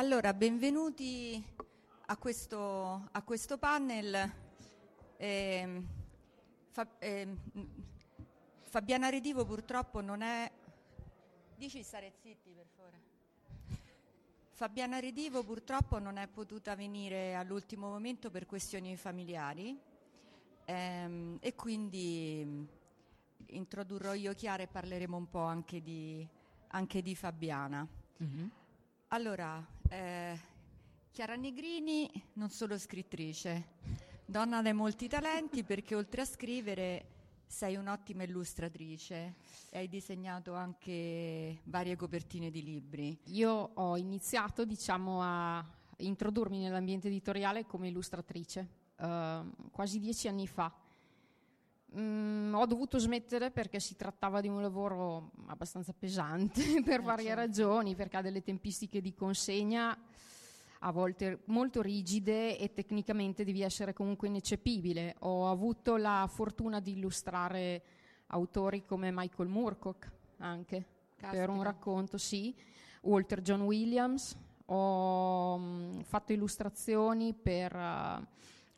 Allora, benvenuti a questo, a questo panel. Eh, Fa, eh, Fabiana Redivo purtroppo non è... Dici stare zitti per favore. Fabiana Redivo purtroppo non è potuta venire all'ultimo momento per questioni familiari ehm, e quindi introdurrò io Chiara e parleremo un po' anche di, anche di Fabiana. Mm-hmm. Allora, eh, Chiara Negrini non solo scrittrice, donna dai molti talenti perché oltre a scrivere sei un'ottima illustratrice e hai disegnato anche varie copertine di libri. Io ho iniziato diciamo, a introdurmi nell'ambiente editoriale come illustratrice uh, quasi dieci anni fa. Mm, ho dovuto smettere perché si trattava di un lavoro abbastanza pesante per eh, varie certo. ragioni, perché ha delle tempistiche di consegna a volte molto rigide e tecnicamente devi essere comunque ineccepibile. Ho avuto la fortuna di illustrare autori come Michael Moorcock anche Caspita. per un racconto, sì, Walter John Williams, ho mh, fatto illustrazioni per uh,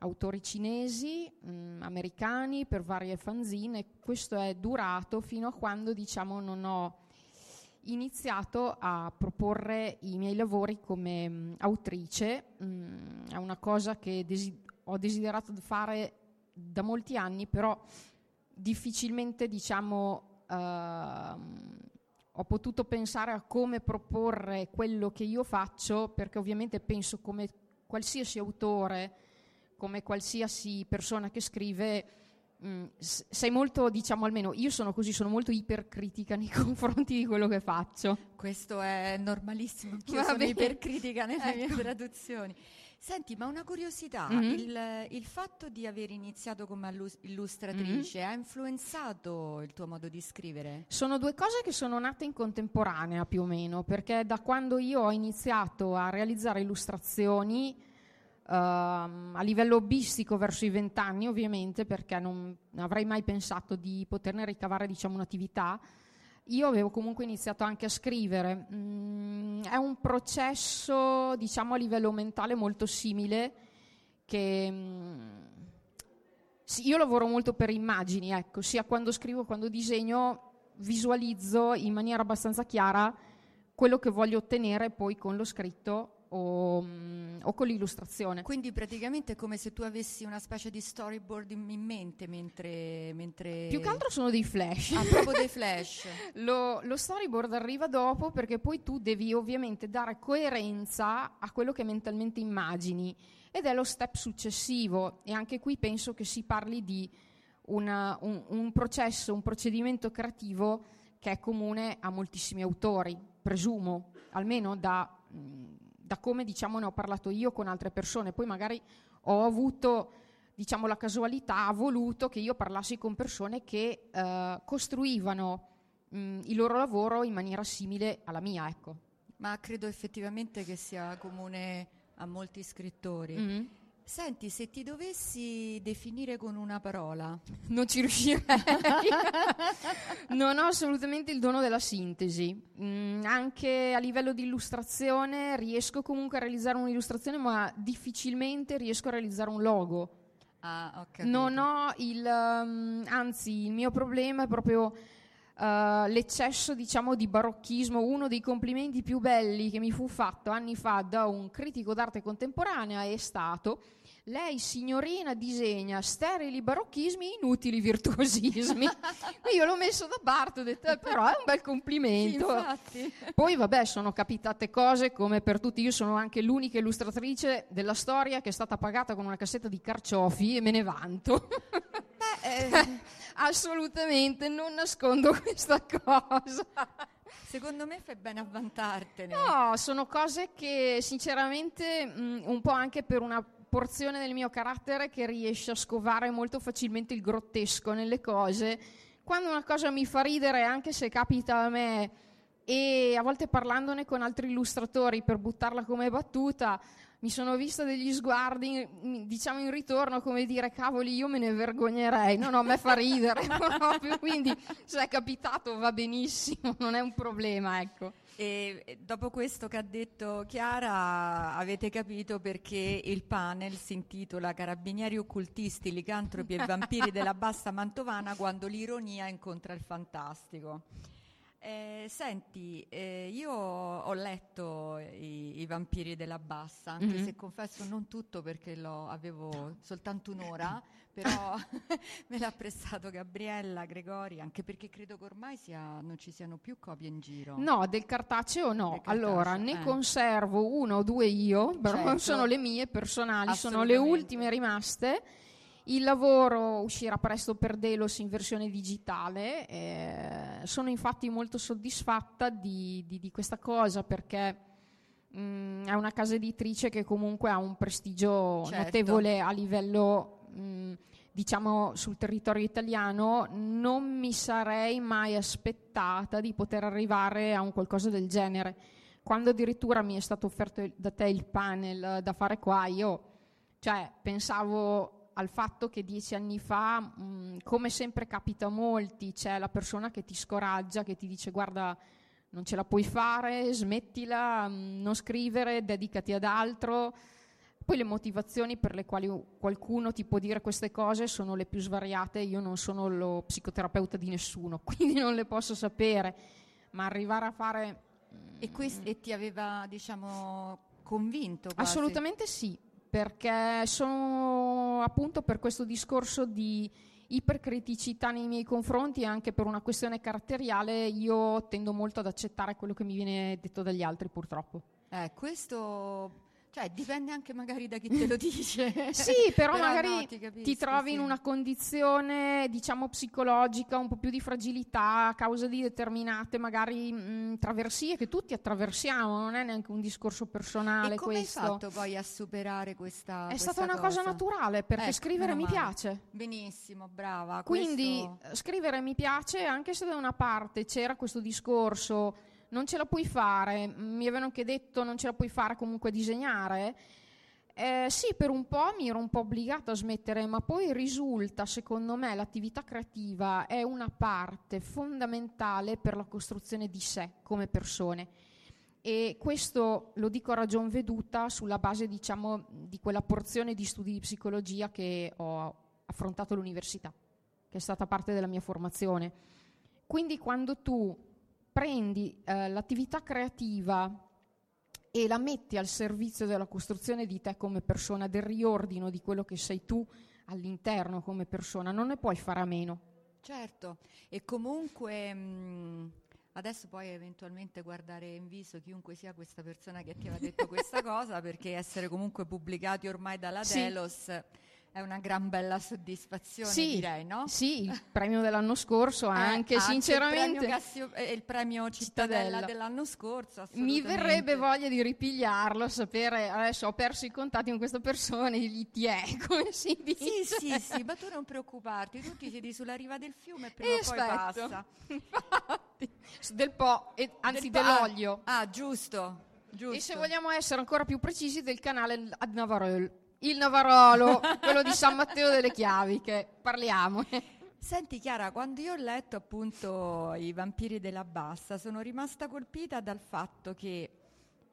autori cinesi, mh, americani, per varie fanzine. Questo è durato fino a quando diciamo non ho iniziato a proporre i miei lavori come mh, mm, autrice, mh, mm, è una cosa che desi- ho desiderato fare da molti anni, però difficilmente diciamo, uh, ho potuto pensare a come proporre quello che io faccio, perché ovviamente penso come qualsiasi autore, come qualsiasi persona che scrive, Mm, sei molto, diciamo almeno io sono così, sono molto ipercritica nei confronti di quello che faccio. Questo è normalissimo, anch'io Va sono bene. ipercritica nelle ecco. mie traduzioni. Senti, ma una curiosità, mm-hmm. il, il, fatto di aver iniziato come illustratrice mm-hmm. ha influenzato il tuo modo di scrivere? Sono due cose che sono nate in contemporanea più o meno, perché da quando io ho iniziato a realizzare illustrazioni a livello hobbistico verso i vent'anni ovviamente perché non avrei mai pensato di poterne ricavare diciamo, un'attività. Io avevo comunque iniziato anche a scrivere. Mm, è un processo diciamo a livello mentale molto simile che mm, sì, io lavoro molto per immagini ecco sia quando scrivo quando disegno visualizzo in maniera abbastanza chiara quello che voglio ottenere poi con lo scritto o, mm, o, con l'illustrazione. Quindi praticamente è come se tu avessi una specie di storyboard in, in mente mentre, mentre, Più che altro sono dei flash. Ah, proprio dei flash. lo, lo, storyboard arriva dopo perché poi tu devi ovviamente dare coerenza a quello che mentalmente immagini ed è lo step successivo e anche qui penso che si parli di una, un, un processo, un procedimento creativo che è comune a moltissimi autori, presumo, almeno da mm, da come diciamo ne ho parlato io con altre persone, poi magari ho avuto diciamo la casualità, ha voluto che io parlassi con persone che eh, costruivano mh, il loro lavoro in maniera simile alla mia, ecco. Ma credo effettivamente che sia comune a molti scrittori. Mm-hmm. Senti, se ti dovessi definire con una parola, non ci riuscirei. non ho assolutamente il dono della sintesi. Mm, anche a livello di illustrazione riesco comunque a realizzare un'illustrazione, ma difficilmente riesco a realizzare un logo. Ah, non ho il, um, anzi, il mio problema è proprio Uh, l'eccesso diciamo di barocchismo, uno dei complimenti più belli che mi fu fatto anni fa da un critico d'arte contemporanea è stato lei signorina disegna sterili barocchismi inutili virtuosismi io l'ho messo da parte ho detto eh, però è un bel complimento sì, poi vabbè sono capitate cose come per tutti io sono anche l'unica illustratrice della storia che è stata pagata con una cassetta di carciofi e me ne vanto Beh, eh assolutamente, non nascondo questa cosa. Secondo me fai bene a vantartene. No, sono cose che sinceramente mh, mm, un po' anche per una porzione del mio carattere che riesce a scovare molto facilmente il grottesco nelle cose. Quando una cosa mi fa ridere, anche se capita a me e a volte parlandone con altri illustratori per buttarla come battuta mi sono vista degli sguardi, diciamo in ritorno, come dire, cavoli, io me ne vergognerei, no, no, a me fa ridere proprio, quindi se è capitato va benissimo, non è un problema, ecco. E dopo questo che ha detto Chiara, avete capito perché il panel si intitola Carabinieri occultisti, licantropi e vampiri della bassa mantovana quando l'ironia incontra il fantastico. Eh, senti, eh, io ho letto i, i, Vampiri della Bassa, anche mm-hmm. se confesso non tutto perché lo avevo soltanto un'ora, però me l'ha prestato Gabriella, Gregori, anche perché credo che ormai sia, non ci siano più copie in giro. No, del cartaceo no. Cartaceo, allora, ne eh. conservo uno o due io, però certo. sono le mie personali, sono le ultime rimaste il lavoro uscirà presto per Delos in versione digitale. Eh, sono infatti molto soddisfatta di, di, di questa cosa perché mh, mm, è una casa editrice che comunque ha un prestigio certo. notevole a livello, mh, mm, diciamo, sul territorio italiano. Non mi sarei mai aspettata di poter arrivare a un qualcosa del genere. Quando addirittura mi è stato offerto da te il panel da fare qua, io cioè, pensavo al fatto che dieci anni fa, mh, come sempre capita a molti, c'è la persona che ti scoraggia, che ti dice guarda non ce la puoi fare, smettila, mh, non scrivere, dedicati ad altro. Poi le motivazioni per le quali qualcuno ti può dire queste cose sono le più svariate, io non sono lo psicoterapeuta di nessuno, quindi non le posso sapere, ma arrivare a fare... E, quest- e ti aveva, diciamo, convinto? Quasi. Assolutamente sì, perché sono appunto per questo discorso di ipercriticità nei miei confronti e anche per una questione caratteriale io tendo molto ad accettare quello che mi viene detto dagli altri purtroppo. Eh, questo cioè, dipende anche magari da chi te lo dice. sì, però, però magari no, ti, capisco, ti, trovi sì. in una condizione, diciamo, psicologica, un po' più di fragilità a causa di determinate magari mh, traversie che tutti attraversiamo, non è neanche un discorso personale e come questo. hai fatto poi a superare questa È questa stata una cosa, cosa naturale, perché ecco, scrivere mi piace. Benissimo, brava. Quindi questo... scrivere mi piace, anche se da una parte c'era questo discorso non ce la puoi fare, mi avevano anche detto non ce la puoi fare comunque disegnare. Eh, sì, per un po' mi ero un po' obbligata a smettere, ma poi risulta, secondo me, l'attività creativa è una parte fondamentale per la costruzione di sé come persone. E questo lo dico a ragion veduta sulla base, diciamo, di quella porzione di studi di psicologia che ho affrontato all'università, che è stata parte della mia formazione. Quindi quando tu prendi eh, l'attività creativa e la metti al servizio della costruzione di te come persona, del riordino di quello che sei tu all'interno come persona, non ne puoi fare a meno. Certo, e comunque mh, adesso poi eventualmente guardare in viso chiunque sia questa persona che ti aveva detto questa cosa, perché essere comunque pubblicati ormai dalla sì. Delos è una gran bella soddisfazione, sì, direi, no? Sì, il premio dell'anno scorso eh, anche, sinceramente. Il premio, Cassio, eh, il premio Cittadella, Cittadella, dell'anno scorso, Mi verrebbe voglia di ripigliarlo, sapere, adesso ho perso i contatti con questa persona, gli ti è, come si dice. Sì, sì, sì, ma tu non preoccuparti, tu ti siedi sulla riva del fiume e prima o poi passa. Infatti, del Po, e, anzi del dell'olio. Ah, giusto, giusto. E se vogliamo essere ancora più precisi, del canale Ad Navarol il Navarolo, quello di San Matteo delle Chiavi, che parliamo. Senti Chiara, quando io ho letto appunto I vampiri della bassa, sono rimasta colpita dal fatto che,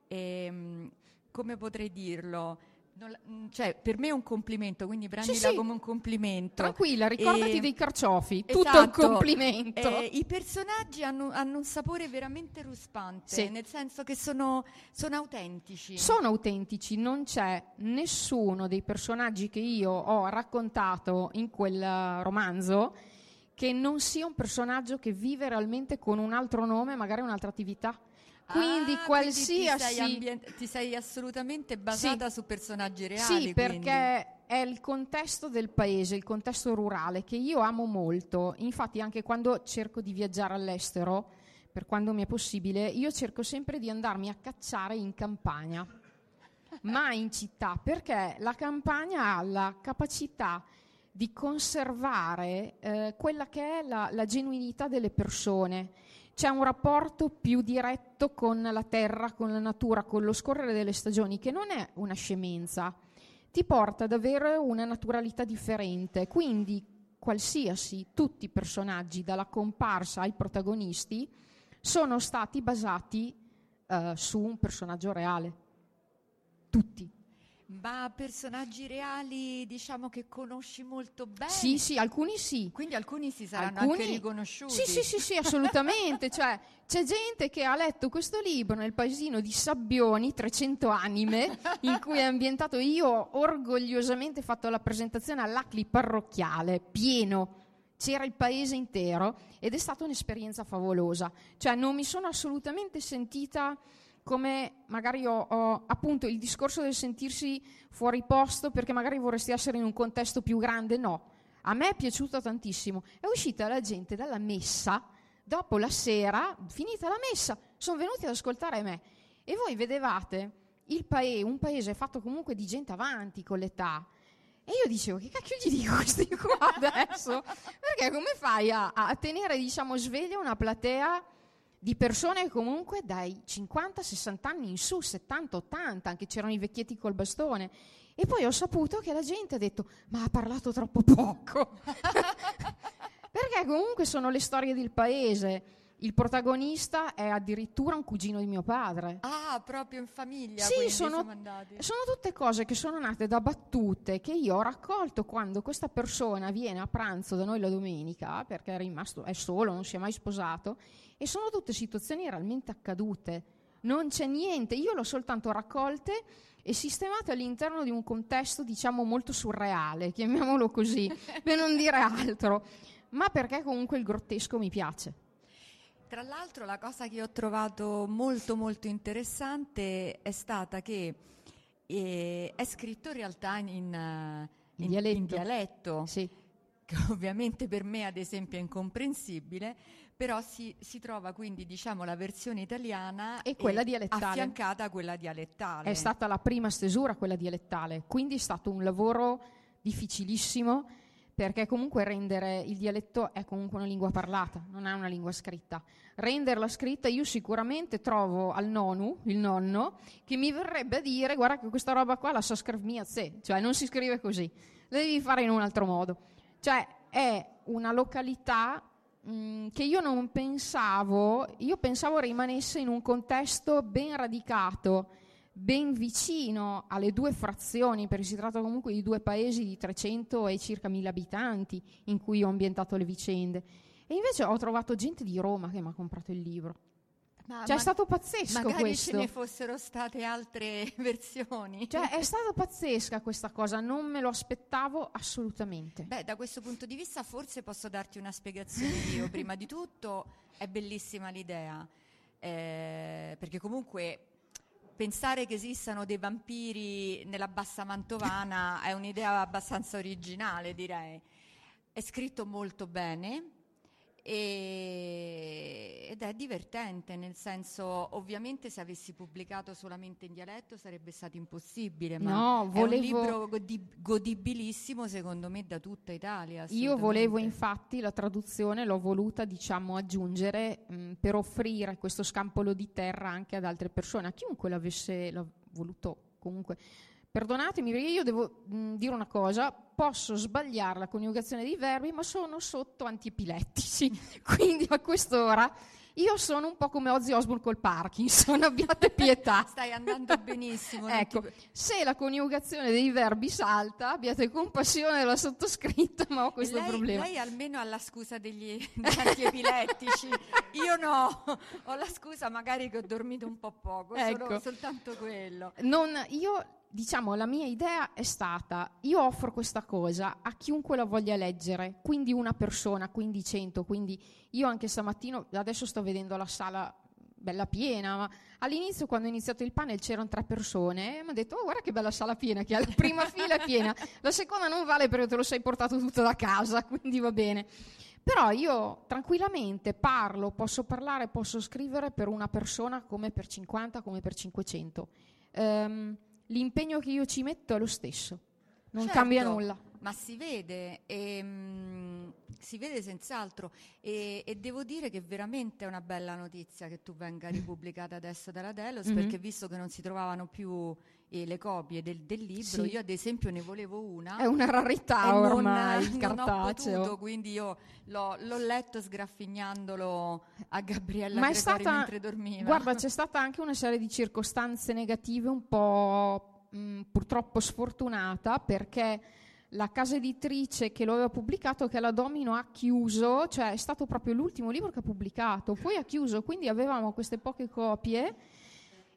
ehm, come potrei dirlo, non, mm, cioè, per me è un complimento, quindi prendila sì, sì. come un complimento. Tranquilla, ricordati e, dei carciofi, esatto, tutto un complimento. Eh, I personaggi hanno, hanno, un sapore veramente ruspante, sì. nel senso che sono, sono, autentici. Sono autentici, non c'è nessuno dei personaggi che io ho raccontato in quel romanzo che non sia un personaggio che vive realmente con un altro nome, magari un'altra attività. Quindi ah, qualsiasi... Quindi ti, sei ambient- ti, sei assolutamente basata sì. su personaggi reali. Sì, perché è il contesto del paese, il contesto rurale che io amo molto. Infatti anche quando cerco di viaggiare all'estero, per quando mi è possibile, io cerco sempre di andarmi a cacciare in campagna, mai in città, perché la campagna ha la capacità di conservare eh, quella che è la, la genuinità delle persone c'è un rapporto più diretto con la terra, con la natura, con lo scorrere delle stagioni, che non è una scemenza, ti porta ad avere una naturalità differente. Quindi qualsiasi, tutti i personaggi, dalla comparsa ai protagonisti, sono stati basati uh, su un personaggio reale. Tutti. Ma personaggi reali, diciamo che conosci molto bene? Sì, sì, alcuni sì. Quindi alcuni si saranno alcuni... anche riconosciuti? Sì, sì, sì, sì assolutamente. cioè, c'è gente che ha letto questo libro nel paesino di Sabbioni, 300 anime, in cui è ambientato. Io ho orgogliosamente fatto la presentazione all'Acli parrocchiale, pieno. C'era il paese intero ed è stata un'esperienza favolosa. Cioè, non mi sono assolutamente sentita come magari ho, ho, appunto il discorso del sentirsi fuori posto perché magari vorresti essere in un contesto più grande, no. A me è piaciuto tantissimo. È uscita la gente dalla messa, dopo la sera, finita la messa, sono venuti ad ascoltare me. E voi vedevate il paese, un paese fatto comunque di gente avanti con l'età. E io dicevo, che cacchio gli dico questi qua adesso? Perché come fai a, a tenere, diciamo, sveglia una platea di persone comunque dai 50-60 anni in su, 70-80, anche c'erano i vecchietti col bastone. E poi ho saputo che la gente ha detto, ma ha parlato troppo poco. Perché comunque sono le storie del paese. Il protagonista è addirittura un cugino di mio padre. Ah, proprio in famiglia. Sì, sono, sono, tutte cose che sono nate da battute che io ho raccolto quando questa persona viene a pranzo da noi la domenica, perché è rimasto, è solo, non si è mai sposato, e sono tutte situazioni realmente accadute. Non c'è niente, io l'ho soltanto raccolte e sistemate all'interno di un contesto, diciamo, molto surreale, chiamiamolo così, per non dire altro, ma perché comunque il grottesco mi piace. Tra l'altro la cosa che ho trovato molto molto interessante è stata che eh, è scritto in realtà in, in, in dialetto, in dialetto sì. che ovviamente per me ad esempio è incomprensibile, però si, si, trova quindi diciamo, la versione italiana e quella dialettale. affiancata a quella dialettale. È stata la prima stesura quella dialettale, quindi è stato un lavoro difficilissimo perché comunque rendere il dialetto è comunque una lingua parlata, non è una lingua scritta. Renderla scritta io sicuramente trovo al nonu, il nonno, che mi verrebbe a dire guarda che questa roba qua la sa scrivere cioè non si scrive così, la devi fare in un altro modo. Cioè è una località Mm, che io non pensavo, io pensavo rimanesse in un contesto ben radicato, ben vicino alle due frazioni, perché si tratta comunque di due paesi di 300 e circa 1000 abitanti in cui ho ambientato le vicende. E invece ho trovato gente di Roma che mi ha comprato il libro. Ma, cioè ma, è stato pazzesco magari questo. ce ne fossero state altre versioni. Cioè è stata pazzesca questa cosa, non me lo aspettavo assolutamente. Beh, da questo punto di vista forse posso darti una spiegazione io. Prima di tutto è bellissima l'idea, eh, perché comunque pensare che esistano dei vampiri nella bassa mantovana è un'idea abbastanza originale, direi. È scritto molto bene e, ed è divertente, nel senso, ovviamente se avessi pubblicato solamente in dialetto sarebbe stato impossibile, ma no, volevo... è un libro godib- godibilissimo secondo me da tutta Italia. Io volevo infatti la traduzione, l'ho voluta diciamo aggiungere mh, per offrire questo scampolo di terra anche ad altre persone, a chiunque l'avesse voluto comunque Perdonatemi perché io devo mh, dire una cosa, posso sbagliare la coniugazione dei verbi, ma sono sotto antiepilettici, quindi a quest'ora io sono un po' come Ozzy Osbourne col Parkinson, abbiate pietà. Stai andando benissimo. ecco, ti... se la coniugazione dei verbi salta, abbiate compassione della sottoscritta, ma ho questo lei, problema. Lei almeno ha la scusa degli, degli antiepilettici, io no, ho la scusa magari che ho dormito un po' poco, ecco. soltanto quello. Non, io diciamo, la mia idea è stata, io offro questa cosa a chiunque la voglia leggere, quindi una persona, quindi cento, quindi io anche stamattina, adesso sto vedendo la sala bella piena, ma all'inizio quando ho iniziato il panel c'erano tre persone e mi hanno detto, oh guarda che bella sala piena, che la prima fila è piena, la seconda non vale perché te lo sei portato tutto da casa, quindi va bene. Però io tranquillamente parlo, posso parlare, posso scrivere per una persona come per 50, come per 500. Um, ehm, l'impegno che io ci metto è lo stesso, non certo, cambia nulla. Ma si vede, e, ehm, Si vede senz'altro e, e, devo dire che veramente è una bella notizia che tu venga ripubblicata adesso dalla Delos mm-hmm. perché visto che non si trovavano più le copie del, del libro, sì. io ad esempio ne volevo una. È una rarità ormai non, il cartaceo. Non ho potuto, quindi io l'ho, l'ho, letto sgraffignandolo a Gabriella Ma stata, mentre dormiva. Guarda, c'è stata anche una serie di circostanze negative un po' mh, purtroppo sfortunata perché la casa editrice che lo aveva pubblicato, che è la Domino, ha chiuso, cioè è stato proprio l'ultimo libro che ha pubblicato, poi ha chiuso, quindi avevamo queste poche copie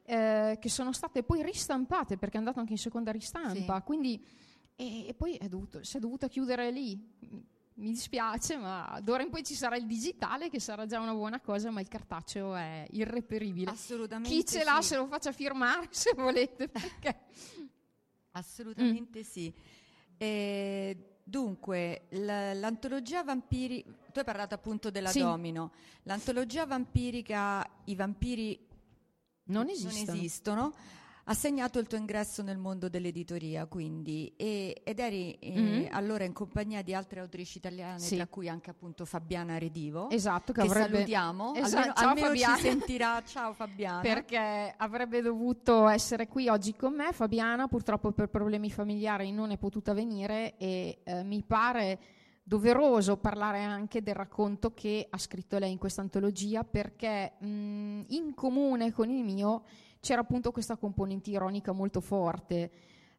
eh, che sono state poi ristampate perché è andato anche in seconda ristampa, sì. quindi e, e poi è dovuto, si è dovuta chiudere lì. Mi dispiace, ma d'ora in poi ci sarà il digitale che sarà già una buona cosa, ma il cartaceo è irreperibile. Assolutamente. Chi ce l'ha se lo faccia firmare se volete. Perché... Assolutamente mm. sì. Eh, dunque, l'antologia vampiri, tu hai parlato appunto della sì. Domino, l'antologia vampirica I vampiri non esistono. non esistono. Ha segnato il tuo ingresso nel mondo dell'editoria, quindi, e, ed eri eh, mm-hmm. allora in compagnia di altre autrici italiane, sì. tra cui anche appunto Fabiana Redivo. Esatto, che, che avrebbe... salutiamo. Esatto, almeno, ciao almeno Fabiana. ci sentirà. Ciao Fabiana. Perché avrebbe dovuto essere qui oggi con me. Fabiana, purtroppo per problemi familiari, non è potuta venire e eh, mi pare doveroso parlare anche del racconto che ha scritto lei in questa antologia perché mh, in comune con il mio c'era appunto questa componente ironica molto forte.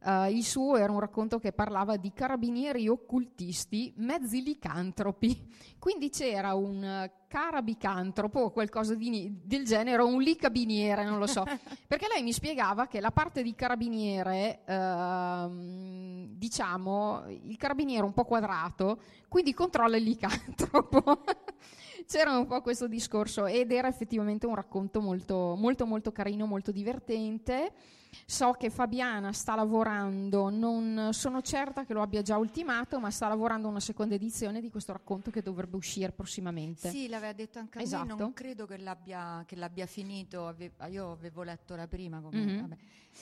Uh, il suo era un racconto che parlava di carabinieri occultisti, mezzi licantropi. Quindi c'era un carabicantropo o qualcosa di, del genere, un licabiniere, non lo so. Perché lei mi spiegava che la parte di carabiniere, uh, diciamo, il carabiniere un po' quadrato, quindi controlla il licantropo. c'era un po' questo discorso ed era effettivamente un racconto molto, molto, molto carino, molto divertente. So che Fabiana sta lavorando, non sono certa che lo abbia già ultimato, ma sta lavorando una seconda edizione di questo racconto che dovrebbe uscire prossimamente. Sì, l'aveva detto anche a esatto. me, non credo che l'abbia, che l'abbia finito, Ave- io avevo letto la prima. Come, mm-hmm.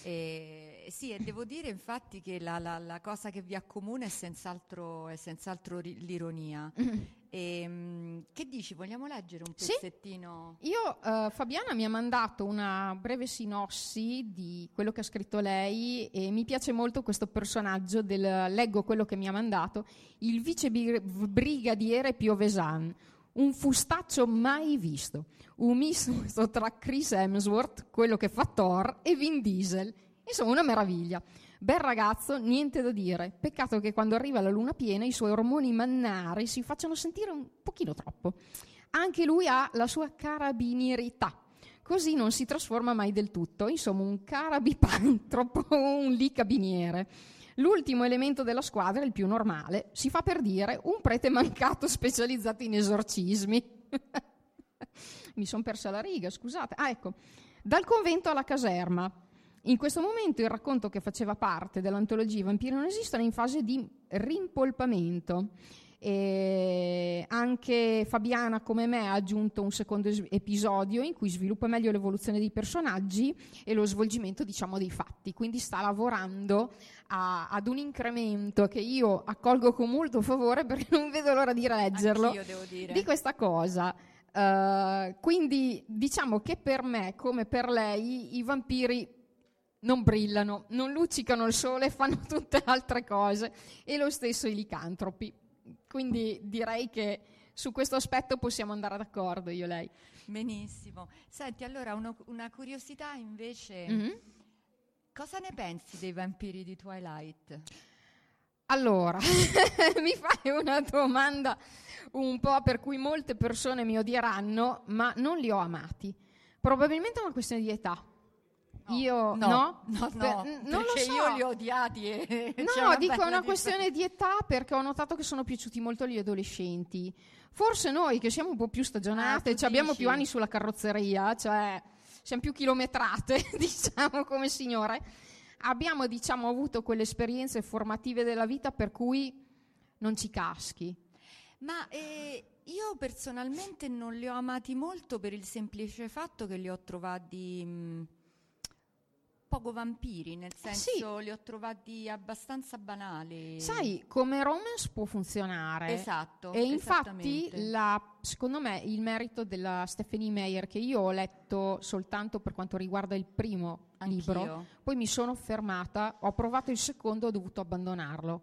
e, sì, e devo dire infatti che la, la, la, cosa che vi accomuna è senz'altro, è senz'altro ri- l'ironia. Mm-hmm. E, ehm, che dici? Vogliamo leggere un pezzettino? Sì? Io, uh, Fabiana mi ha mandato una breve sinossi di quello che ha scritto lei e mi piace molto questo personaggio del, leggo quello che mi ha mandato, il vice brigadiere Piovesan, un fustaccio mai visto, un misto tra Chris Hemsworth, quello che fa Thor, e Vin Diesel. Insomma, una meraviglia. Bel ragazzo, niente da dire. Peccato che quando arriva la luna piena i suoi ormoni mannari si facciano sentire un pochino troppo. Anche lui ha la sua carabinierità. Così non si trasforma mai del tutto. Insomma, un carabipantropo, un licabiniere. L'ultimo elemento della squadra, il più normale, si fa per dire un prete mancato specializzato in esorcismi. Mi sono persa la riga, scusate. Ah, ecco. Dal convento alla caserma, in questo momento il racconto che faceva parte dell'antologia I vampiri non esistono è in fase di rimpolpamento. E anche Fabiana, come me, ha aggiunto un secondo es- episodio in cui sviluppa meglio l'evoluzione dei personaggi e lo svolgimento, diciamo, dei fatti. Quindi sta lavorando a- ad un incremento che io accolgo con molto favore perché non vedo l'ora di leggerlo di questa cosa. Uh, quindi diciamo che per me, come per lei, i vampiri non brillano, non luccicano il sole, fanno tutte altre cose e lo stesso i licantropi. Quindi direi che su questo aspetto possiamo andare d'accordo io e lei. Benissimo. Senti, allora uno, una curiosità invece, mm-hmm. cosa ne pensi dei vampiri di Twilight? Allora, mi fai una domanda un po' per cui molte persone mi odieranno, ma non li ho amati. Probabilmente è una questione di età io no, no, no, no per, non perché so. io li ho odiati. E no, dico è una questione di età perché ho notato che sono piaciuti molto gli adolescenti. Forse noi che siamo un po' più stagionate, ah, cioè abbiamo più anni sulla carrozzeria, cioè siamo più chilometrate, diciamo come signore, abbiamo diciamo avuto quelle esperienze formative della vita per cui non ci caschi. Ma eh, io personalmente non li ho amati molto per il semplice fatto che li ho trovati... Mh, poco vampiri, nel senso li ho trovati abbastanza banali. Sai, come romance può funzionare. Esatto. E infatti, la- secondo me, il merito della Stephanie Meyer, che io ho letto soltanto per quanto riguarda il primo libro, Anch'io. poi mi sono fermata, ho provato il secondo e ho dovuto abbandonarlo.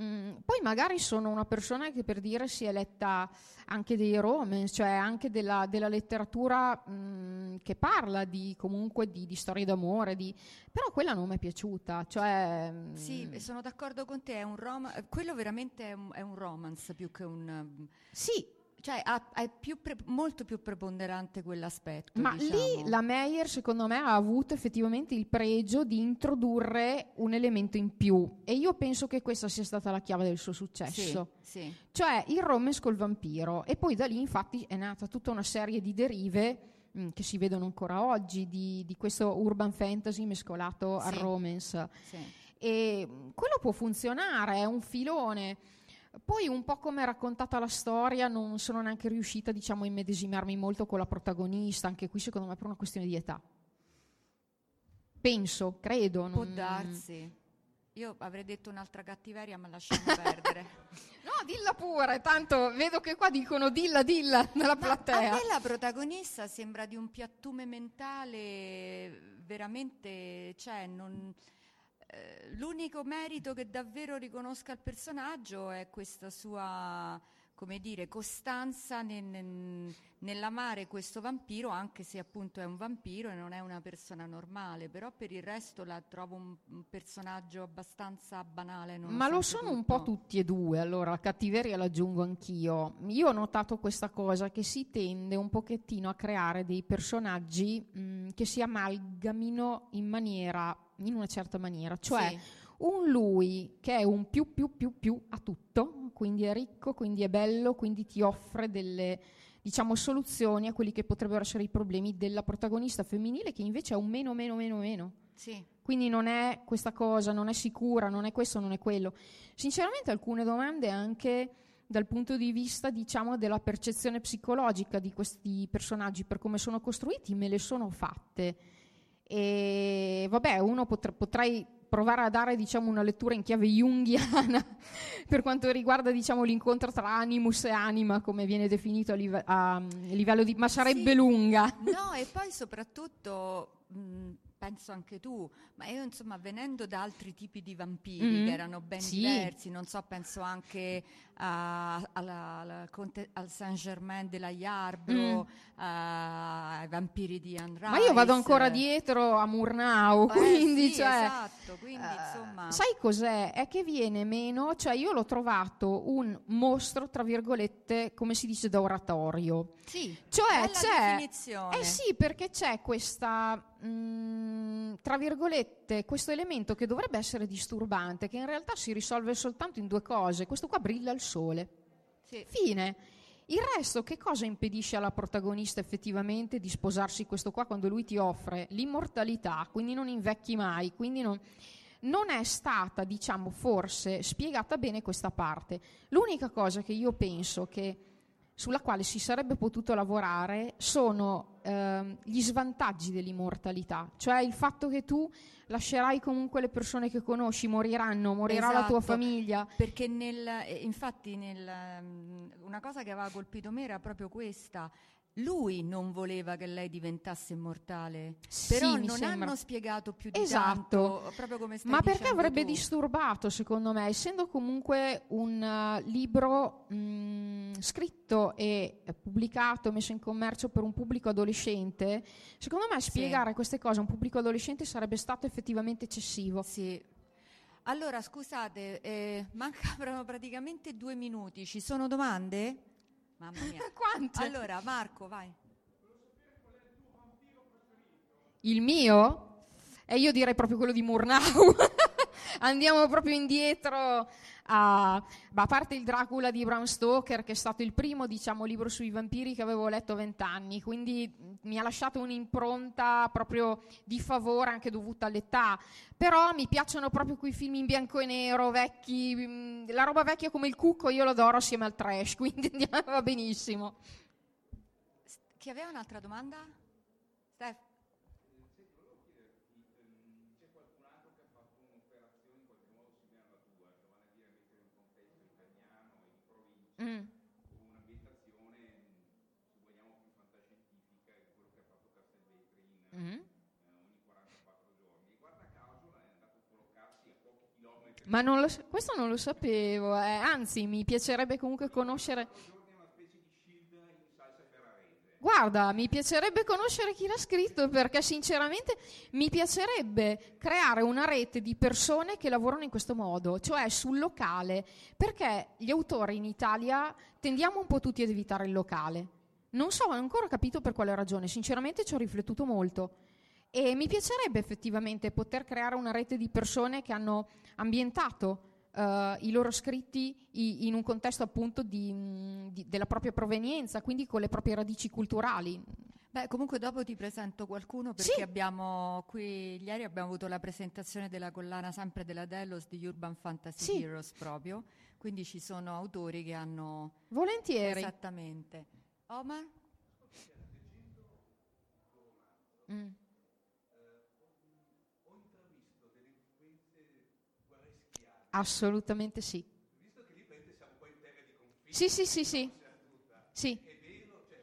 Mm, poi magari sono una persona che per dire si è letta anche dei romance, cioè anche della, della letteratura mm, che parla di, comunque di, di storie d'amore, di- però quella non mi è piaciuta. Cioè, mm, Sì, sono d'accordo con te, è un rom- quello veramente è un, è un romance più che un... sì, Cioè ha- è più pre- molto più preponderante quell'aspetto. Ma diciamo. lì la Meyer, secondo me, ha avuto effettivamente il pregio di introdurre un elemento in più. E io penso che questa sia stata la chiave del suo successo. Sì, sì. Cioè il romance col vampiro. E poi da lì, infatti, è nata tutta una serie di derive mh, che si vedono ancora oggi, di, di questo urban fantasy mescolato al Sì. romance. sì. E mh, quello può funzionare, è un filone. Poi un po' come è raccontata la storia non sono neanche riuscita diciamo a immedesimarmi molto con la protagonista, anche qui secondo me per una questione di età. Penso, credo. Può non- darsi. Io avrei detto un'altra cattiveria, ma lasciamo perdere. No, dilla pure, tanto vedo che qua dicono dilla, dilla nella Ma a platea. me la protagonista sembra di un piattume mentale veramente, cioè non- l'unico merito che davvero riconosca al personaggio è questa sua, come dire, costanza nel- nel- nell'amare questo vampiro, anche se appunto è un vampiro e non è una persona normale, però per il resto la trovo un, un personaggio abbastanza banale. Ma lo sono un tutto. po' tutti e due, allora la cattiveria l'aggiungo anch'io. Io ho notato questa cosa che si tende un pochettino a creare dei personaggi mh, che si amalgamino in maniera, in una certa maniera, cioè Sì. un lui che è un più più più più a tutto, quindi è ricco, quindi è bello, quindi ti offre delle diciamo soluzioni a quelli che potrebbero essere i problemi della protagonista femminile che invece è un meno meno meno meno. Sì. Quindi non è questa cosa, non è sicura, non è questo, non è quello. Sinceramente alcune domande anche dal punto di vista, diciamo, della percezione psicologica di questi personaggi per come sono costruiti me le sono fatte. E vabbè, uno potre- potrei provare a dare diciamo, una lettura in chiave junghiana per quanto riguarda diciamo, l'incontro tra animus e anima, come viene definito a, live- a, mm, livello di... ma sarebbe Sì. lunga. No, e poi soprattutto, mh, penso anche tu, ma io insomma venendo da altri tipi di vampiri Mhm. che erano ben Sì. diversi, non so, penso anche a- alla- alla al Saint Germain della Yarbrough, a- ai vampiri di Anne Mm. Ma io vado ancora dietro a Murnau, Eh, quindi sì, cioè, esatto, quindi eh, insomma... sai cos'è? È che viene meno, cioè io l'ho trovato un mostro, tra virgolette, come si dice da oratorio. sì, Cioè c'è... definizione. Eh sì, perché c'è questa, mm, tra virgolette, questo elemento che dovrebbe essere disturbante, che in realtà si risolve soltanto in due cose. Questo qua brilla al sole. Sì. Fine. Il resto, che cosa impedisce alla protagonista effettivamente di sposarsi questo qua quando lui ti offre l'immortalità, quindi non invecchi mai, quindi non, non è stata, diciamo, forse spiegata bene questa parte. L'unica cosa che io penso che sulla quale si sarebbe potuto lavorare sono ehm, gli svantaggi dell'immortalità, cioè il fatto che tu lascerai comunque le persone che conosci, moriranno, morirà la tua Esatto. famiglia. Perché nel, eh, infatti nel, mm, una cosa che aveva colpito me era proprio questa. Lui non voleva che lei diventasse immortale, però Sì, mi non sembra. hanno spiegato più di Esatto. tanto, proprio come stai Ma perché avrebbe tu. disturbato, secondo me, essendo comunque un eh, libro mh, scritto e eh, pubblicato, messo in commercio per un pubblico adolescente, secondo me Sì. spiegare queste cose a un pubblico adolescente sarebbe stato effettivamente eccessivo. Sì. Allora, scusate, eh, mancano praticamente due minuti. Ci sono domande? Mamma mia. Quante? Allora, Marco, vai. Il mio? E io direi proprio quello di Murnau. Andiamo proprio indietro a, a parte il Dracula di Bram Stoker, che è stato il primo, diciamo, libro sui vampiri che avevo letto vent'anni, quindi mh, mi ha lasciato un'impronta proprio di favore anche dovuta all'età. Però mi piacciono proprio quei film in bianco e nero, vecchi, mh, la roba vecchia come il cucco io l'adoro assieme al trash, quindi va benissimo. Chi aveva un'altra domanda? Steph? mm. un'ambientazione, se vogliamo, più fantascientifica che quello che ha fatto Castelvetri in mm. eh, mm-hmm. ogni 44 giorni. E guarda caso è andato a collocarsi a pochi chilometri. Ma non lo, questo non lo sapevo, eh. anzi mi piacerebbe comunque conoscere... Guarda, mi piacerebbe conoscere chi l'ha scritto perché sinceramente mi piacerebbe creare una rete di persone che lavorano in questo modo, cioè sul locale, perché gli autori in Italia tendiamo un po' tutti ad evitare il locale. Non so, ho ancora capito per quale ragione, sinceramente ci ho riflettuto molto. E mi piacerebbe effettivamente poter creare una rete di persone che hanno ambientato Uh, i loro scritti in un contesto appunto di, di, della propria provenienza, quindi con le proprie radici culturali. Beh, comunque dopo ti presento qualcuno perché sì. abbiamo qui ieri abbiamo avuto la presentazione della collana sempre della Delos di Urban Fantasy sì. Heroes proprio, quindi ci sono autori che hanno Volentieri. Esattamente. Omar? Mm. Assolutamente sì. Visto che lì siamo poi in terra di conflitto. Sì, sì, sì, sì. sì.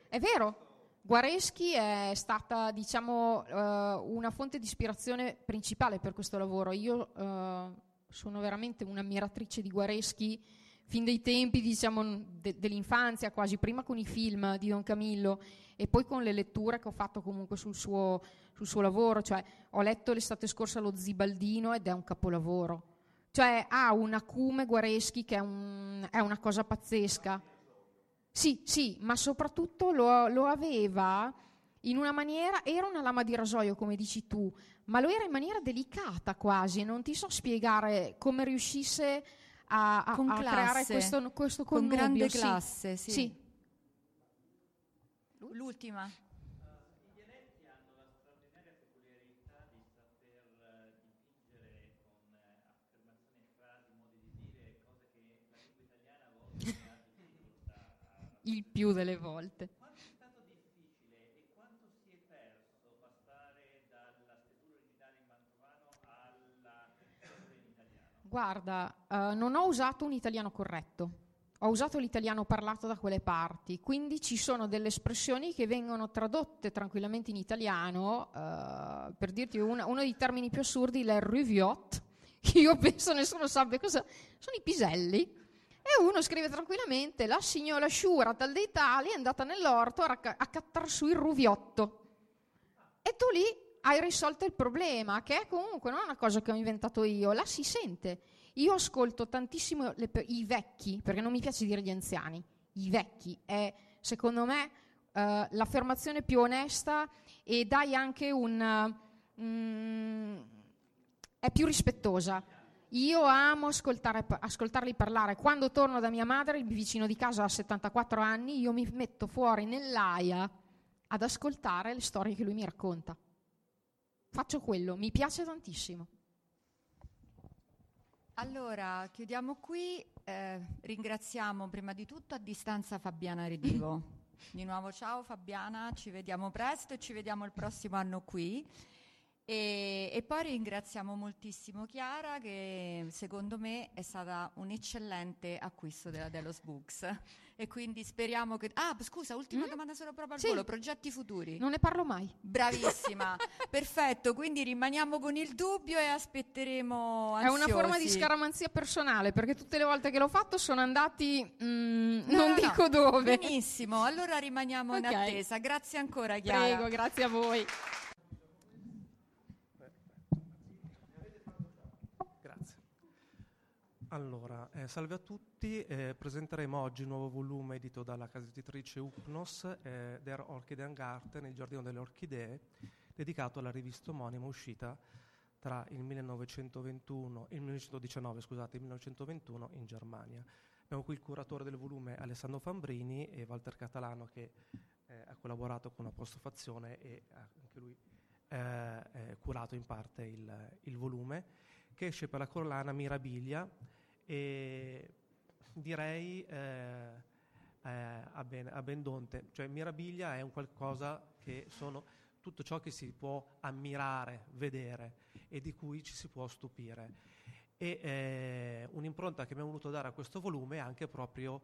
È vero. Guareschi è stata, diciamo, uh, una fonte di ispirazione principale per questo lavoro. Io uh, sono veramente un'ammiratrice di Guareschi fin dai tempi, diciamo, de- dell'infanzia, quasi prima con i film di Don Camillo e poi con le letture che ho fatto comunque sul suo, sul suo lavoro. Cioè, ho letto l'estate scorsa lo Zibaldino ed è un capolavoro cioè ha un acume Guareschi che è, un, è una cosa pazzesca. Sì, sì, ma soprattutto lo, lo, aveva in una maniera, era una lama di rasoio come dici tu, ma lo era in maniera delicata quasi, non ti so spiegare come riuscisse a, a, a creare questo, questo connubio. Con grande classe, sì. sì. L'ultima. Il più delle volte. Quanto è stato difficile e quanto si è perso passare dalla scrittura originale in mantovano alla scrittura in italiano? Guarda, uh, non ho usato un italiano corretto. Ho usato l'italiano parlato da quelle parti, quindi ci sono delle espressioni che vengono tradotte tranquillamente in italiano. Uh, per dirti una, uno dei termini più assurdi, è il ruviot, che io penso nessuno sappia cosa sono i piselli e uno scrive tranquillamente: La signora Sciura tal dei tali è andata nell'orto a, racca- a cattar su il ruviotto. E tu lì hai risolto il problema, che è comunque non è una cosa che ho inventato io, la si sente. Io ascolto tantissimo le, i vecchi, perché non mi piace dire gli anziani, i vecchi è secondo me uh, l'affermazione più onesta e dai anche un... Uh, mm, è più rispettosa io amo ascoltarli parlare. Quando torno da mia madre, il vicino di casa ha 74 anni, io mi metto fuori nell'aia ad ascoltare le storie che lui mi racconta. Faccio quello, mi piace tantissimo. Allora, chiudiamo qui. Eh, ringraziamo prima di tutto a distanza Fabiana Redivo. Di nuovo ciao Fabiana, ci vediamo presto e ci vediamo il prossimo anno qui. E, e, poi ringraziamo moltissimo Chiara che secondo me è stata un eccellente acquisto della Delos Books e quindi speriamo che... Ah, scusa, ultima mm? domanda solo proprio al sì. volo, progetti futuri. Non ne parlo mai. Bravissima, perfetto, quindi rimaniamo con il dubbio e aspetteremo ansiosi. È una forma di scaramanzia personale perché tutte le volte che l'ho fatto sono andati... Mm, no, non no, dico no. dove. Benissimo, allora rimaniamo okay. in attesa. Grazie ancora Chiara. Prego, grazie a voi. Allora, eh, salve a tutti, eh, presenteremo oggi il nuovo volume edito dalla casa editrice Upnos, eh, Der Orchideengarten, il giardino delle orchidee, dedicato alla rivista omonima uscita tra il 1921, il 1919 scusate, il 1921 in Germania. Abbiamo qui il curatore del volume Alessandro Fambrini e Walter Catalano che eh, ha collaborato con Apostrofazione e anche lui ha eh, curato in parte il, il volume che esce per la collana Mirabilia e direi eh, eh, a, ben, a Bendonte, cioè Mirabilia è un qualcosa che sono tutto ciò che si può ammirare, vedere e di cui ci si può stupire. E eh, un'impronta che abbiamo voluto dare a questo volume è anche proprio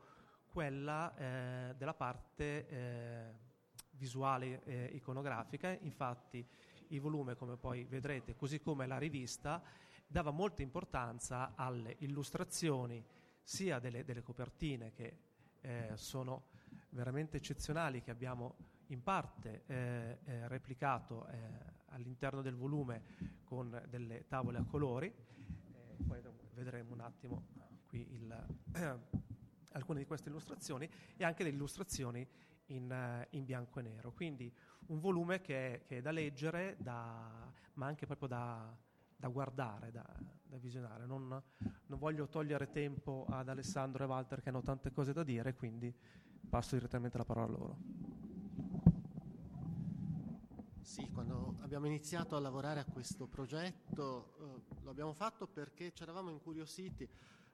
quella eh, della parte eh, visuale e iconografica, infatti il volume, come poi vedrete, così come la rivista, dava molta importanza alle illustrazioni sia delle, delle copertine che eh, sono veramente eccezionali che abbiamo in parte eh, eh, replicato eh, all'interno del volume con delle tavole a colori. Eh, poi vedremo un attimo qui il, alcune di queste illustrazioni e anche delle illustrazioni in, in, bianco e nero. Quindi un volume che che è da leggere, da, ma anche proprio da, da guardare, da, da visionare. Non, non, voglio togliere tempo ad Alessandro e Walter che hanno tante cose da dire, quindi passo direttamente la parola a loro. Sì, quando abbiamo iniziato a lavorare a questo progetto eh, lo abbiamo fatto perché ci eravamo incuriositi,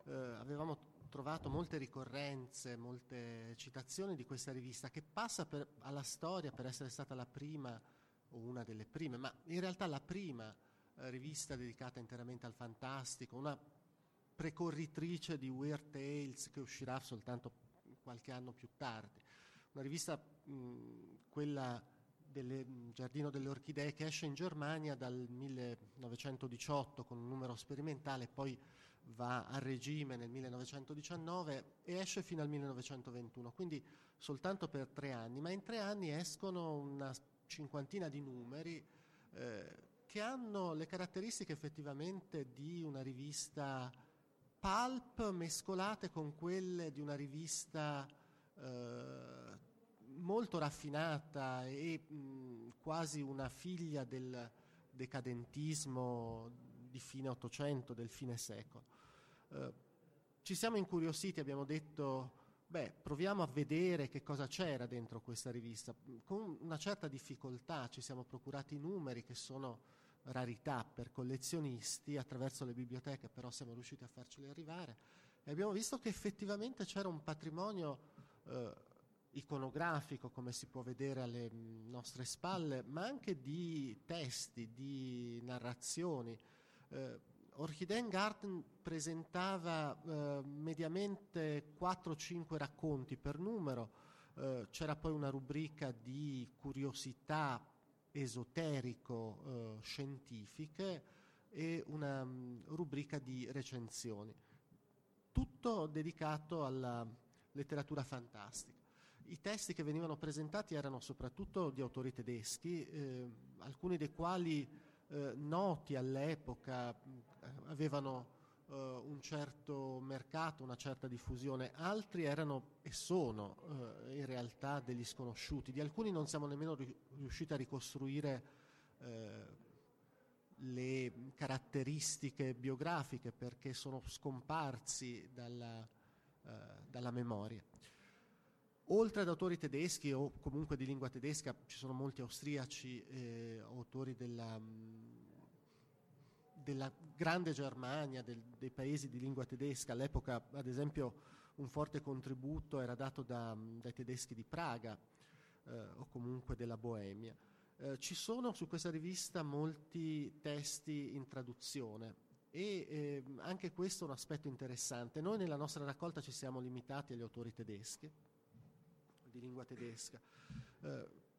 eh, avevamo trovato molte ricorrenze, molte citazioni di questa rivista che passa per, alla storia per essere stata la prima o una delle prime, ma in realtà la prima rivista dedicata interamente al fantastico, una precorritrice di Weird Tales che uscirà soltanto qualche anno più tardi. Una rivista, mh, quella del Giardino delle Orchidee, che esce in Germania dal 1918 con un numero sperimentale, poi va a regime nel 1919 e esce fino al 1921, quindi soltanto per tre anni, ma in tre anni escono una cinquantina di numeri. Eh, che hanno le caratteristiche effettivamente di una rivista pulp mescolate con quelle di una rivista eh, molto raffinata e mh, quasi una figlia del decadentismo di fine Ottocento, del fine secolo. Eh, ci siamo incuriositi, abbiamo detto, beh, proviamo a vedere che cosa c'era dentro questa rivista. Con una certa difficoltà ci siamo procurati i numeri che sono rarità per collezionisti, attraverso le biblioteche però siamo riusciti a farceli arrivare e abbiamo visto che effettivamente c'era un patrimonio eh, iconografico, come si può vedere alle nostre spalle, ma anche di testi, di narrazioni. Eh, Orchideen Garden presentava eh, mediamente 4-5 racconti per numero, eh, c'era poi una rubrica di curiosità esoterico-scientifiche eh, e una um, rubrica di recensioni. Tutto dedicato alla letteratura fantastica. I testi che venivano presentati erano soprattutto di autori tedeschi, eh, alcuni dei quali eh, noti all'epoca avevano uh, un certo mercato, una certa diffusione, altri erano e sono uh, in realtà degli sconosciuti, di alcuni non siamo nemmeno riusciti a ricostruire uh, le caratteristiche biografiche perché sono scomparsi dalla, dalla memoria. Oltre ad autori tedeschi o comunque di lingua tedesca, ci sono molti austriaci, eh, autori della, della grande Germania, del, dei paesi di lingua tedesca. All'epoca, ad esempio, un forte contributo era dato da, dai tedeschi di Praga eh, o comunque della Boemia. Eh, ci sono su questa rivista molti testi in traduzione e eh, anche questo è un aspetto interessante. Noi nella nostra raccolta ci siamo limitati agli autori tedeschi, di lingua tedesca.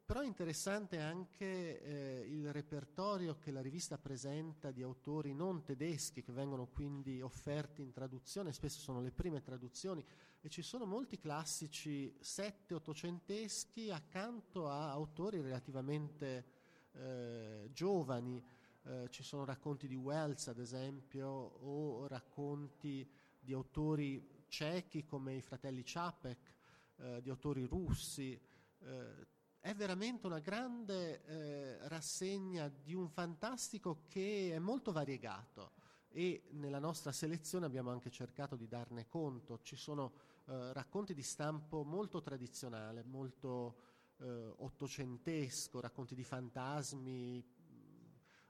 Eh, però è interessante anche eh, il repertorio che la rivista presenta di autori non tedeschi che vengono quindi offerti in traduzione, spesso sono le prime traduzioni e ci sono molti classici sette-ottocenteschi accanto a autori relativamente eh, giovani. Eh, ci sono racconti di Wells ad esempio o racconti di autori cechi come i fratelli Čapek, eh, di autori russi. È veramente una grande eh, rassegna di un fantastico che è molto variegato e nella nostra selezione abbiamo anche cercato di darne conto. Ci sono eh, racconti di stampo molto tradizionale, molto eh, ottocentesco, racconti di fantasmi,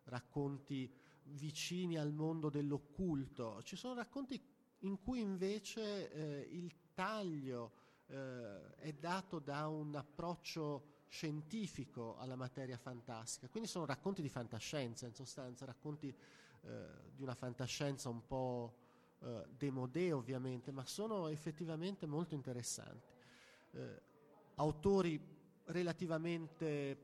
racconti vicini al mondo dell'occulto. Ci sono racconti in cui invece eh, il taglio eh, è dato da un approccio scientifico alla materia fantastica, quindi sono racconti di fantascienza in sostanza, racconti eh, di una fantascienza un po' eh, demodé ovviamente, ma sono effettivamente molto interessanti. Eh, autori relativamente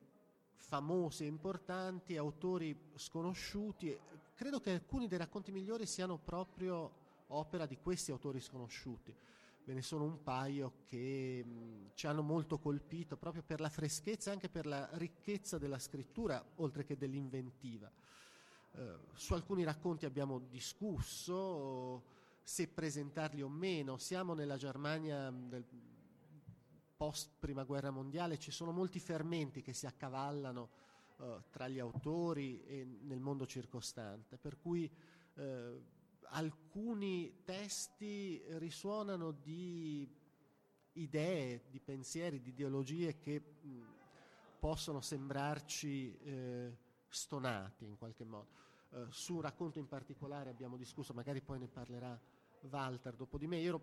famosi e importanti, autori sconosciuti. Credo che alcuni dei racconti migliori siano proprio opera di questi autori sconosciuti. Ve ne sono un paio che mh, ci hanno molto colpito proprio per la freschezza e anche per la ricchezza della scrittura, oltre che dell'inventiva. Eh, su alcuni racconti abbiamo discusso se presentarli o meno. Siamo nella Germania del post prima guerra mondiale, ci sono molti fermenti che si accavallano eh, tra gli autori e nel mondo circostante, per cui eh, alcuni testi risuonano di idee, di pensieri, di ideologie che mh, possono sembrarci eh, stonati in qualche modo. Uh, su un racconto in particolare abbiamo discusso, magari poi ne parlerà Walter dopo di me. Io ero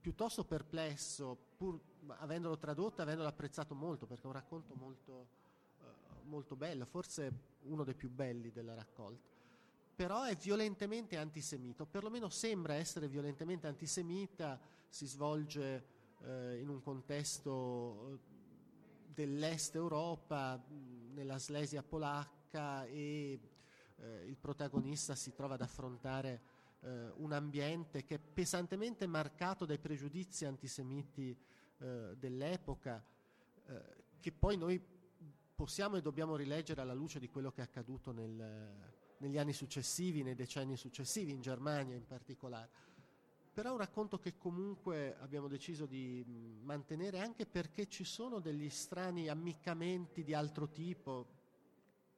piuttosto perplesso, pur avendolo tradotto e avendolo apprezzato molto, perché è un racconto molto, uh, molto bello, forse uno dei più belli della raccolta. Però è violentemente antisemita, o perlomeno sembra essere violentemente antisemita, si svolge uh, in un contesto dell'est Europa, nella Slesia polacca e eh, il protagonista si trova ad affrontare eh, un ambiente che è pesantemente marcato dai pregiudizi antisemiti eh, dell'epoca, eh, che poi noi possiamo e dobbiamo rileggere alla luce di quello che è accaduto nel, negli anni successivi, nei decenni successivi, in Germania in particolare. Però è un racconto che comunque abbiamo deciso di mantenere anche perché ci sono degli strani ammiccamenti di altro tipo,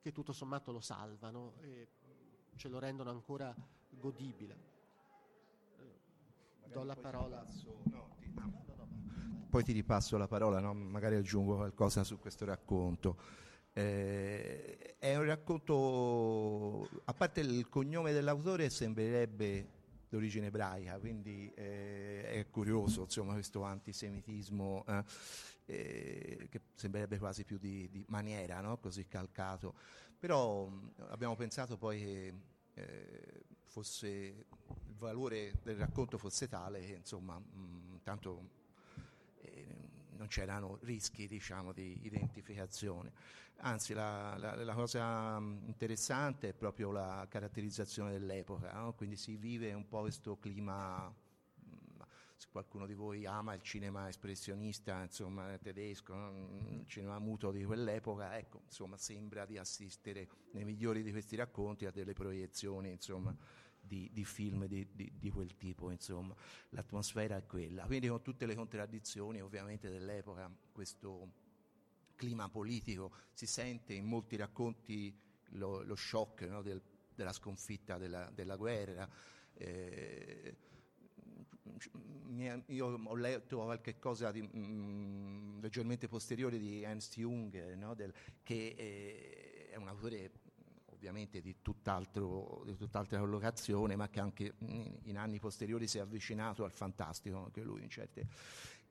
che tutto sommato lo salvano e ce lo rendono ancora godibile. Do la parola. No, ti, no. No, poi ti ripasso la parola, magari aggiungo qualcosa su questo racconto. Eh, è un racconto, a parte il cognome dell'autore, sembrerebbe d'origine ebraica, quindi eh, è curioso insomma, questo antisemitismo. Eh eh, che sembrerebbe quasi più di, di maniera, no? così calcato. Però mh, abbiamo pensato poi che eh, fosse, il valore del racconto fosse tale che insomma, mh, tanto non c'erano rischi diciamo, di identificazione. Anzi, la, la, la, cosa interessante è proprio la caratterizzazione dell'epoca, no? quindi si vive un po' questo clima se qualcuno di voi ama il cinema espressionista, insomma, tedesco, no? il cinema muto di quell'epoca, ecco, insomma, sembra di assistere nei migliori di questi racconti a delle proiezioni, insomma, di, di, film di, di, di, quel tipo, insomma. L'atmosfera è quella. Quindi con tutte le contraddizioni ovviamente dell'epoca, questo clima politico si sente in molti racconti lo, lo shock no, del, della sconfitta della, della guerra. Eh, io ho letto qualche cosa di, mh, mm, leggermente posteriore di Ernst Jung, no? Del, che eh, è un autore ovviamente di, tutt'altra collocazione, ma che anche in, anni posteriori si è avvicinato al fantastico, anche lui in certe...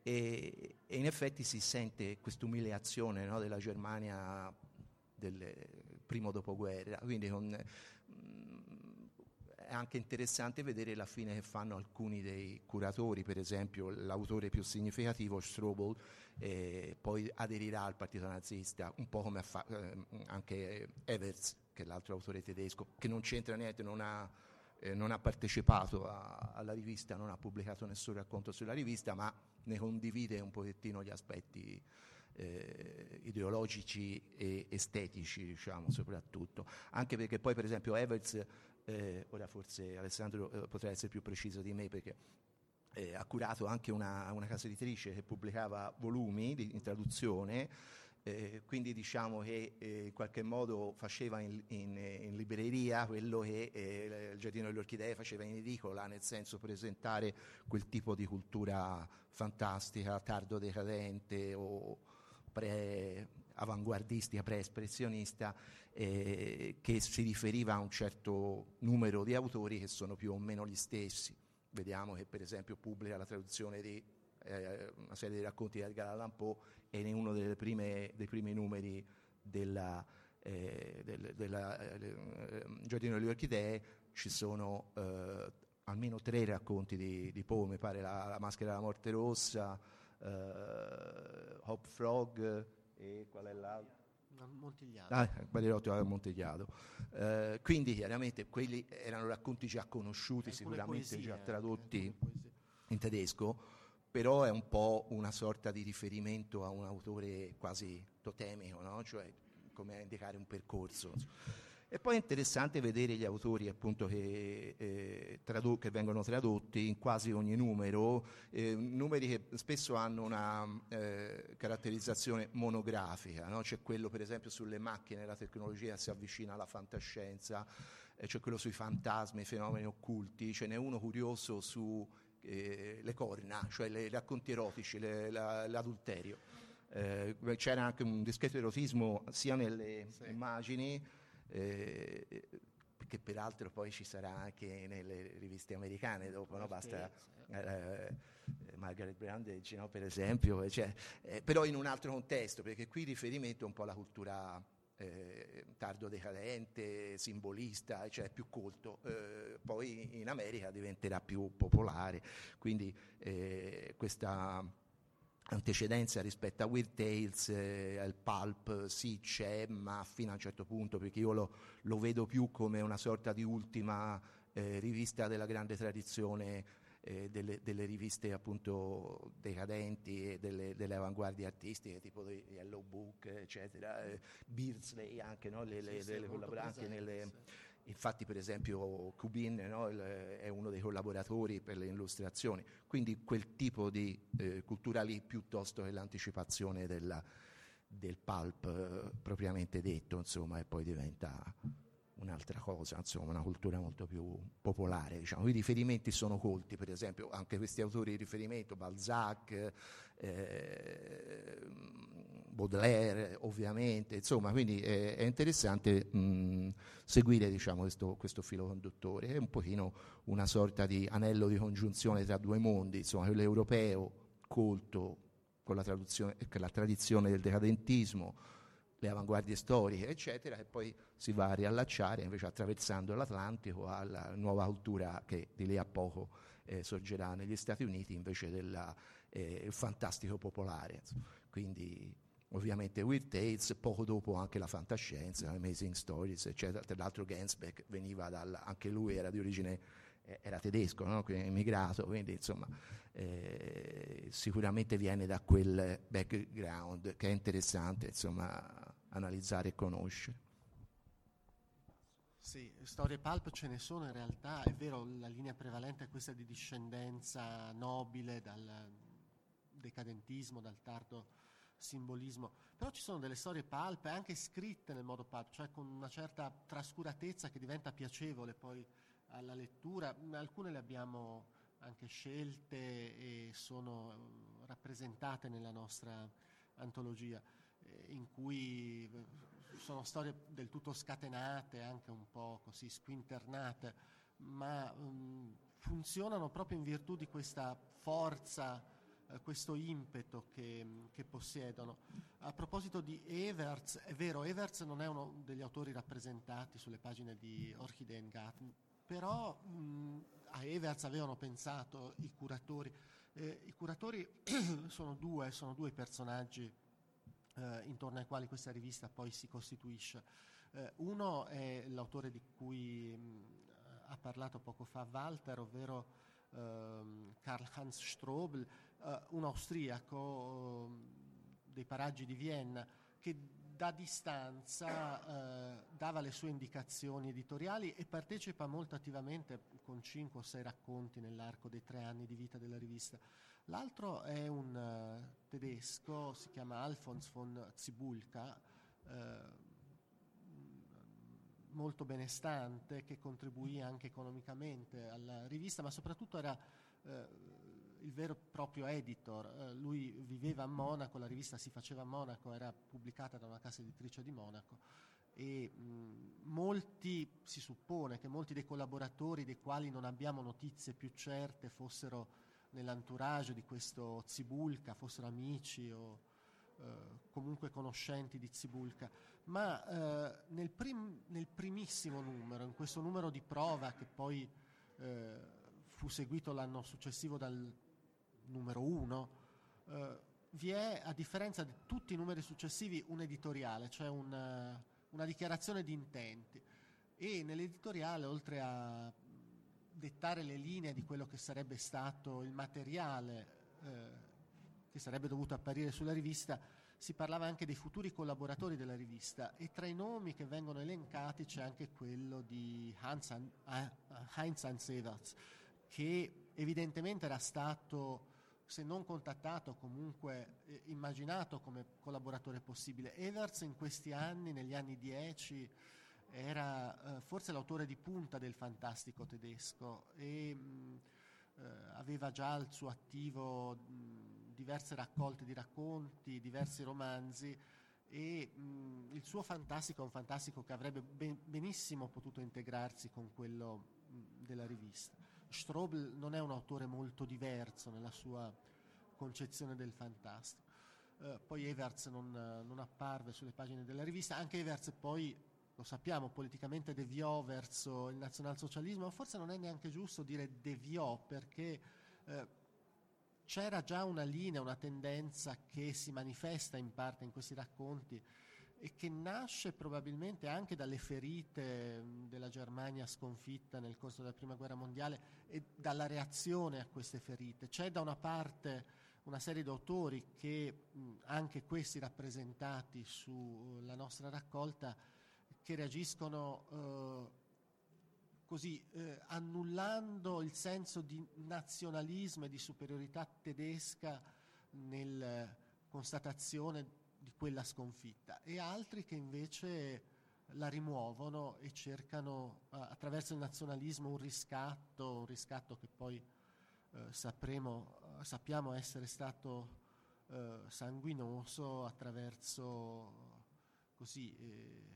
E, e in effetti si sente questa umiliazione no? della Germania del primo dopoguerra, quindi con è anche interessante vedere la fine che fanno alcuni dei curatori, per esempio l'autore più significativo, Strobel, eh, poi aderirà al partito nazista, un po' come fa- eh, anche Evers, che è l'altro autore tedesco, che non c'entra niente, non ha, eh, non ha partecipato a, alla rivista, non ha pubblicato nessun racconto sulla rivista, ma ne condivide un pochettino gli aspetti eh, ideologici e estetici, diciamo, soprattutto. Anche perché poi, per esempio, Evers eh, ora forse Alessandro eh, potrà essere più preciso di me perché eh, ha curato anche una, una, casa editrice che pubblicava volumi di, in traduzione, eh, quindi diciamo che eh, in qualche modo faceva in, in, in libreria quello che eh, il Giardino delle Orchidee faceva in edicola, nel senso presentare quel tipo di cultura fantastica, tardo decadente o pre avanguardistica, pre-espressionista, eh, che si riferiva a un certo numero di autori che sono più o meno gli stessi. Vediamo che per esempio pubblica la traduzione di eh, una serie di racconti di Edgar Allan Poe e in uno prime, dei primi numeri della, eh, del, della eh, Giardino delle Orchidee ci sono eh, almeno tre racconti di, di Poe, mi pare la, la, Maschera della Morte Rossa, eh, Hop Frog e qual è l'altro? Montigliado. Ah, Barilotto aveva Montigliado. Eh, quindi chiaramente quelli erano racconti già conosciuti, sicuramente già tradotti in tedesco, però è un po' una sorta di riferimento a un autore quasi totemico, no? cioè come a indicare un percorso. E poi è interessante vedere gli autori appunto che, eh, tradu- che vengono tradotti in quasi ogni numero, eh, numeri che spesso hanno una eh, caratterizzazione monografica, no? c'è quello per esempio sulle macchine, la tecnologia si avvicina alla fantascienza, eh, c'è quello sui fantasmi, i fenomeni occulti, ce n'è uno curioso su eh, le corna, cioè i racconti erotici, le, la, l'adulterio. Eh, c'era anche un discreto erotismo sia nelle Sì. immagini eh, che peraltro poi ci sarà anche nelle riviste americane dopo, no? basta eh, Margaret Brandage no? per esempio, cioè, eh, però in un altro contesto, perché qui riferimento è un po' alla cultura eh, tardo decadente, simbolista, cioè più colto, eh, poi in America diventerà più popolare, quindi eh, questa antecedenza rispetto a Weird Tales, eh, al pulp, sì c'è, ma fino a un certo punto, perché io lo, lo vedo più come una sorta di ultima eh, rivista della grande tradizione eh, delle, delle riviste appunto decadenti e delle, delle avanguardie artistiche, tipo Yellow Book, eccetera, eh, Beardsley anche, no? le, le, Sì, presente, nelle... Infatti, per esempio, Cubin no, il- è uno dei collaboratori per le illustrazioni, quindi quel tipo di eh, cultura lì piuttosto che l'anticipazione della- del pulp eh, propriamente detto, insomma, e poi diventa un'altra cosa, insomma, una cultura molto più popolare. Diciamo. I riferimenti sono colti, per esempio, anche questi autori di riferimento, Balzac, eh, Baudelaire, ovviamente, insomma, quindi è, è interessante mh, seguire diciamo, questo, questo filo conduttore, è un pochino una sorta di anello di congiunzione tra due mondi, insomma, quello europeo, colto con la, con la tradizione del decadentismo, le avanguardie storiche, eccetera, e poi si va a riallacciare invece attraversando l'Atlantico alla nuova cultura che di lì a poco eh, sorgerà negli Stati Uniti invece del fantastico popolare. Quindi ovviamente Weird Tales, poco dopo anche la fantascienza, Amazing Stories, eccetera. Tra l'altro Gainsbeck veniva dal, anche lui era di origine, eh, era tedesco, no? quindi emigrato, quindi insomma eh, sicuramente viene da quel background che è interessante insomma analizzare e conoscere. Sì, storie pulp ce ne sono in realtà, è vero, la linea prevalente è questa di discendenza nobile dal decadentismo, dal tardo simbolismo, però ci sono delle storie pulp anche scritte nel modo pulp, cioè con una certa trascuratezza che diventa piacevole poi alla lettura, alcune le abbiamo anche scelte e sono eh, rappresentate nella nostra antologia, in cui eh, sono storie del tutto scatenate, anche un po' così squinternate, ma mh, funzionano proprio in virtù di questa forza, eh, questo impeto che, che possiedono. A proposito di Everts, è vero, Everts non è uno degli autori rappresentati sulle pagine di Orchideengarten, però mh, a Everts avevano pensato i curatori. Eh, I curatori sono due, sono due personaggi eh, intorno ai quali questa rivista poi si costituisce. Eh, uno è l'autore di cui mh, ha parlato poco fa Walter, ovvero ehm, Karl-Heinz Strobel, eh, un austriaco ehm, dei paraggi di Vienna che da distanza eh, dava le sue indicazioni editoriali e partecipa molto attivamente con 5 o 6 racconti nell'arco dei tre anni di vita della rivista. L'altro è un eh, tedesco, si chiama Alfons von Zibulka, eh, molto benestante, che contribuì anche economicamente alla rivista, ma soprattutto era eh, il vero e proprio editor. Eh, lui viveva a Monaco, la rivista si faceva a Monaco, era pubblicata da una casa editrice di Monaco e mh, molti, si suppone che molti dei collaboratori dei quali non abbiamo notizie più certe fossero nell'entourage di questo Zibulka, fossero amici o eh, comunque conoscenti di Zibulka, ma eh, nel, prim- nel, primissimo numero, in questo numero di prova che poi eh, fu seguito l'anno successivo dal numero uno, vi è, a differenza di tutti i numeri successivi, un editoriale, cioè un, una dichiarazione di intenti. E nell'editoriale, oltre a dettare le linee di quello che sarebbe stato il materiale eh, che sarebbe dovuto apparire sulla rivista, si parlava anche dei futuri collaboratori della rivista e tra i nomi che vengono elencati c'è anche quello di Hans, uh, Heinz Hans Everts, che evidentemente era stato se non contattato, comunque eh, immaginato come collaboratore possibile. Everts in questi anni, negli anni 10, era eh, forse l'autore di punta del fantastico tedesco e mh, eh, aveva già al suo attivo mh, diverse raccolte di racconti, diversi romanzi e mh, il suo fantastico è un fantastico che avrebbe ben, benissimo potuto integrarsi con quello della rivista. Strobel non è un autore molto diverso nella sua concezione del fantastico. Uh, poi Everts non, non, apparve sulle pagine della rivista, anche Everts poi, lo sappiamo, politicamente deviò verso il nazionalsocialismo, forse non è neanche giusto dire deviò perché uh, c'era già una linea, una tendenza che si manifesta in parte in questi racconti e che nasce probabilmente anche dalle ferite della Germania sconfitta nel corso della Prima Guerra Mondiale e dalla reazione a queste ferite. C'è da una parte una serie di autori che, anche questi rappresentati sulla nostra raccolta, che reagiscono eh, così eh, annullando il senso di nazionalismo e di superiorità tedesca nella constatazione di quella sconfitta e altri che invece la rimuovono e cercano attraverso il nazionalismo un riscatto, un riscatto che poi eh, sapremo, sappiamo essere stato eh, sanguinoso attraverso così, eh,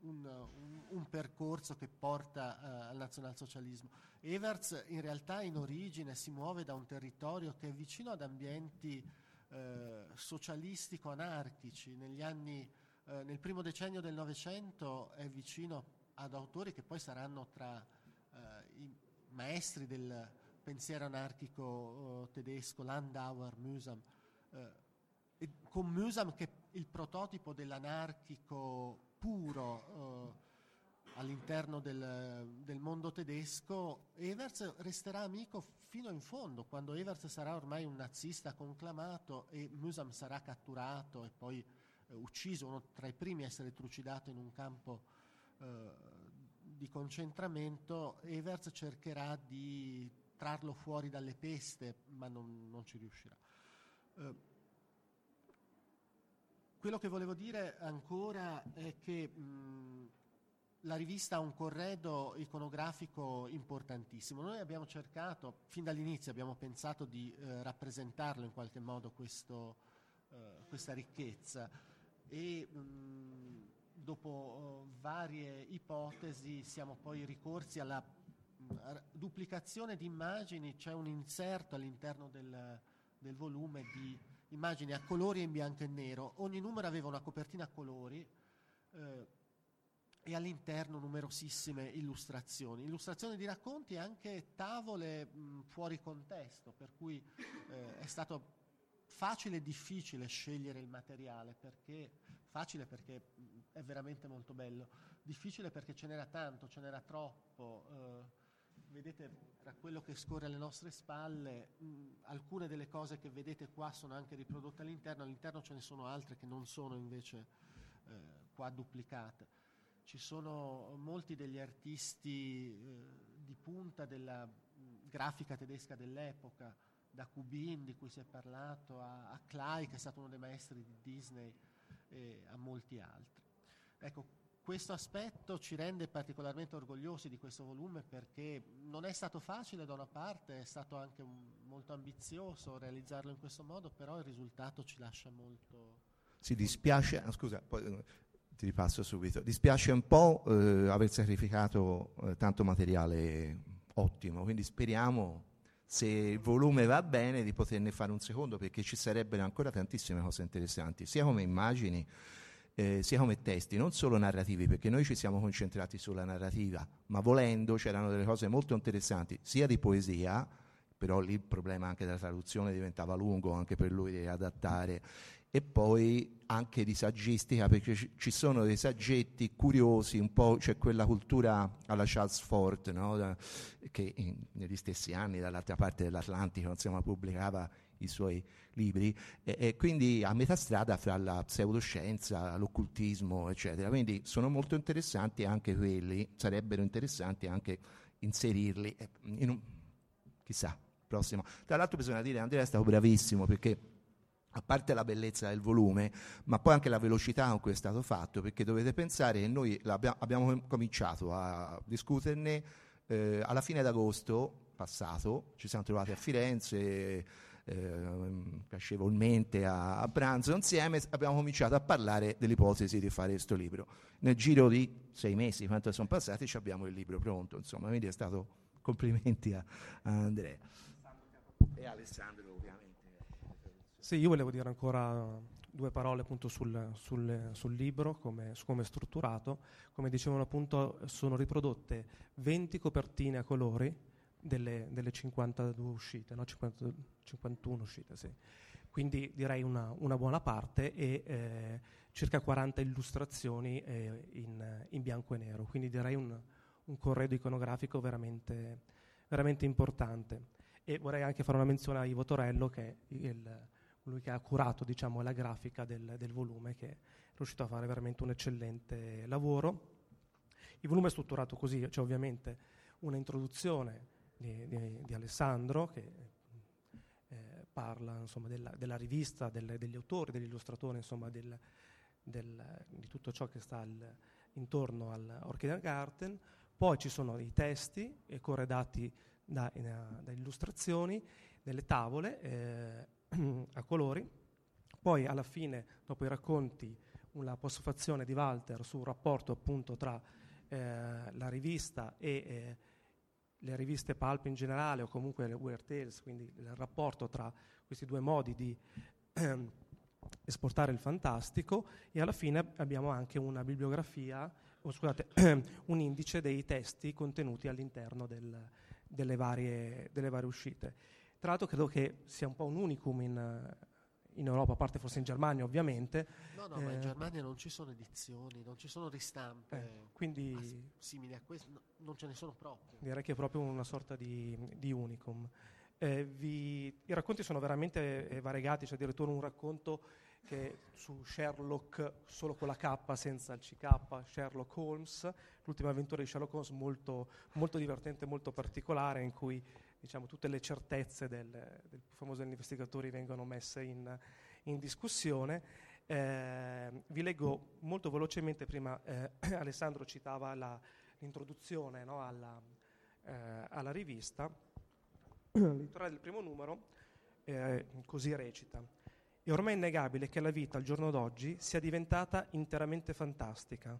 un, un, un, percorso che porta uh, al nazionalsocialismo. Everts in realtà in origine si muove da un territorio che è vicino ad ambienti uh, socialistico-anarchici. Negli anni, uh, nel primo decennio del Novecento è vicino ad autori che poi saranno tra i maestri del pensiero anarchico tedesco, Landauer, Mühsam. con Mühsam che è il prototipo dell'anarchico puro eh, all'interno del, del, mondo tedesco, Evers resterà amico fino in fondo, quando Evers sarà ormai un nazista conclamato e Musam sarà catturato e poi eh, ucciso, uno tra i primi a essere trucidato in un campo eh, di concentramento, Evers cercherà di trarlo fuori dalle peste, ma non, non ci riuscirà. Eh, quello che volevo dire ancora è che mh, la rivista ha un corredo iconografico importantissimo. Noi abbiamo cercato, fin dall'inizio abbiamo pensato di eh, rappresentarlo in qualche modo questo, eh, questa ricchezza e mh, dopo uh, varie ipotesi siamo poi ricorsi alla mh, duplicazione di immagini, c'è un inserto all'interno del, del volume di immagini a colori e in bianco e nero. Ogni numero aveva una copertina a colori eh, e all'interno numerosissime illustrazioni. Illustrazioni di racconti e anche tavole mh, fuori contesto, per cui eh, è stato facile e difficile scegliere il materiale, perché, facile perché è veramente molto bello, difficile perché ce n'era tanto, ce n'era troppo. Eh, vedete tra quello che scorre alle nostre spalle, mh, alcune delle cose che vedete qua sono anche riprodotte all'interno, all'interno ce ne sono altre che non sono invece eh, qua duplicate. Ci sono molti degli artisti eh, di punta della mh, grafica tedesca dell'epoca, da Kubin di cui si è parlato, a, a Clay che è stato uno dei maestri di Disney e a molti altri. Ecco, questo aspetto ci rende particolarmente orgogliosi di questo volume perché non è stato facile da una parte, è stato anche un, molto ambizioso realizzarlo in questo modo, però il risultato ci lascia molto... Si dispiace, ah, scusa, poi eh, ti ripasso subito, dispiace un po' eh, aver sacrificato eh, tanto materiale ottimo, quindi speriamo se il volume va bene di poterne fare un secondo perché ci sarebbero ancora tantissime cose interessanti, sia come immagini eh, sia come testi, non solo narrativi, perché noi ci siamo concentrati sulla narrativa, ma volendo c'erano delle cose molto interessanti, sia di poesia, però lì il problema anche della traduzione diventava lungo anche per lui di adattare e poi anche di saggistica perché ci sono dei saggetti curiosi, un po' c'è quella cultura alla Charles Ford no? che in, negli stessi anni dall'altra parte dell'Atlantico insomma, pubblicava i suoi libri e, e, quindi a metà strada fra la pseudoscienza, l'occultismo eccetera, quindi sono molto interessanti anche quelli, sarebbero interessanti anche inserirli in un, chissà, prossimo. Tra l'altro bisogna dire Andrea è stato bravissimo perché a parte la bellezza del volume, ma poi anche la velocità con cui è stato fatto, perché dovete pensare che noi abbiamo cominciato a discuterne eh, alla fine d'agosto passato, ci siamo trovati a Firenze, eh, piacevolmente a, a pranzo insieme, abbiamo cominciato a parlare dell'ipotesi di fare questo libro. Nel giro di sei mesi, quanto sono passati, abbiamo il libro pronto, insomma, quindi è stato complimenti a, a Andrea. E Alessandro. Sì, io volevo dire ancora due parole appunto sul, sul, sul libro, come, su come è strutturato. Come dicevano appunto sono riprodotte 20 copertine a colori delle, delle 52 uscite, no? 50, 51 uscite, sì. Quindi direi una, una buona parte e eh, circa 40 illustrazioni eh, in, in, bianco e nero, quindi direi un, un corredo iconografico veramente, veramente importante. E vorrei anche fare una menzione a Ivo Torello che è il colui che ha curato diciamo, la grafica del, del, volume, che è riuscito a fare veramente un eccellente lavoro. Il volume è strutturato così, c'è ovviamente una introduzione di, di, di Alessandro che eh, parla insomma, della, della, rivista, del, degli autori, degli illustratori, insomma, del, di tutto ciò che sta al, intorno all'Orchidea Garden. Poi ci sono i testi eh, corredati da, da, illustrazioni, delle tavole. Eh, a colori, poi alla fine, dopo i racconti, una postfazione di Walter sul rapporto appunto tra eh, la rivista e eh, le riviste pulp in generale o comunque le Weird Tales, quindi il rapporto tra questi due modi di ehm, esportare il fantastico e alla fine abbiamo anche una bibliografia, oh, scusate, un indice dei testi contenuti all'interno del, delle, varie, delle varie uscite. Tra l'altro credo che sia un po' un unicum in, in Europa, a parte forse in Germania ovviamente. No, no, eh, ma in eh, Germania non ci sono edizioni, non ci sono ristampe eh, quindi, ah, simili a queste, no, non ce ne sono proprio. Direi che è proprio una sorta di, di unicum. Eh, vi, I racconti sono veramente eh, variegati, c'è addirittura un racconto che su Sherlock solo con la K senza il CK, Sherlock Holmes, l'ultima avventura di Sherlock Holmes molto, molto divertente, molto particolare in cui diciamo, tutte le certezze del, del famoso degli investigatori vengono messe in, in discussione. Eh, vi leggo molto velocemente, prima eh, Alessandro citava la, l'introduzione no, alla, eh, alla, rivista, l'editoriale del primo numero eh, così recita. È ormai innegabile che la vita al giorno d'oggi sia diventata interamente fantastica,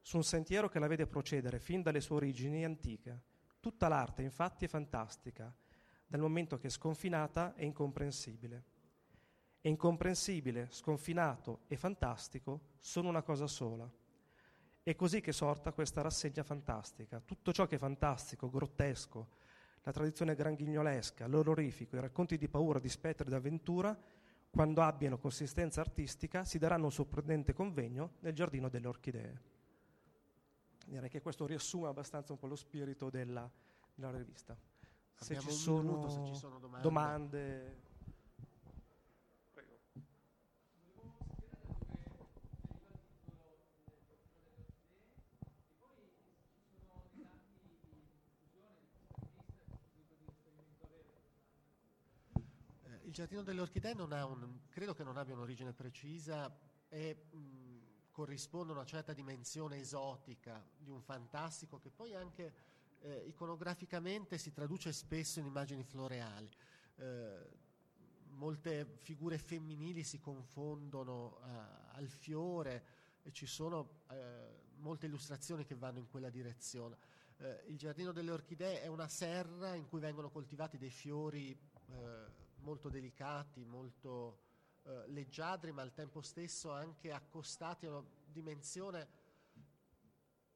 su un sentiero che la vede procedere fin dalle sue origini antiche Tutta l'arte infatti è fantastica, dal momento che è sconfinata e incomprensibile. E incomprensibile, sconfinato e fantastico sono una cosa sola. È così che sorta questa rassegna fantastica. Tutto ciò che è fantastico, grottesco, la tradizione granghignolesca, l'orrorifico, i racconti di paura, di spettri e d'avventura, quando abbiano consistenza artistica, si daranno un sorprendente convegno nel giardino delle orchidee direi che questo riassume abbastanza un po' lo spirito della, della rivista. Se ci, sono, minuto, se ci, sono, domande. domande eh, Il giardino delle orchidee non ha un, credo che non abbia un'origine precisa, è mh, corrisponde a una certa dimensione esotica di un fantastico che poi anche eh, iconograficamente si traduce spesso in immagini floreali. Eh, molte figure femminili si confondono eh, al fiore e ci sono eh, molte illustrazioni che vanno in quella direzione. Eh, il giardino delle orchidee è una serra in cui vengono coltivati dei fiori eh, molto delicati, molto eh, leggiadri ma al tempo stesso anche accostati a una dimensione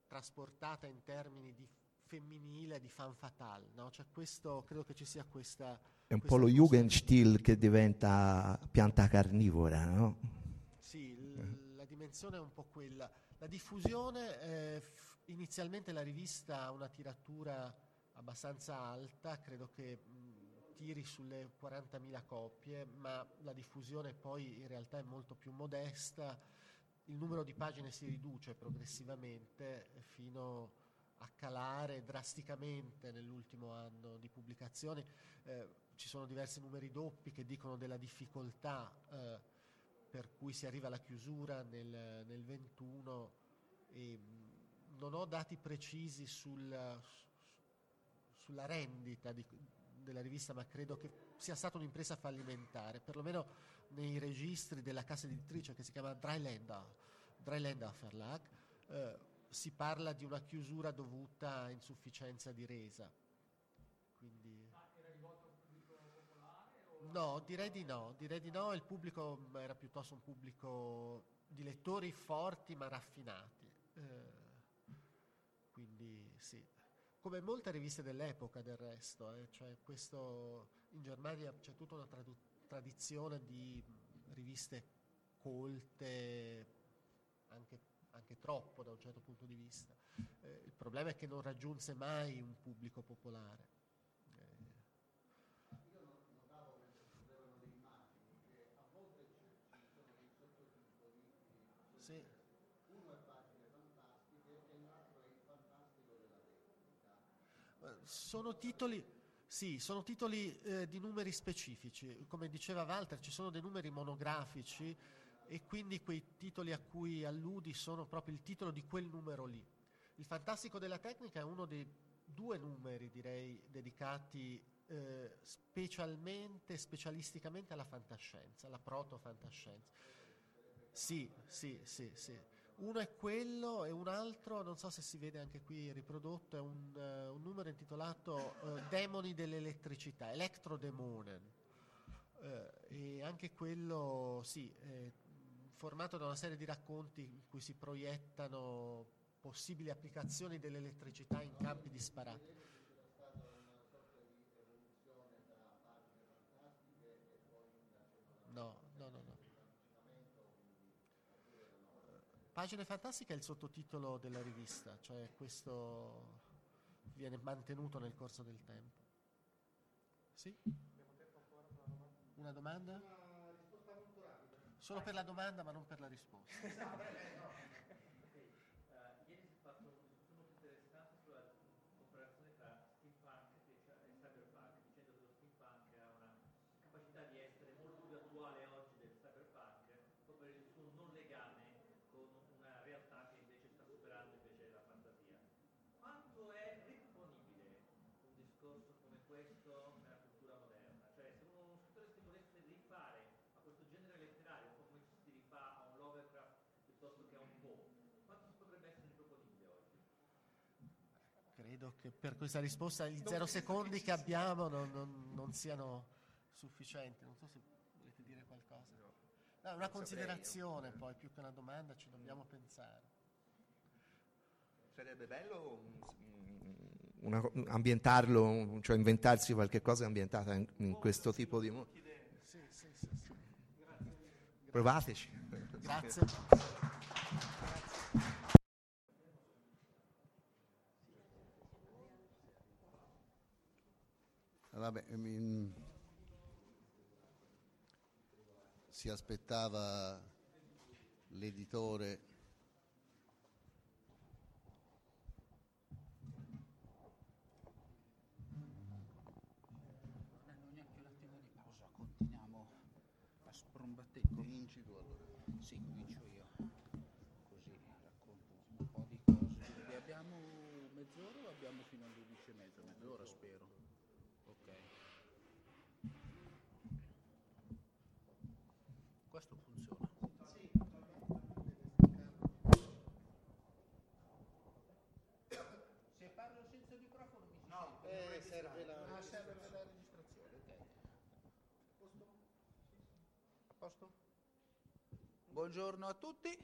trasportata in termini di femminile di fan fatale, no? Cioè questo, credo che ci sia questa... È un questa po' lo. Jugendstil che diventa pianta carnivora, no? Sì, l- la dimensione è un po' quella. La diffusione, eh, f- inizialmente la rivista ha una tiratura abbastanza alta, credo che mh, tiri sulle 40.000 copie, ma la diffusione poi in realtà è molto più modesta. Il numero di pagine si riduce progressivamente fino a calare drasticamente nell'ultimo anno di pubblicazioni. Eh, ci sono diversi numeri doppi che dicono della difficoltà eh, per cui si arriva alla chiusura nel, nel 21 e mh, non ho dati precisi sul- su- sulla rendita di- della rivista, ma credo che sia stata un'impresa fallimentare, perlomeno nei registri della casa editrice che si chiama Dreiländer, Dreiländer Verlag, eh, si parla di una chiusura dovuta a insufficienza di resa. Quindi... No, direi di no, direi di no, il pubblico mh, era piuttosto un pubblico di lettori forti ma raffinati. Eh, quindi sì. Come molte riviste dell'epoca del resto, eh, cioè questo, in Germania c'è tutta una tradu- tradizione di riviste colte, anche, anche troppo da un certo punto di vista. Eh, il problema è che non raggiunse mai un pubblico popolare. Eh, Sì. Sono titoli, sì, sono titoli eh, di numeri specifici. Come diceva Walter, ci sono dei numeri monografici e quindi quei titoli a cui alludi sono proprio il titolo di quel numero lì. Il Fantastico della Tecnica è uno dei due numeri, direi, dedicati eh, specialmente, specialisticamente alla fantascienza, alla proto-fantascienza. Sì, sì, sì, sì. Uno è quello e un altro, non so se si vede anche qui riprodotto, è un, eh, un numero intitolato eh, Demoni dell'elettricità, Electrodemonen. Eh, e anche quello, sì, è formato da una serie di racconti in cui si proiettano possibili applicazioni dell'elettricità in campi disparati. No, no, no, no. Pagine fantastiche è il sottotitolo della rivista, cioè questo viene mantenuto nel corso del tempo. Sì? Una domanda? Solo per la domanda ma non per la risposta. Eh, ieri si è fatto una discussione molto interessante sulla comparazione tra steampunk e cia- e cyberpunk, dicendo che lo steampunk ha una capacità di essere molto più attuale oggi del cyberpunk, proprio per il suo non legame con una realtà che invece sta superando invece la fantasia. Quanto è riproponibile un discorso come questo nella cultura moderna? Cioè, se uno scrittore si volesse rifare a questo genere letterario, un po' come ci si rifà a un Lovecraft piuttosto che a un Poe, quanto potrebbe essere riproponibile oggi? Credo che per questa risposta i zero secondi che abbiamo non, non- non siano sufficienti. Non so se volete dire qualcosa. No, una considerazione poi, più che una domanda, ci dobbiamo pensare. Sarebbe bello una co- ambientarlo, cioè inventarsi qualche cosa ambientata in, in questo tipo di mondo. Sì, sì, sì, sì. Provateci. Grazie. Vabbè, mi- si aspettava l'editore. Cominci tu allora. Sì, comincio io. Così racconto un po' di cose. Abbiamo mezz'ora o abbiamo fino alle 11 e mezza? Mezz'ora spero. Ok. Questo funziona. Se parlo senza microfono mi si no, serve la Ah, serve per la registrazione, ok. A posto? Buongiorno a tutti.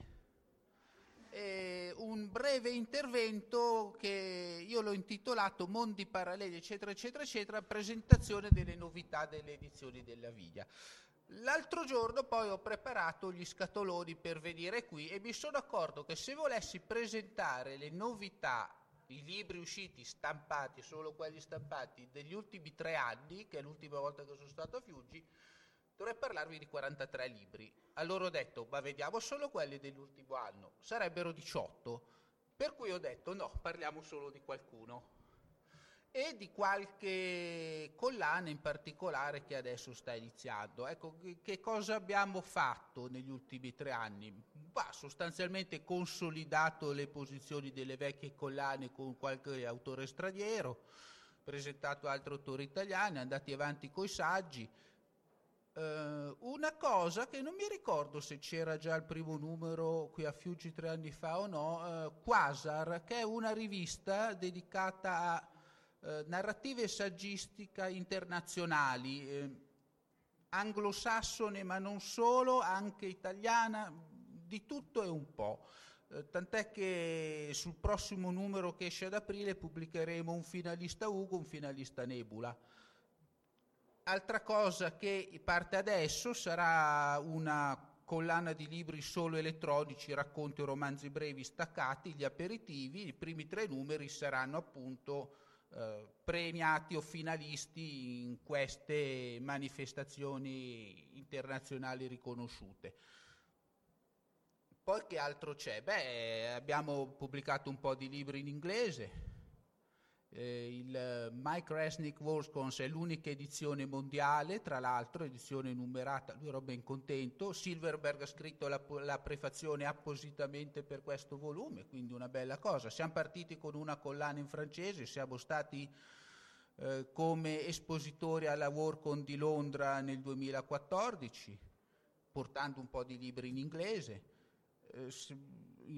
Eh, un breve intervento che io l'ho intitolato Mondi paralleli, eccetera, eccetera, eccetera, presentazione delle novità delle edizioni della Viglia. L'altro giorno poi ho preparato gli scatoloni per venire qui e mi sono accorto che se volessi presentare le novità, i libri usciti stampati, solo quelli stampati, degli ultimi tre anni, che è l'ultima volta che sono stato a Fiuggi, dovrei parlarvi di 43 libri. Allora ho detto, ma vediamo solo quelli dell'ultimo anno, sarebbero 18. Per cui ho detto, no, parliamo solo di qualcuno e di qualche collana in particolare che adesso sta iniziando. Ecco, che, cosa abbiamo fatto negli ultimi tre anni? Bah, sostanzialmente consolidato le posizioni delle vecchie collane con qualche autore straniero, presentato altri autori italiani, andati avanti coi saggi. Uh, una cosa che non mi ricordo se c'era già il primo numero qui a Fiuggi tre anni fa o no, uh, Quasar, che è una rivista dedicata a eh, narrative e saggistica internazionali, eh, anglosassone ma non solo, anche italiana, di tutto e un po'. Eh, tant'è che sul prossimo numero che esce ad aprile pubblicheremo un finalista Ugo, un finalista Nebula. Altra cosa che parte adesso sarà una collana di libri solo elettronici, racconti o romanzi brevi staccati, gli aperitivi, i primi tre numeri saranno appunto eh, premiati o finalisti in queste manifestazioni internazionali riconosciute. Poi che altro c'è? Beh, abbiamo pubblicato un po' di libri in inglese, eh, il Mike Resnick Wolfscons è l'unica edizione mondiale, tra l'altro, edizione numerata, lui era ben contento. Silverberg ha scritto la, la, prefazione appositamente per questo volume, quindi una bella cosa. Siamo partiti con una collana in francese, siamo stati eh, come espositori alla Workon di Londra nel 2014, portando un po' di libri in inglese. Eh,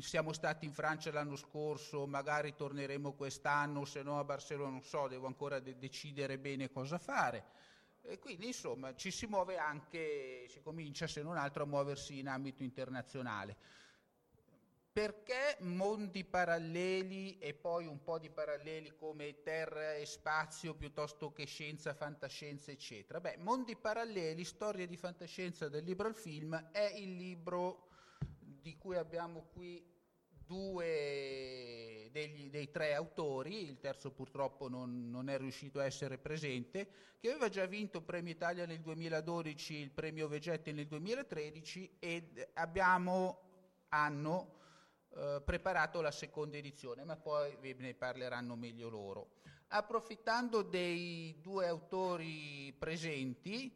siamo stati in Francia l'anno scorso, magari torneremo quest'anno, se no a Barcellona non so, devo ancora de- decidere bene cosa fare. E quindi insomma ci si muove anche, si comincia se non altro a muoversi in ambito internazionale. Perché mondi paralleli e poi un po' di paralleli come terra e spazio piuttosto che scienza, fantascienza, eccetera? Beh, Mondi paralleli, storia di fantascienza del libro al film, è il libro di cui abbiamo qui due degli, dei tre autori, il terzo purtroppo non, non, è riuscito a essere presente, che aveva già vinto il Premio Italia nel 2012, il Premio Vegetti nel 2013 ed abbiamo, hanno eh, preparato la seconda edizione, ma poi ve ne parleranno meglio loro. Approfittando dei due autori presenti,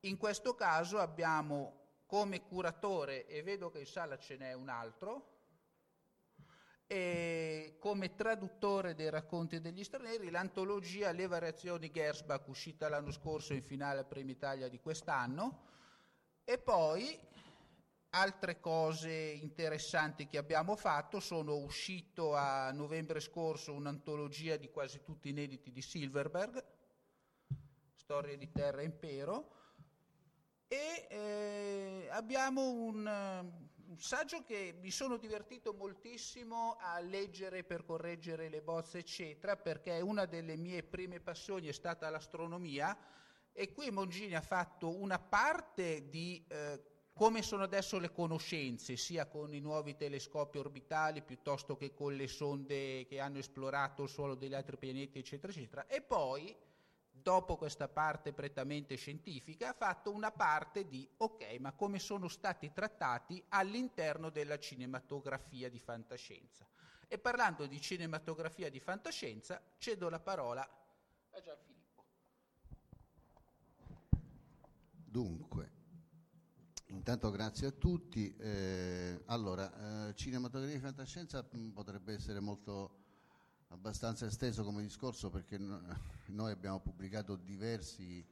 in questo caso abbiamo come curatore, e vedo che in sala ce n'è un altro, e come traduttore dei racconti degli stranieri, l'antologia Le variazioni Gersbach, uscita l'anno scorso in finale al Premio Italia di quest'anno, e poi altre cose interessanti che abbiamo fatto, sono uscito a novembre scorso un'antologia di quasi tutti inediti di Silverberg, Storie di Terra e Impero, e eh, abbiamo un, un, saggio che mi sono divertito moltissimo a leggere per correggere le bozze eccetera perché una delle mie prime passioni è stata l'astronomia. E qui Mongini ha fatto una parte di eh, come sono adesso le conoscenze, sia con i nuovi telescopi orbitali piuttosto che con le sonde che hanno esplorato il suolo degli altri pianeti, eccetera, eccetera, e poi dopo questa parte prettamente scientifica, ha fatto una parte di, ok, ma come sono stati trattati all'interno della cinematografia di fantascienza. E parlando di cinematografia di fantascienza, cedo la parola a Gianfilippo. Dunque, intanto grazie a tutti. Eh, allora, eh, cinematografia di fantascienza mh, potrebbe essere molto abbastanza esteso come discorso perché noi abbiamo pubblicato diversi,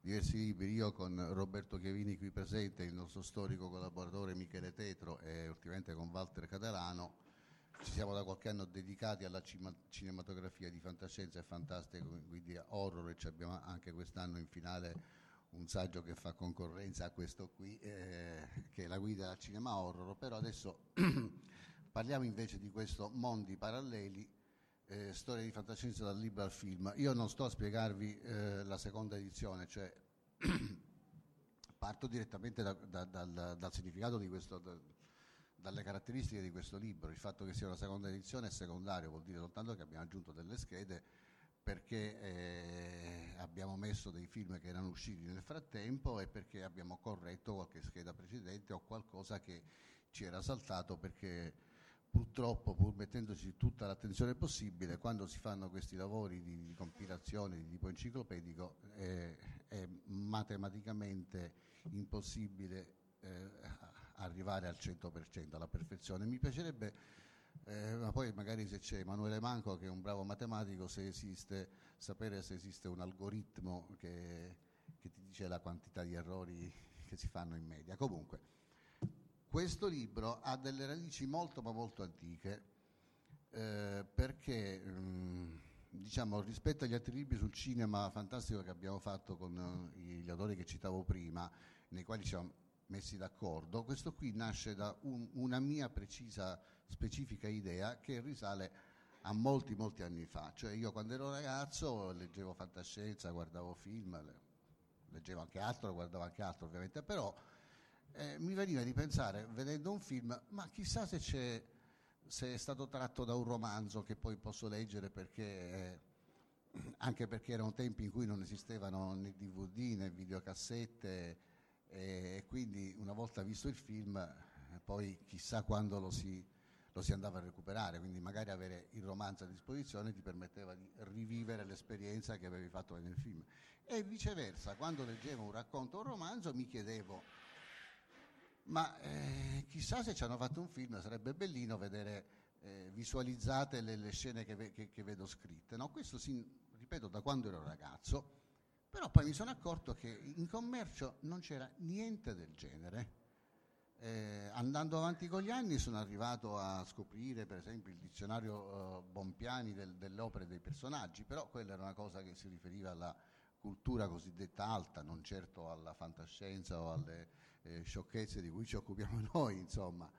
diversi libri, io con Roberto Chiavini qui presente, il nostro storico collaboratore Michele Tetro e ultimamente con Walter Catalano, ci siamo da qualche anno dedicati alla cinematografia di fantascienza e fantastica, quindi horror e abbiamo anche quest'anno in finale un saggio che fa concorrenza a questo qui, eh, che è la guida al cinema horror, però adesso parliamo invece di questo Mondi Paralleli eh, Storia di fantascienza dal libro al film. Io non sto a spiegarvi eh, la seconda edizione, cioè parto direttamente da- da- dal, dal significato di questo, da- dalle caratteristiche di questo libro. Il fatto che sia una seconda edizione è secondario, vuol dire soltanto che abbiamo aggiunto delle schede perché eh, abbiamo messo dei film che erano usciti nel frattempo e perché abbiamo corretto qualche scheda precedente o qualcosa che ci era saltato perché purtroppo pur mettendoci tutta l'attenzione possibile quando si fanno questi lavori di, di compilazione di tipo enciclopedico eh, è matematicamente impossibile eh, arrivare al 100% alla perfezione mi piacerebbe eh, ma poi magari se c'è Emanuele Manco che è un bravo matematico, se esiste, sapere se esiste un algoritmo che, che ti dice la quantità di errori che si fanno in media. Comunque, questo libro ha delle radici molto ma molto antiche eh, perché mh, diciamo, rispetto agli altri libri sul cinema fantastico che abbiamo fatto con eh, gli autori che citavo prima, nei quali ci siamo messi d'accordo, questo qui nasce da un- una mia precisa, specifica idea che risale a molti, molti anni fa. Cioè io quando ero ragazzo leggevo fantascienza, guardavo film, le- leggevo anche altro, guardavo anche altro ovviamente, però eh, mi veniva di pensare, vedendo un film, ma chissà se, se è stato tratto da un romanzo che poi posso leggere perché... eh, anche perché erano tempi in cui non esistevano né DVD né videocassette e quindi una volta visto il film eh, poi chissà quando lo si, lo si andava a recuperare, quindi magari avere il romanzo a disposizione ti permetteva di rivivere l'esperienza che avevi fatto nel film. E viceversa, quando leggevo un racconto o un romanzo mi chiedevo, ma eh, chissà se ci hanno fatto un film, sarebbe bellino vedere eh, visualizzate le, le scene che, ve- che- che vedo scritte. No? Questo si, ripeto da quando ero ragazzo, però poi mi sono accorto che in commercio non c'era niente del genere. Eh, andando avanti con gli anni sono arrivato a scoprire per esempio il dizionario eh, Bompiani del- delle opere dei personaggi, però quella era una cosa che si riferiva alla cultura cosiddetta alta, non certo alla fantascienza o alle eh, sciocchezze di cui ci occupiamo noi, insomma.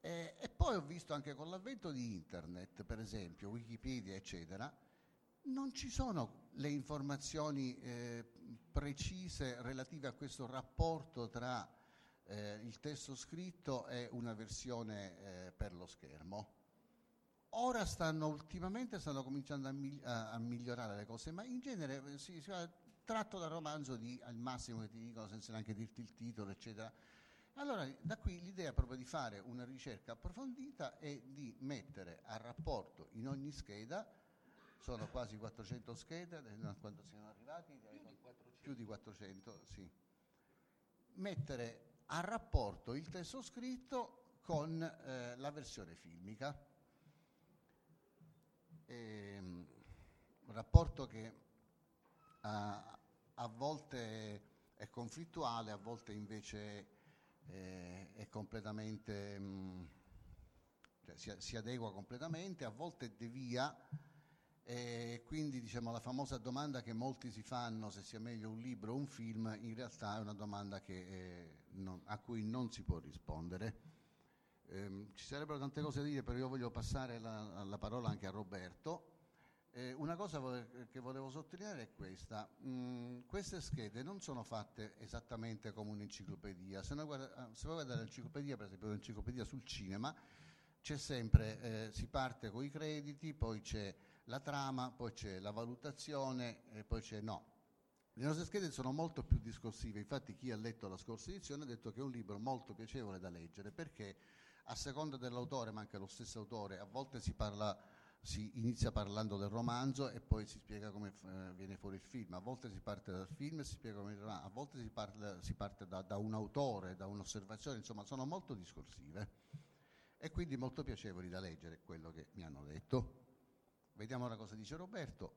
Eh, e poi ho visto anche con l'avvento di internet, per esempio Wikipedia, eccetera, non ci sono le informazioni eh, precise relative a questo rapporto tra eh, il testo scritto e una versione eh, per lo schermo. Ora stanno, ultimamente stanno cominciando a, mi- a- migliorare le cose, ma in genere si, si va tratto dal romanzo di, al massimo che ti dicono senza neanche dirti il titolo, eccetera. Allora, da qui l'idea proprio di fare una ricerca approfondita e di mettere a rapporto in ogni scheda, sono quasi 400 schede, quando siamo arrivati? Più di 400, sì. Mettere a rapporto il testo scritto con eh, la versione filmica. Ehm, un rapporto che a, a volte è conflittuale, a volte invece eh, è completamente, mh, cioè si, si adegua completamente, a volte devia e quindi diciamo, la famosa domanda che molti si fanno se sia meglio un libro o un film, in realtà è una domanda che, eh, non- a cui non si può rispondere. Ehm, ci sarebbero tante cose da dire, però io voglio passare la, la parola anche a Roberto. Eh, una cosa che volevo sottolineare è questa. Mm, queste schede non sono fatte esattamente come un'enciclopedia. Se, guarda- ah, se voi guardate l'enciclopedia, per esempio l'enciclopedia sul cinema, c'è sempre, eh, si parte con i crediti, poi c'è la trama, poi c'è la valutazione e poi c'è no. Le nostre schede sono molto più discorsive, infatti chi ha letto la scorsa edizione ha detto che è un libro molto piacevole da leggere perché a seconda dell'autore, ma anche lo stesso autore, a volte si parla si inizia parlando del romanzo e poi si spiega come eh, viene fuori il film, a volte si parte dal film e si spiega come il romanzo, a volte si, parla- si parte da, da un autore, da un'osservazione, insomma sono molto discorsive e quindi molto piacevoli da leggere, quello che mi hanno detto. Vediamo ora cosa dice Roberto.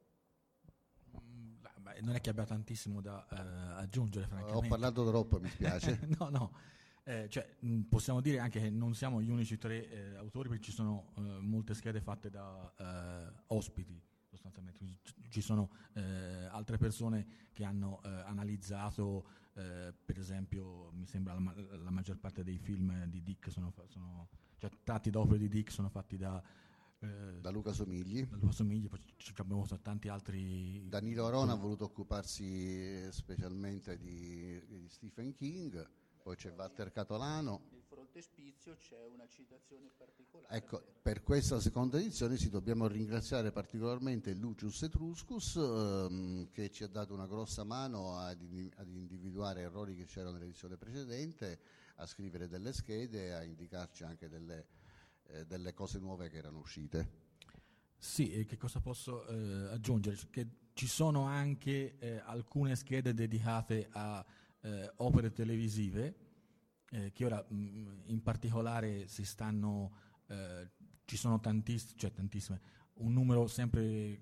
Mm, beh, non è che abbia tantissimo da eh, aggiungere, Ho francamente. parlato troppo, mi spiace. no, no. Eh, cioè, mh, possiamo dire anche che non siamo gli unici tre eh, autori perché ci sono eh, molte schede fatte da eh, ospiti sostanzialmente. Ci- sono eh, altre persone che hanno eh, analizzato per esempio mi sembra la, ma- la maggior parte dei film di Dick sono, fa- sono cioè, tratti da opere di Dick sono fatti da da Luca Somigli. da Luca Somigli, poi abbiamo tanti altri... Danilo Arona ha voluto occuparsi specialmente di, di Stephen King, poi c'è Walter Catolano. Nel frontespizio c'è una citazione particolare. Ecco, per questa seconda edizione ci dobbiamo ringraziare particolarmente Lucius Etruscus ehm, che ci ha dato una grossa mano ad, ad individuare errori che c'erano nell'edizione precedente, a scrivere delle schede, a indicarci anche delle, eh, delle cose nuove che erano uscite. Sì, e che cosa posso eh, aggiungere? Che ci sono anche eh, alcune schede dedicate a eh, opere televisive eh, che ora mh, in particolare si stanno, eh, ci sono tantiss- cioè tantissime, un numero sempre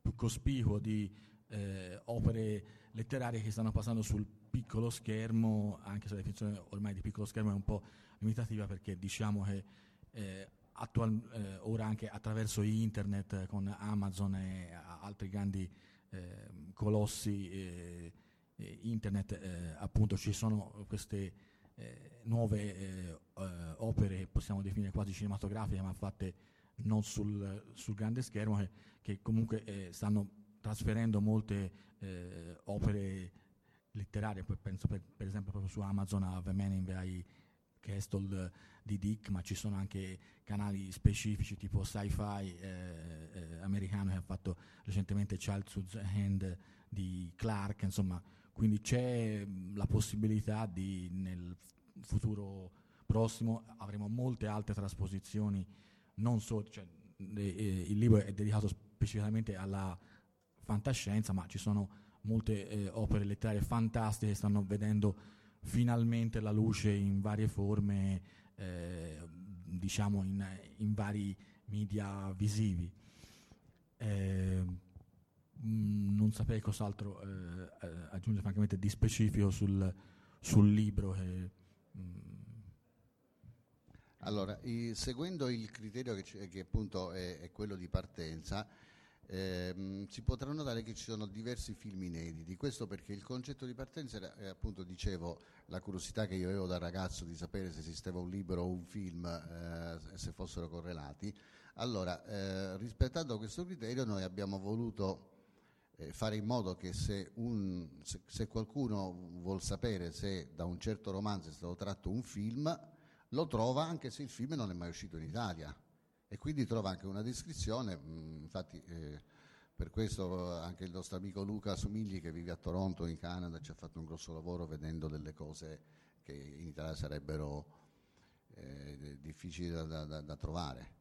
più cospicuo di eh, opere letterarie che stanno passando sul piccolo schermo, anche se la definizione ormai di piccolo schermo è un po' limitativa perché diciamo che eh, attual- eh, ora anche attraverso internet con Amazon e altri grandi eh, colossi eh, eh, internet eh, appunto ci sono queste eh, nuove eh, eh, opere possiamo definire quasi cinematografiche ma fatte non sul, sul grande schermo che, che comunque eh, stanno trasferendo molte eh, opere letterarie. Penso per, per esempio proprio su Amazon a The Man in the Castle di Dick, ma ci sono anche canali specifici tipo sci-fi eh, eh, americano che ha fatto recentemente Childhood's Hand di Clark, insomma, quindi c'è mh, la possibilità di nel futuro prossimo avremo molte altre trasposizioni, non solo, cioè, eh, il libro è dedicato specificamente alla fantascienza, ma ci sono molte eh, opere letterarie fantastiche che stanno vedendo finalmente la luce in varie forme, eh, diciamo in, in vari media visivi. Mh, non saprei cos'altro eh, eh, aggiungere francamente di specifico sul, sul libro. Che, mh, Allora, i- seguendo il criterio che, c'è- che appunto è, è quello di partenza, ehm, si potrà notare che ci sono diversi film inediti. Questo perché il concetto di partenza era, eh, appunto, dicevo, la curiosità che io avevo da ragazzo di sapere se esisteva un libro o un film eh, se fossero correlati. Allora, eh, rispettando questo criterio, noi abbiamo voluto eh, fare in modo che se, un- se- se qualcuno vuol sapere se da un certo romanzo è stato tratto un film, lo trova anche se il film non è mai uscito in Italia e quindi trova anche una descrizione, mh, infatti eh, per questo anche il nostro amico Luca Somigli che vive a Toronto in Canada ci ha fatto un grosso lavoro vedendo delle cose che in Italia sarebbero eh, difficili da- da- da trovare.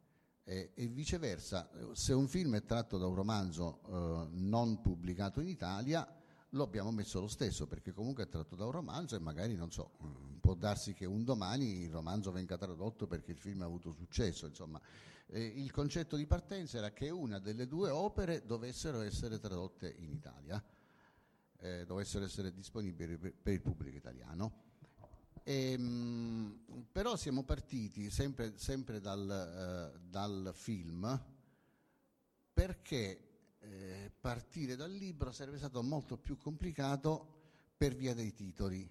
E, e viceversa, eh, se un film è tratto da un romanzo eh, non pubblicato in Italia, lo abbiamo messo lo stesso, perché comunque è tratto da un romanzo e magari, non so, mm, può darsi che un domani il romanzo venga tradotto perché il film ha avuto successo, insomma. Eh, il concetto di partenza era che una delle due opere dovessero essere tradotte in Italia, eh, dovessero essere disponibili per, per il pubblico italiano. Ehm, però siamo partiti sempre, sempre dal, eh, dal film perché eh, partire dal libro sarebbe stato molto più complicato per via dei titoli.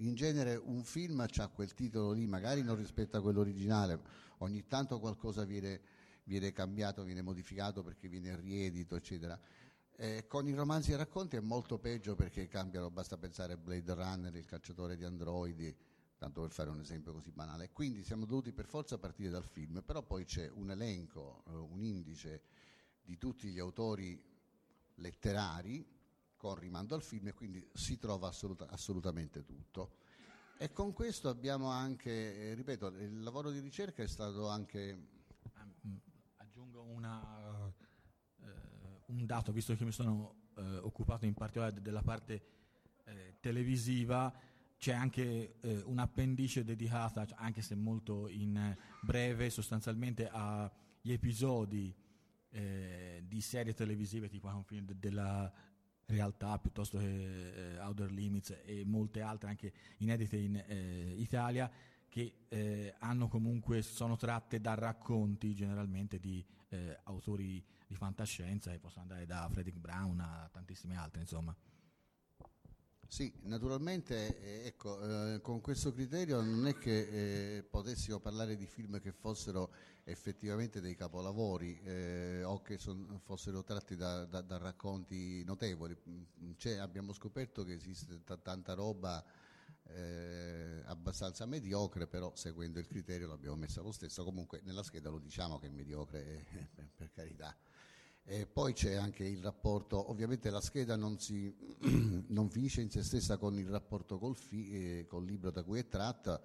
In genere un film ha quel titolo lì, magari non rispetta quello originale, ogni tanto qualcosa viene, viene cambiato, viene modificato perché viene riedito, eccetera. Eh, con i romanzi e racconti è molto peggio perché cambiano, basta pensare a Blade Runner, il cacciatore di androidi, tanto per fare un esempio così banale. Quindi siamo dovuti per forza partire dal film, però poi c'è un elenco, eh, un indice di tutti gli autori letterari con rimando al film e quindi si trova assoluta- assolutamente tutto. E con questo abbiamo anche, eh, ripeto, il lavoro di ricerca è stato anche mh, aggiungo una, un dato, visto che mi sono eh, occupato in particolare de- della parte eh, televisiva, c'è anche eh, un'appendice dedicata, cioè, anche se molto in breve, sostanzialmente agli episodi eh, di serie televisive tipo de- della realtà piuttosto che eh, Outer Limits e molte altre anche inedite in eh, Italia che eh, hanno comunque sono tratte da racconti generalmente di eh, autori di fantascienza e possono andare da Frederick Brown a tantissimi altri insomma Sì, naturalmente eh, ecco, eh, con questo criterio non è che eh, potessimo parlare di film che fossero effettivamente dei capolavori eh, o che son, fossero tratti da, da, da, racconti notevoli. C'è, abbiamo scoperto che esiste t- tanta roba eh, abbastanza mediocre, però seguendo il criterio l'abbiamo messa lo stesso. Comunque nella scheda lo diciamo che è mediocre, eh, per carità. E poi c'è anche il rapporto, ovviamente la scheda non, si, non finisce in se stessa con il rapporto col, fi, eh, col libro da cui è tratta,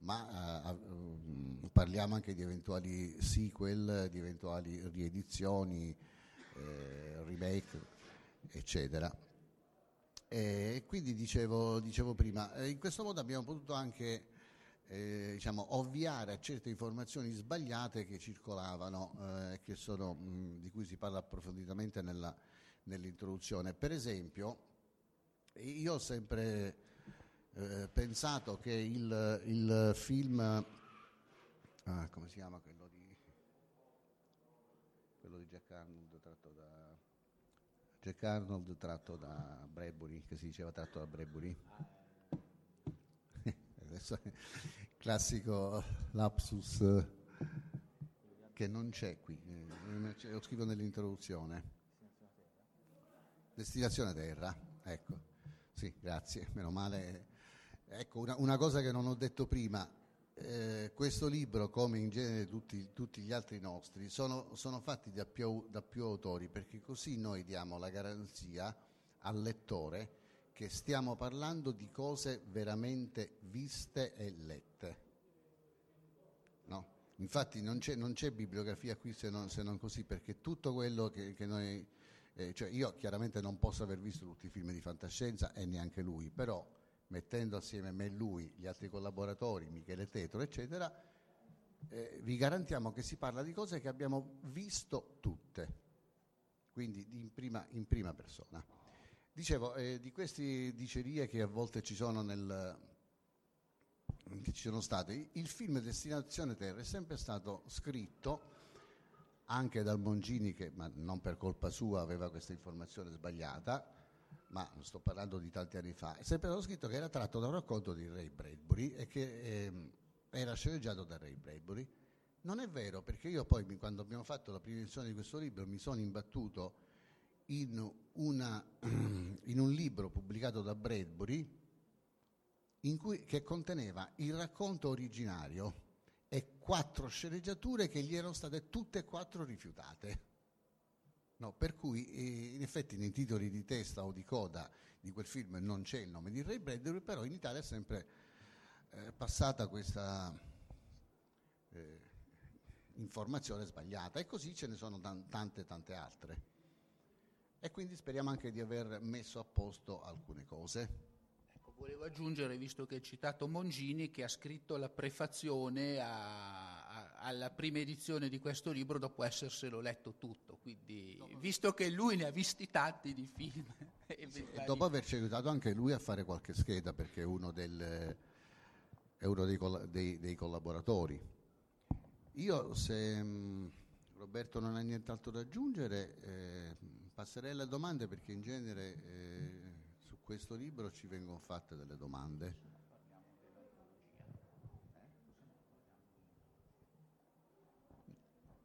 ma eh, parliamo anche di eventuali sequel, di eventuali riedizioni, eh, remake, eccetera. E quindi dicevo, dicevo prima, eh, in questo modo abbiamo potuto anche eh, diciamo, ovviare a certe informazioni sbagliate che circolavano, eh, che sono, mh, di cui si parla approfonditamente nella, nell'introduzione. Per esempio, io ho sempre eh, pensato che il, il film, ah, come si chiama quello di, quello di Jack Arnold tratto da Jack Arnold tratto da Bradbury, che si diceva tratto da Bradbury? Adesso classico lapsus che non c'è qui, eh, lo scrivo nell'introduzione. Destinazione Terra, ecco, sì, grazie, meno male. Ecco, una, una cosa che non ho detto prima, eh, questo libro, come in genere tutti, tutti gli altri nostri, sono, sono fatti da più, da più autori, perché così noi diamo la garanzia al lettore che stiamo parlando di cose veramente viste e lette. No? Infatti non c'è, non c'è, bibliografia qui se non, se non, così, perché tutto quello che, che noi... Eh, cioè io chiaramente non posso aver visto tutti i film di fantascienza e neanche lui, però mettendo assieme me lui, gli altri collaboratori, Michele Tetro, eccetera, eh, vi garantiamo che si parla di cose che abbiamo visto tutte, quindi in prima, in prima persona. Dicevo, eh, di queste dicerie che a volte ci sono nel, ci sono state, il film Destinazione Terra è sempre stato scritto anche dal Mongini che, ma non per colpa sua, aveva questa informazione sbagliata, ma sto parlando di tanti anni fa, è sempre stato scritto che era tratto da un racconto di Ray Bradbury e che eh, era sceneggiato da Ray Bradbury. Non è vero, perché io poi, quando abbiamo fatto la prima edizione di questo libro, mi sono imbattuto in, una, in un libro pubblicato da Bradbury cui, che conteneva il racconto originario e quattro sceneggiature che gli erano state tutte e quattro rifiutate. No, per cui eh, in effetti nei titoli di testa o di coda di quel film non c'è il nome di Ray Bradbury, però in Italia è sempre eh, passata questa eh, informazione sbagliata e così ce ne sono tante tante altre e quindi speriamo anche di aver messo a posto alcune cose. Ecco, volevo aggiungere, visto che hai citato Mongini, che ha scritto la prefazione a, a, alla prima edizione di questo libro dopo esserselo letto tutto, quindi visto che lui ne ha visti tanti di film. Sì, e dopo averci aiutato anche lui a fare qualche scheda, perché è uno, del, è uno dei, dei, dei, collaboratori. Io, se mh, Roberto non ha nient'altro da aggiungere... Eh, Passerei alle domande perché in genere eh, su questo libro ci vengono fatte delle domande.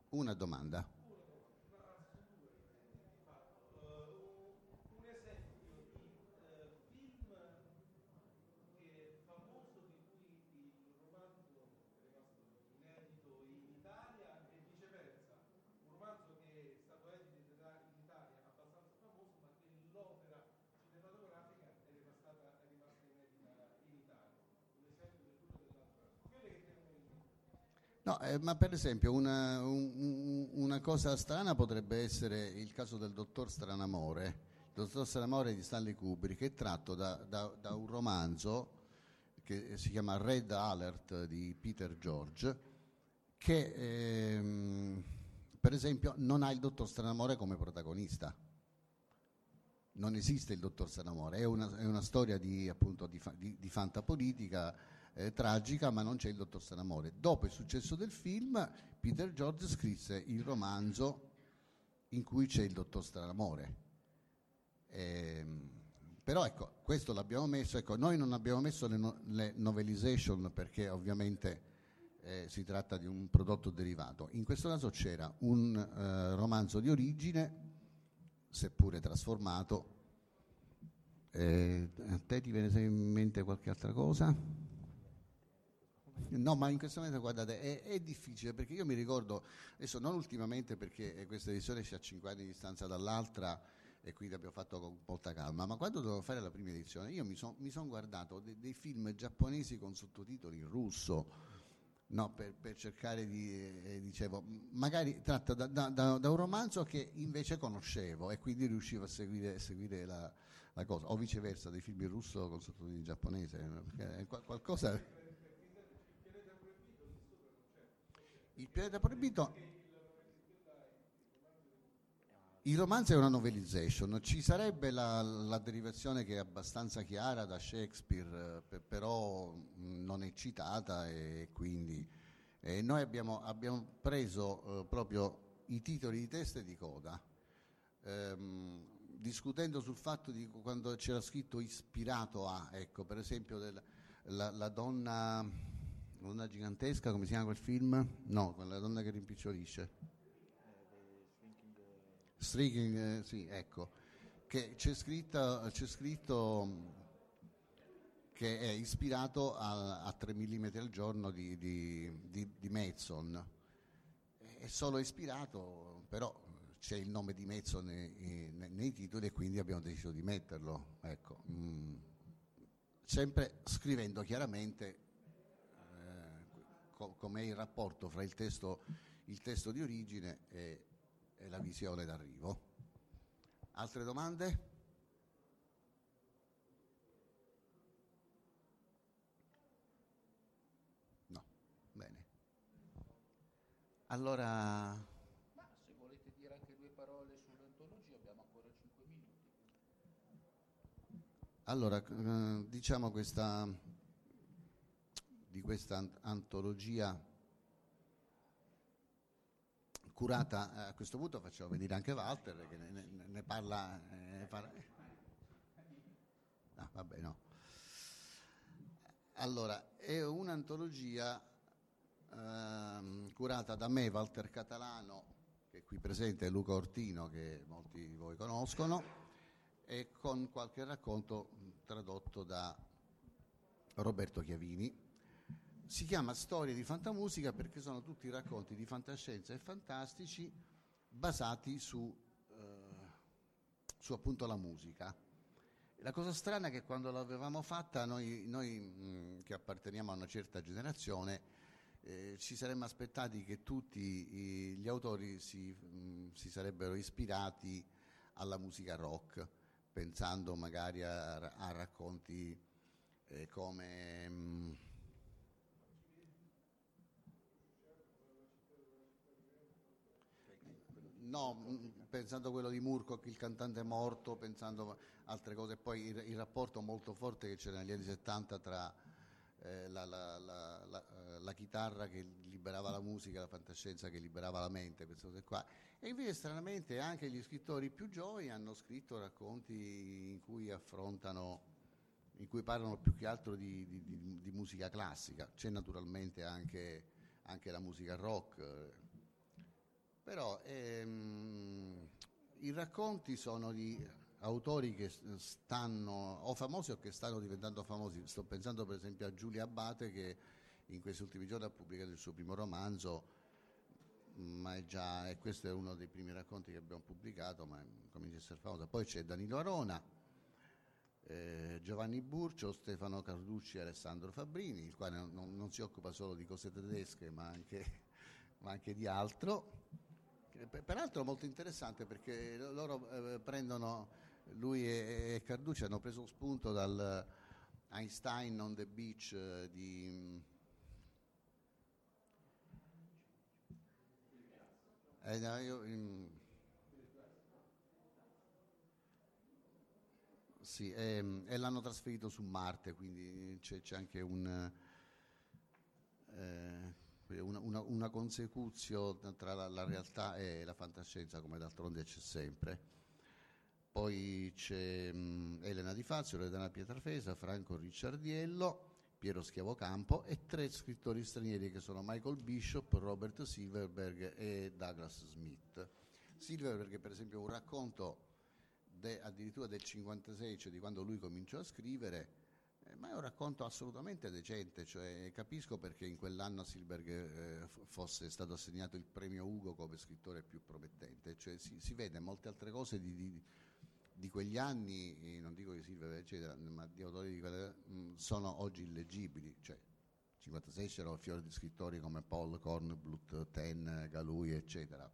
Una domanda. No, eh, ma per esempio una, un, una, cosa strana potrebbe essere il caso del dottor Stranamore. Il dottor Stranamore di Stanley Kubrick è tratto da, da, da un romanzo che si chiama Red Alert di Peter George, che ehm, per esempio non ha il dottor Stranamore come protagonista. Non esiste il dottor Stranamore, è una, è una storia di, appunto, di, di, di fantapolitica eh, tragica, ma non c'è il dottor Sanamore. Dopo il successo del film, Peter George scrisse il romanzo in cui c'è il dottor Stranamore. Eh, però ecco, questo l'abbiamo messo, ecco, noi non abbiamo messo le, no- le novelization perché ovviamente eh, si tratta di un prodotto derivato. In questo caso c'era un eh, romanzo di origine, seppure trasformato. Eh, a te ti viene in mente qualche altra cosa? No, ma in questo momento guardate, è, è, difficile perché io mi ricordo, adesso non ultimamente perché questa edizione c'è a 5 anni di distanza dall'altra e quindi abbiamo fatto con molta calma, ma quando dovevo fare la prima edizione io mi sono son guardato de, dei film giapponesi con sottotitoli in russo, no, per, per, cercare di, eh, dicevo, magari tratta da, da, da, un romanzo che invece conoscevo e quindi riuscivo a seguire, seguire la, la, cosa, o viceversa, dei film in russo con sottotitoli in giapponese, è qualcosa... Il pianeta proibito il romanzo è una novelization, ci sarebbe la, la, derivazione che è abbastanza chiara da Shakespeare, per, però non è citata e quindi eh, noi abbiamo, abbiamo preso eh, proprio i titoli di testa e di coda, ehm, discutendo sul fatto di quando c'era scritto ispirato a, ecco, per esempio del, la, la, donna, donna gigantesca, come si chiama quel film? No, quella donna che rimpicciolisce Striking, eh, sì, ecco, che c'è scritto, c'è scritto che è ispirato a, a 3 mm al giorno di, di, di, di Metson. È solo ispirato, però c'è il nome di Metson nei, nei, nei titoli e quindi abbiamo deciso di metterlo. Ecco. Mm. Sempre scrivendo chiaramente co- com'è il rapporto fra il testo, il testo di origine e, e la visione d'arrivo. Altre domande? No, bene. Allora... Ma se volete dire anche due parole sull'antologia abbiamo ancora 5 minuti. Allora, eh, diciamo questa, di questa antologia curata, eh, a questo punto facciamo venire anche Walter che ne, ne, parla. Eh, ne parla. No, vabbè, no. Allora, è un'antologia eh, curata da me, Walter Catalano, che è qui presente, Luca Ortino, che molti di voi conoscono, e con qualche racconto tradotto da Roberto Chiavini si chiama Storie di fantamusica perché sono tutti racconti di fantascienza e fantastici basati su, eh, su appunto la musica. La cosa strana è che quando l'avevamo fatta noi, noi mh, che apparteniamo a una certa generazione eh, ci saremmo aspettati che tutti i, gli autori si, mh, si, sarebbero ispirati alla musica rock, pensando magari a, a racconti eh, come... Mh, No, pensando a quello di Murkoch, il cantante morto, pensando a altre cose, poi il, il rapporto molto forte che c'era negli anni 70 tra eh, la, la, la, la, chitarra che liberava la musica, la fantascienza che liberava la mente, queste cose qua. E invece stranamente anche gli scrittori più giovani hanno scritto racconti in cui affrontano, in cui parlano più che altro di, di, di, di musica classica. C'è naturalmente anche, anche la musica rock però ehm, i racconti sono di autori che stanno o famosi o che stanno diventando famosi. Sto pensando per esempio a Giulia Abate che in questi ultimi giorni ha pubblicato il suo primo romanzo, ma è già, e questo è uno dei primi racconti che abbiamo pubblicato, ma comincia a essere famosa. Poi c'è Danilo Arona, eh, Giovanni Burcio, Stefano Carducci e Alessandro Fabbrini, il quale non, non, si occupa solo di cose tedesche ma anche, ma anche di altro. Peraltro molto interessante perché loro eh, prendono, lui e, Carducci hanno preso spunto dal Einstein on the Beach eh, di... Eh, no, io, in, sì, e, e, l'hanno trasferito su Marte, quindi c'è, c'è anche un... Eh, una, una, una consecuzione tra la, la, realtà e la fantascienza, come d'altronde c'è sempre. poi c'è mh, Elena Di Fazio, Loredana Pietrafesa, Franco Ricciardiello, Piero Schiavocampo e tre scrittori stranieri che sono Michael Bishop, Robert Silverberg e Douglas Smith. Silverberg per esempio un racconto de- addirittura del 56, cioè di quando lui cominciò a scrivere, ma è un racconto assolutamente decente, cioè, capisco perché in quell'anno a Silberg eh, fosse stato assegnato il premio Ugo come scrittore più promettente, cioè, si, si vede molte altre cose di, di, di quegli anni, non dico di Silverberg eccetera, ma di autori di quelle, mh, sono oggi illeggibili, cioè 56 c'erano fiori di scrittori come Paul Kornblut, Ten, Galui eccetera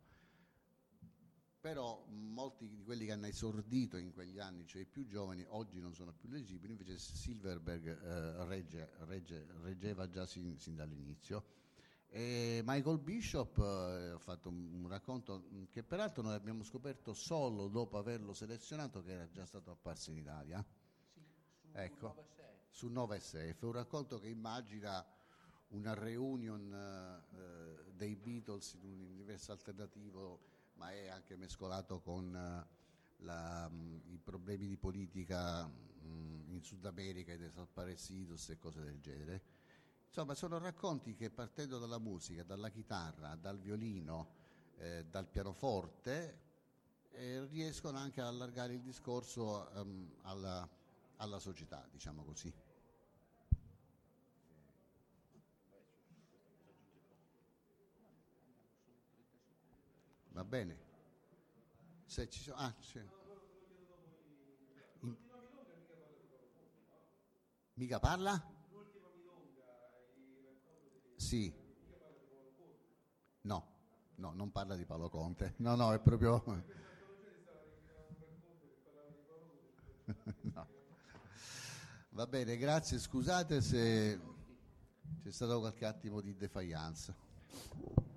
però molti di quelli che hanno esordito in quegli anni, cioè i più giovani, oggi non sono più leggibili, invece Silverberg eh, regge, regge, reggeva già sin, sin dall'inizio. E Michael Bishop eh, ha fatto un, un, racconto che peraltro noi abbiamo scoperto solo dopo averlo selezionato che era già stato apparso in Italia. Sì, su ecco, 9-6. su 9SF, un racconto che immagina una reunion eh, dei Beatles in un universo alternativo ma è anche mescolato con uh, la, um, i problemi di politica um, in Sud America, i desaparecidos e cose del genere. Insomma, sono racconti che partendo dalla musica, dalla chitarra, dal violino, eh, dal pianoforte, eh, riescono anche ad allargare il discorso um, alla, alla società, diciamo così. Va bene. Se ci sono... Ah, c'è. In... Mica parla? Sì. No, no, non parla di Paolo Conte. No, no, è proprio... no. Va bene, grazie. Scusate se c'è stato qualche attimo di defiance.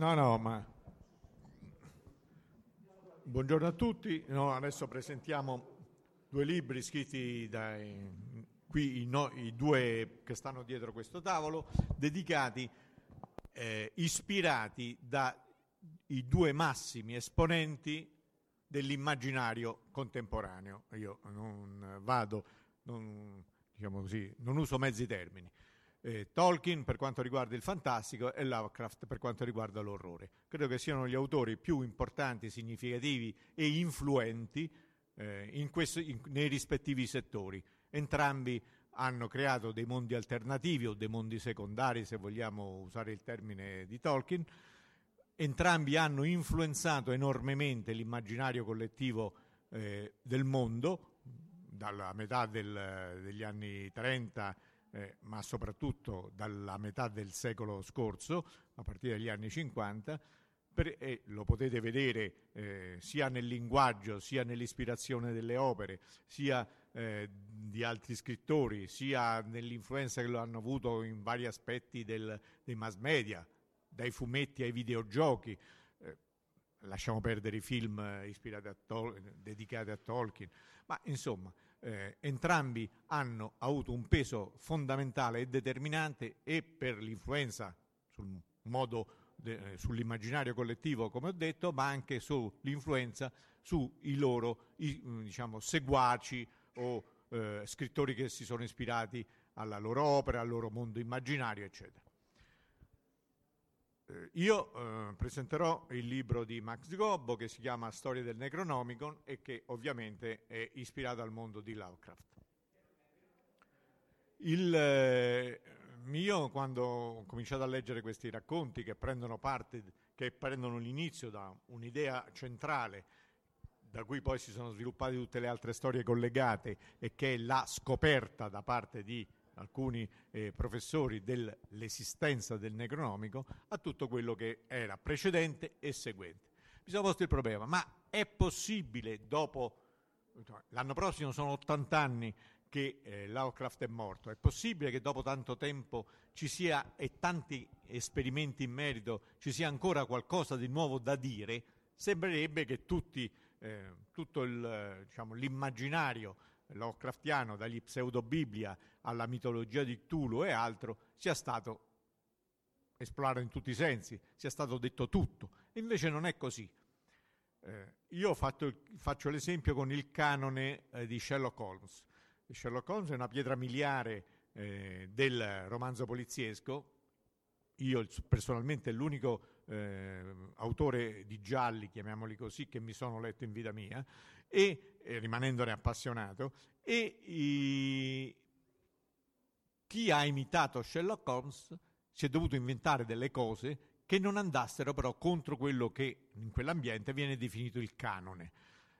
No, no, ma buongiorno a tutti. No, adesso presentiamo due libri scritti dai qui i, no, i, due che stanno dietro questo tavolo, dedicati, eh, ispirati dai due massimi esponenti dell'immaginario contemporaneo. Io non vado, non, diciamo così, non uso mezzi termini eh, Tolkien per quanto riguarda il fantastico e Lovecraft per quanto riguarda l'orrore. Credo che siano gli autori più importanti, significativi e influenti eh, in questo, in, nei rispettivi settori. Entrambi hanno creato dei mondi alternativi o dei mondi secondari, se vogliamo usare il termine di Tolkien. Entrambi hanno influenzato enormemente l'immaginario collettivo eh, del mondo, dalla metà del, degli anni 30 eh, ma soprattutto dalla metà del secolo scorso, a partire dagli anni 50, per, e lo potete vedere eh, sia nel linguaggio, sia nell'ispirazione delle opere, sia eh, di altri scrittori, sia nell'influenza che lo hanno avuto in vari aspetti del, dei mass media, dai fumetti ai videogiochi. Eh, lasciamo perdere i film eh, a Tol- dedicati a Tolkien, ma insomma eh, entrambi hanno avuto un peso fondamentale e determinante e per l'influenza sul modo de, eh, sull'immaginario collettivo, come ho detto, ma anche sull'influenza sui loro i, mm, diciamo, seguaci o eh, scrittori che si sono ispirati alla loro opera, al loro mondo immaginario, eccetera. Eh, io eh, presenterò il libro di Max Gobbo che si chiama Storia del Necronomicon e che ovviamente è ispirato al mondo di Lovecraft. Il, eh, io quando ho cominciato a leggere questi racconti che prendono parte, che prendono l'inizio da un'idea centrale da cui poi si sono sviluppate tutte le altre storie collegate e che è la scoperta da parte di alcuni eh, professori dell'esistenza del necronomico a tutto quello che era precedente e seguente. Mi sono posto il problema, ma è possibile dopo, l'anno prossimo sono 80 anni che eh, Lovecraft è morto, è possibile che dopo tanto tempo ci sia e tanti esperimenti in merito ci sia ancora qualcosa di nuovo da dire? Sembrerebbe che tutti, eh, tutto il, diciamo, l'immaginario Lovecraftiano, dagli pseudobiblia alla mitologia di Cthulhu e altro, sia stato esplorato in tutti i sensi, sia stato detto tutto. Invece non è così. Eh, io fatto, faccio l'esempio con il canone eh, di Sherlock Holmes. Sherlock Holmes è una pietra miliare eh, del romanzo poliziesco. Io personalmente è l'unico eh, autore di gialli, chiamiamoli così, che mi sono letto in vita mia, e rimanendone appassionato, e i, chi ha imitato Sherlock Holmes si è dovuto inventare delle cose che non andassero però contro quello che in quell'ambiente viene definito il canone.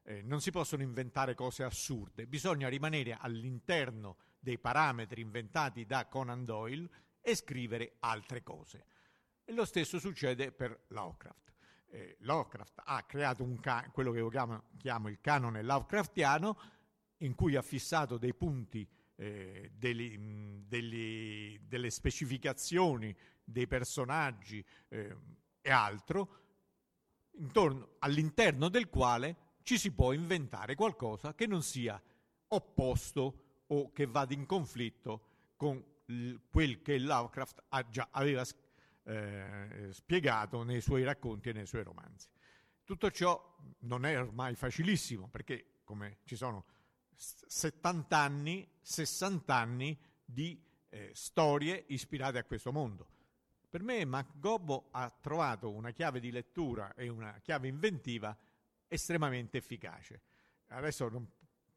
Eh, non si possono inventare cose assurde, bisogna rimanere all'interno dei parametri inventati da Conan Doyle e scrivere altre cose. E lo stesso succede per Lovecraft. Eh, Lovecraft ha creato ca- quello che io chiamo, chiamo, il canone Lovecraftiano, in cui ha fissato dei punti, eh, degli, mh, degli, delle specificazioni dei personaggi eh, e altro, intorno, all'interno del quale ci si può inventare qualcosa che non sia opposto o che vada in conflitto con l- quel che Lovecraft già, aveva eh, spiegato nei suoi racconti e nei suoi romanzi. Tutto ciò non è ormai facilissimo perché come ci sono 70 anni, 60 anni di eh, storie ispirate a questo mondo. Per me Mac Gobbo ha trovato una chiave di lettura e una chiave inventiva estremamente efficace. Adesso non,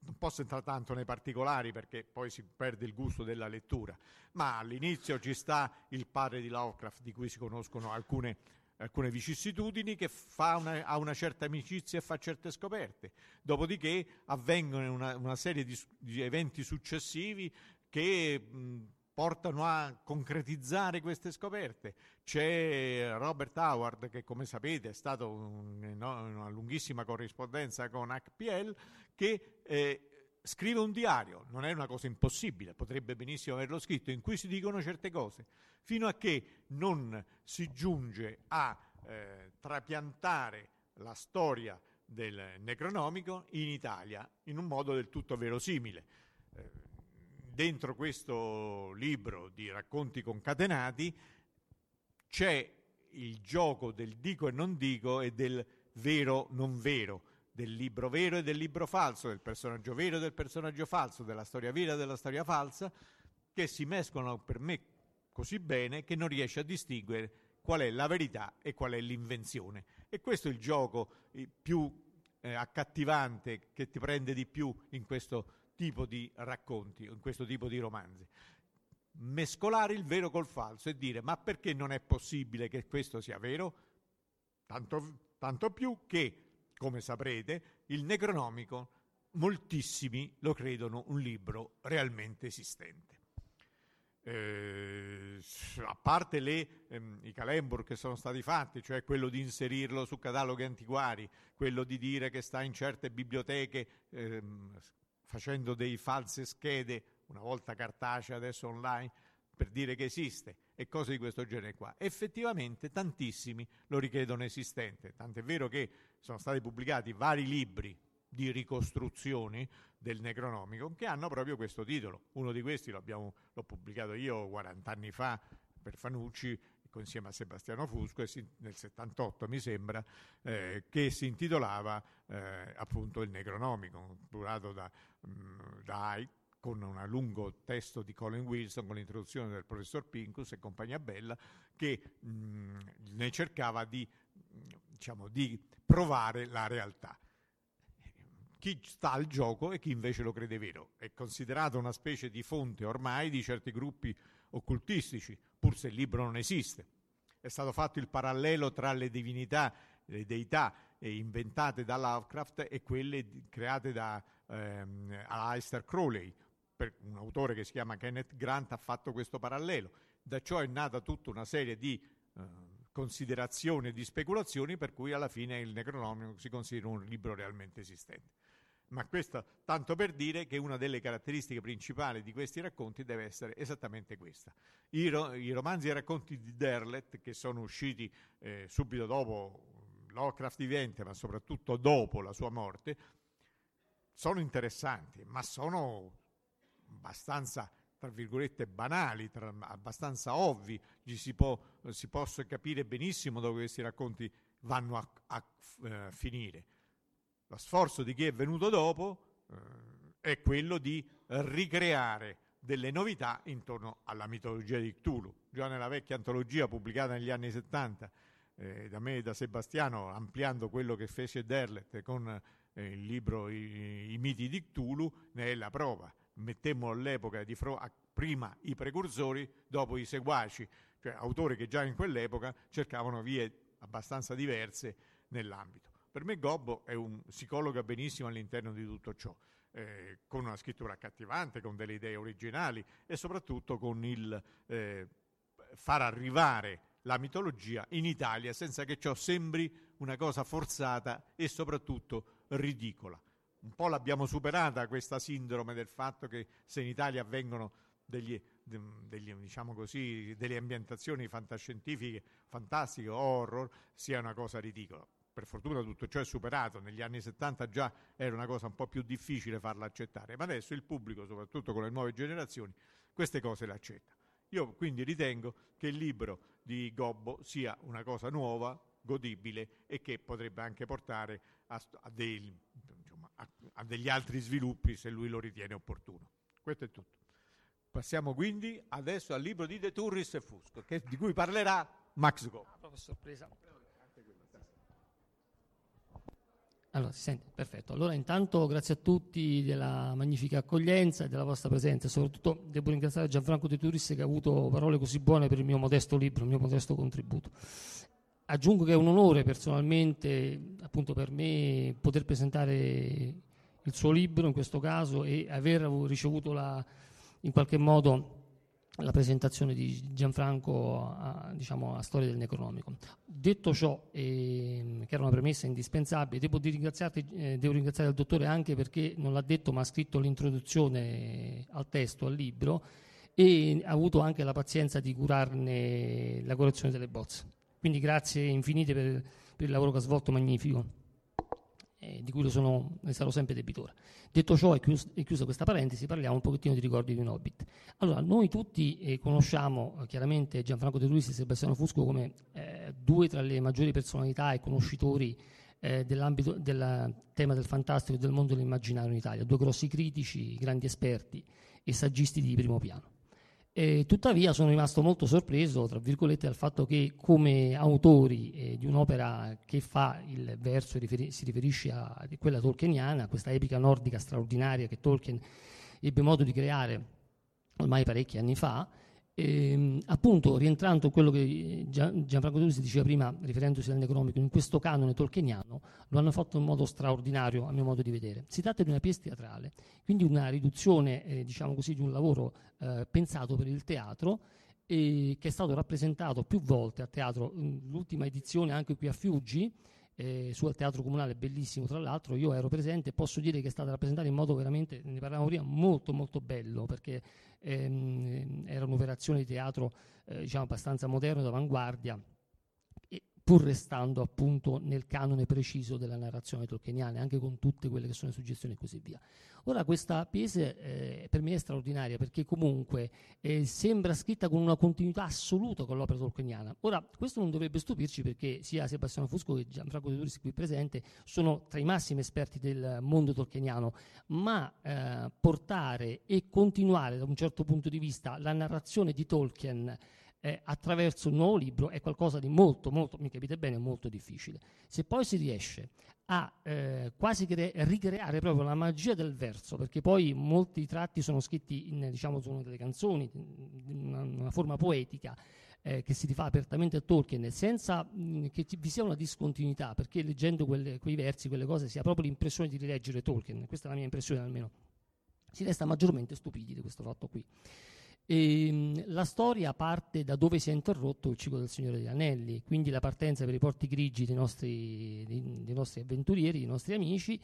non, posso entrare tanto nei particolari perché poi si perde il gusto della lettura, ma all'inizio ci sta il padre di Lovecraft di cui si conoscono alcune, alcune vicissitudini che una, ha una certa amicizia e fa certe scoperte. Dopodiché avvengono una, una serie di, di, eventi successivi che... Mh, portano a concretizzare queste scoperte. C'è Robert Howard che come sapete è stato un, una lunghissima corrispondenza con HPL che eh, scrive un diario, non è una cosa impossibile, potrebbe benissimo averlo scritto, in cui si dicono certe cose, fino a che non si giunge a eh, trapiantare la storia del Necronomico in Italia in un modo del tutto verosimile. Eh, dentro questo libro di racconti concatenati c'è il gioco del dico e non dico e del vero non vero, del libro vero e del libro falso, del personaggio vero e del personaggio falso, della storia vera e della storia falsa, che si mescolano per me così bene che non riesce a distinguere qual è la verità e qual è l'invenzione. E questo è il gioco più eh, accattivante che ti prende di più in questo tipo di racconti, in questo tipo di romanzi. Mescolare il vero col falso e dire ma perché non è possibile che questo sia vero? Tanto, tanto più che, come saprete, il Necronomico moltissimi lo credono un libro realmente esistente. Eh, a parte le, ehm, i calembur che sono stati fatti, cioè quello di inserirlo su cataloghi antiquari, quello di dire che sta in certe biblioteche ehm, facendo dei false schede, una volta cartacea, adesso online, per dire che esiste e cose di questo genere qua. Effettivamente tantissimi lo richiedono esistente, tant'è vero che sono stati pubblicati vari libri di ricostruzioni del Necronomico che hanno proprio questo titolo. Uno di questi l'ho pubblicato io 40 anni fa per Fanucci insieme a Sebastiano Fusco nel 78 mi sembra, eh, che si intitolava eh, appunto Il Necronomico, curato da, mh, mm, da Ike con un lungo testo di Colin Wilson con l'introduzione del professor Pincus e compagnia bella che mh, mm, ne cercava di, diciamo, di provare la realtà chi sta al gioco e chi invece lo crede vero. È considerato una specie di fonte ormai di certi gruppi occultistici, pur se il libro non esiste. È stato fatto il parallelo tra le divinità, le deità eh, inventate da Lovecraft e quelle create da ehm, Aleister Crowley. Per un autore che si chiama Kenneth Grant ha fatto questo parallelo. Da ciò è nata tutta una serie di eh, considerazioni e di speculazioni per cui alla fine il Necronomico si considera un libro realmente esistente ma questo tanto per dire che una delle caratteristiche principali di questi racconti deve essere esattamente questa. I, ro- i romanzi e racconti di Derlet, che sono usciti eh, subito dopo Lovecraft vivente, ma soprattutto dopo la sua morte, sono interessanti, ma sono abbastanza tra virgolette banali, tra- abbastanza ovvi, si, può, si possa capire benissimo dove questi racconti vanno a, a eh, finire. Lo sforzo di chi è venuto dopo eh, è quello di ricreare delle novità intorno alla mitologia di Cthulhu. Già nella vecchia antologia pubblicata negli anni 70 eh, da me e da Sebastiano, ampliando quello che fece Derlet con eh, il libro I, I, miti di Cthulhu, ne è la prova. Mettemmo all'epoca di fro- prima i precursori, dopo i seguaci, cioè autori che già in quell'epoca cercavano vie abbastanza diverse nell'ambito. Per me Gobbo è un, si colloca benissimo all'interno di tutto ciò, eh, con una scrittura accattivante, con delle idee originali e soprattutto con il eh, far arrivare la mitologia in Italia senza che ciò sembri una cosa forzata e soprattutto ridicola. Un po' l'abbiamo superata questa sindrome del fatto che se in Italia avvengono degli, degli, diciamo così, delle ambientazioni fantascientifiche, fantastiche, horror, sia una cosa ridicola. Per fortuna tutto ciò è superato, negli anni 70 già era una cosa un po' più difficile farla accettare, ma adesso il pubblico, soprattutto con le nuove generazioni, queste cose le accetta. Io quindi ritengo che il libro di Gobbo sia una cosa nuova, godibile e che potrebbe anche portare a, a, dei, insomma, a, a degli altri sviluppi se lui lo ritiene opportuno. Questo è tutto. Passiamo quindi adesso al libro di De Turris e Fusco, che, di cui parlerà Max Go. Ah, proprio sorpresa. Allora, si sente? Perfetto. Allora, intanto grazie a tutti della magnifica accoglienza e della vostra presenza. Soprattutto devo ringraziare Gianfranco De Turis che ha avuto parole così buone per il mio modesto libro, il mio modesto contributo. Aggiungo che è un onore personalmente, appunto per me, poter presentare il suo libro in questo caso e aver ricevuto la, in qualche modo la presentazione di Gianfranco a, diciamo, a Storia del Necronomico. Detto ciò, eh, che era una premessa indispensabile, devo, eh, devo, ringraziare il dottore anche perché non l'ha detto ma ha scritto l'introduzione al testo, al libro e ha avuto anche la pazienza di curarne la correzione delle bozze. Quindi grazie infinite per, per il lavoro che ha svolto magnifico eh, di cui sono, ne sarò sempre debitore. Detto ciò, è, chiusa questa parentesi, parliamo un pochettino di ricordi di un Hobbit. Allora, noi tutti eh, conosciamo eh, chiaramente Gianfranco De Luisi e Sebastiano Fusco come eh, due tra le maggiori personalità e conoscitori eh, dell'ambito del tema del fantastico e del mondo dell'immaginario in Italia, due grossi critici, grandi esperti e saggisti di primo piano. Eh, tuttavia sono rimasto molto sorpreso, tra virgolette, dal fatto che come autori eh, di un'opera che fa il verso, riferi- si riferisce a quella tolkieniana, questa epica nordica straordinaria che Tolkien ebbe modo di creare ormai parecchi anni fa, e, ehm, appunto, rientrando in quello che Gianfranco Tusi diceva prima, riferendosi al Necromico, in questo canone tolkieniano, lo hanno fatto in modo straordinario, a mio modo di vedere. Si tratta di una pièce teatrale, quindi una riduzione, eh, diciamo così, di un lavoro eh, pensato per il teatro, e che è stato rappresentato più volte a teatro, l'ultima edizione anche qui a Fiuggi, eh, sul teatro comunale, bellissimo tra l'altro, io ero presente e posso dire che è stata rappresentata in modo veramente, ne parlavamo prima, molto molto bello, perché ehm, era un'operazione di teatro eh, diciamo abbastanza moderno, d'avanguardia, pur restando appunto nel canone preciso della narrazione tolkieniana, anche con tutte quelle che sono le suggestioni e così via. Ora questa piese eh, per me è straordinaria perché comunque eh, sembra scritta con una continuità assoluta con l'opera tolkieniana. Ora questo non dovrebbe stupirci perché sia Sebastiano Fusco che Gianfranco De Turis qui presente sono tra i massimi esperti del mondo tolkieniano, ma eh, portare e continuare da un certo punto di vista la narrazione di Tolkien eh, attraverso un nuovo libro è qualcosa di molto, molto, mi capite bene, molto difficile. Se poi si riesce a eh, quasi cre- ricreare proprio la magia del verso, perché poi molti tratti sono scritti in, diciamo, sono delle canzoni, in una, una forma poetica, eh, che si rifà apertamente a Tolkien senza mh, che ci, vi sia una discontinuità, perché leggendo quelle, quei versi, quelle cose, si ha proprio l'impressione di rileggere Tolkien, questa è la mia impressione almeno. Si resta maggiormente stupiti di questo fatto qui. E, ehm, la storia parte da dove si è interrotto il ciclo del Signore degli Anelli, quindi la partenza per i porti grigi dei nostri, dei, dei nostri avventurieri, dei nostri amici,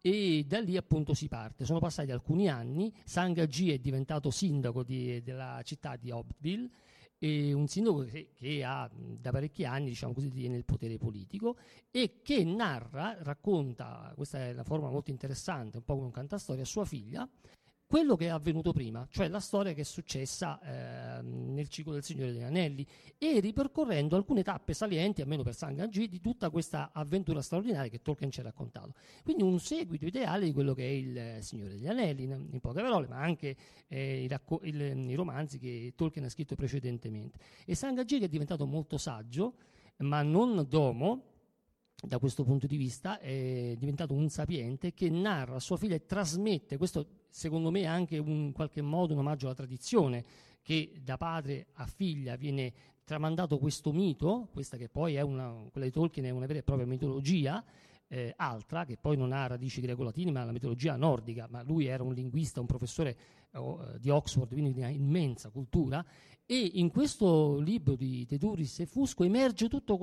e da lì appunto si parte. Sono passati alcuni anni, Sangagi è diventato sindaco di, della città di Hobbitville un sindaco che, che ha da parecchi anni diciamo così, il potere politico e che narra, racconta, questa è una forma molto interessante, un po' come un cantastoria, a sua figlia, quello che è avvenuto prima, cioè la storia che è successa eh, nel ciclo del Signore degli Anelli e ripercorrendo alcune tappe salienti, almeno per Sangangì, di tutta questa avventura straordinaria che Tolkien ci ha raccontato. Quindi un seguito ideale di quello che è il Signore degli Anelli, in, in poche parole, ma anche eh, i, racco- il, i, romanzi che Tolkien ha scritto precedentemente. E Sangangì che è diventato molto saggio, ma non domo, da questo punto di vista è diventato un sapiente che narra a sua figlia e trasmette, questo secondo me è anche un, in qualche modo un omaggio alla tradizione, che da padre a figlia viene tramandato questo mito, questa che poi è una, quella di Tolkien è una vera e propria mitologia, eh, altra, che poi non ha radici greco-latine, ma la mitologia nordica, ma lui era un linguista, un professore eh, di Oxford, quindi di una immensa cultura, e in questo libro di De Duris e Fusco emerge tutta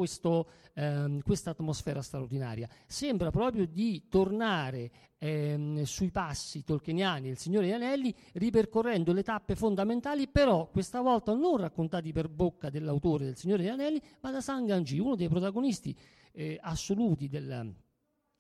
ehm, questa atmosfera straordinaria. Sembra proprio di tornare ehm, sui passi tolkieniani del Signore degli Anelli, ripercorrendo le tappe fondamentali, però questa volta non raccontati per bocca dell'autore del Signore degli Anelli, ma da Sanganji, uno dei protagonisti eh, assoluti del,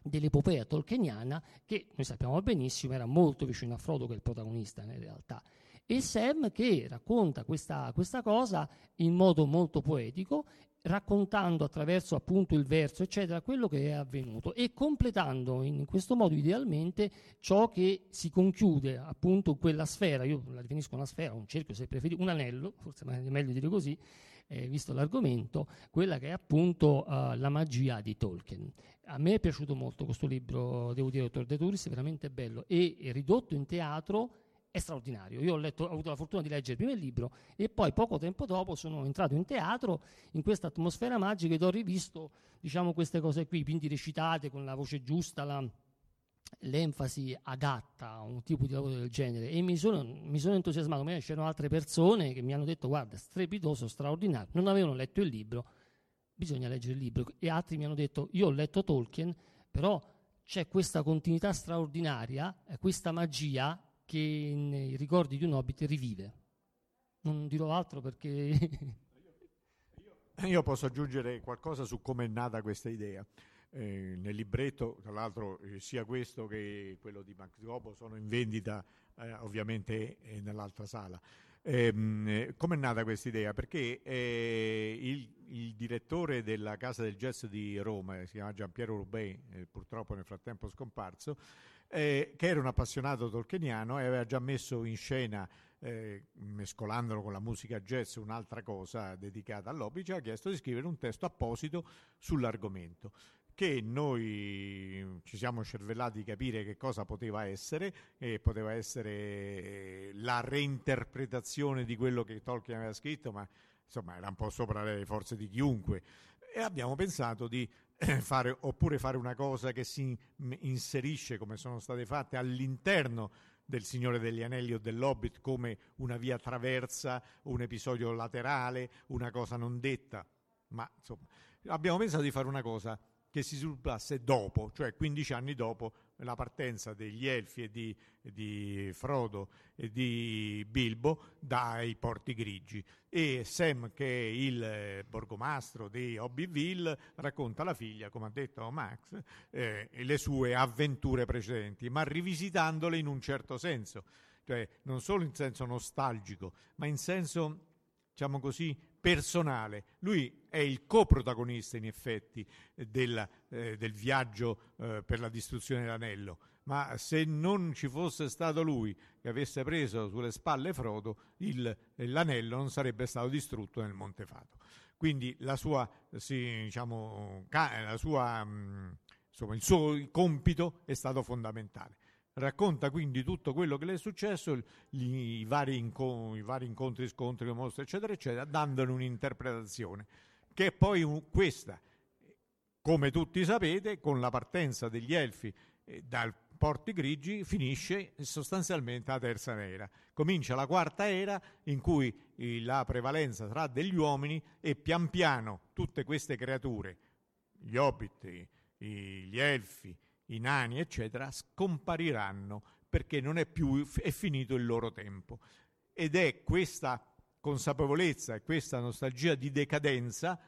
dell'epopea tolkieniana, che noi sappiamo benissimo era molto vicino a Frodo, che è il protagonista in realtà e Sam che racconta questa, questa cosa in modo molto poetico raccontando attraverso appunto il verso, eccetera, quello che è avvenuto e completando in questo modo idealmente ciò che si conchiude appunto quella sfera, io la definisco una sfera, un cerchio se preferite, un anello, forse è meglio dire così, eh, visto l'argomento, quella che è appunto uh, la magia di Tolkien. A me è piaciuto molto questo libro, devo dire, Dottor De Turis, veramente bello e ridotto in teatro è straordinario. Io ho, letto, ho, avuto la fortuna di leggere prima il libro e poi poco tempo dopo sono entrato in teatro in questa atmosfera magica ed ho rivisto diciamo, queste cose qui, quindi recitate con la voce giusta, la, l'enfasi adatta a un tipo di lavoro del genere e mi sono, mi sono entusiasmato. Ma c'erano altre persone che mi hanno detto guarda, strepitoso, straordinario, non avevano letto il libro, bisogna leggere il libro e altri mi hanno detto io ho letto Tolkien, però c'è questa continuità straordinaria, questa magia che nei ricordi di un hobbit rivive. Non dirò altro perché... Io posso aggiungere qualcosa su come è nata questa idea. Eh, nel libretto, tra l'altro, eh, sia questo che quello di Max Gobo sono in vendita eh, ovviamente eh, nell'altra sala. Ehm, eh, come è nata questa idea? Perché il, il, direttore della Casa del Jazz di Roma, si chiama Giampiero Rubei, purtroppo nel frattempo scomparso, eh, che era un appassionato tolkieniano e aveva già messo in scena, eh, mescolandolo con la musica jazz, un'altra cosa dedicata all'hobby, ha chiesto di scrivere un testo apposito sull'argomento che noi ci siamo cervellati di capire che cosa poteva essere, e poteva essere la reinterpretazione di quello che Tolkien aveva scritto, ma insomma era un po' sopra le forze di chiunque. E abbiamo pensato di fare, oppure fare una cosa che si inserisce, come sono state fatte, all'interno del Signore degli Anelli o dell'Hobbit come una via traversa, un episodio laterale, una cosa non detta. Ma insomma, abbiamo pensato di fare una cosa che si sviluppasse dopo, cioè 15 anni dopo la partenza degli Elfi e di, di Frodo e di Bilbo dai Porti Grigi. E Sam, che è il borgomastro di Hobbyville, racconta alla figlia, come ha detto Max, eh, le sue avventure precedenti, ma rivisitandole in un certo senso, cioè non solo in senso nostalgico, ma in senso, diciamo così, personale. Lui è il coprotagonista, in effetti, del, eh, del viaggio eh, per la distruzione dell'anello. Ma se non ci fosse stato lui che avesse preso sulle spalle Frodo, il, l'anello non sarebbe stato distrutto nel Monte Fato. Quindi la sua, sì, diciamo, la sua, mm, insomma, il suo compito è stato fondamentale. Racconta quindi tutto quello che le è successo, gli, i, vari inco- i, vari incontri, scontri, mostri, eccetera, eccetera, dandone un'interpretazione, che è poi un, questa. Come tutti sapete, con la partenza degli Elfi eh, dal Porti Grigi finisce sostanzialmente la terza era. Comincia la quarta era in cui eh, la prevalenza sarà degli uomini e pian piano tutte queste creature, gli hobbit, gli elfi, i nani, eccetera, scompariranno perché non è più è finito il loro tempo. Ed è questa consapevolezza e questa nostalgia di decadenza,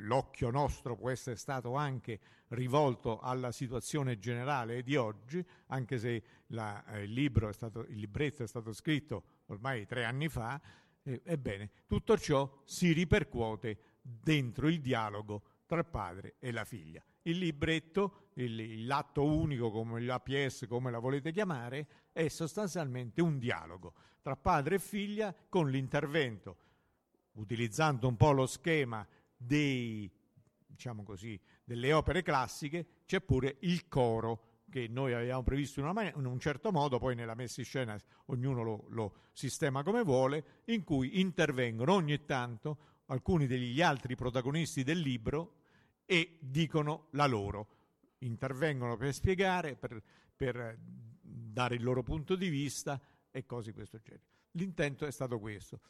l'occhio nostro può essere stato anche rivolto alla situazione generale di oggi, anche se la, eh, il, stato, il libretto è stato scritto ormai tre anni fa, eh, ebbene, tutto ciò si ripercuote dentro il dialogo tra il padre e la figlia. Il libretto, il, l'atto unico, come l'APS, come la volete chiamare, è sostanzialmente un dialogo tra padre e figlia con l'intervento, utilizzando un po' lo schema dei, diciamo così, delle opere classiche, c'è pure il coro che noi avevamo previsto in, man- in, un certo modo, poi nella messa in scena ognuno lo, lo sistema come vuole, in cui intervengono ogni tanto alcuni degli altri protagonisti del libro e dicono la loro, intervengono per spiegare, per, per dare il loro punto di vista e cose di questo genere. L'intento è stato questo,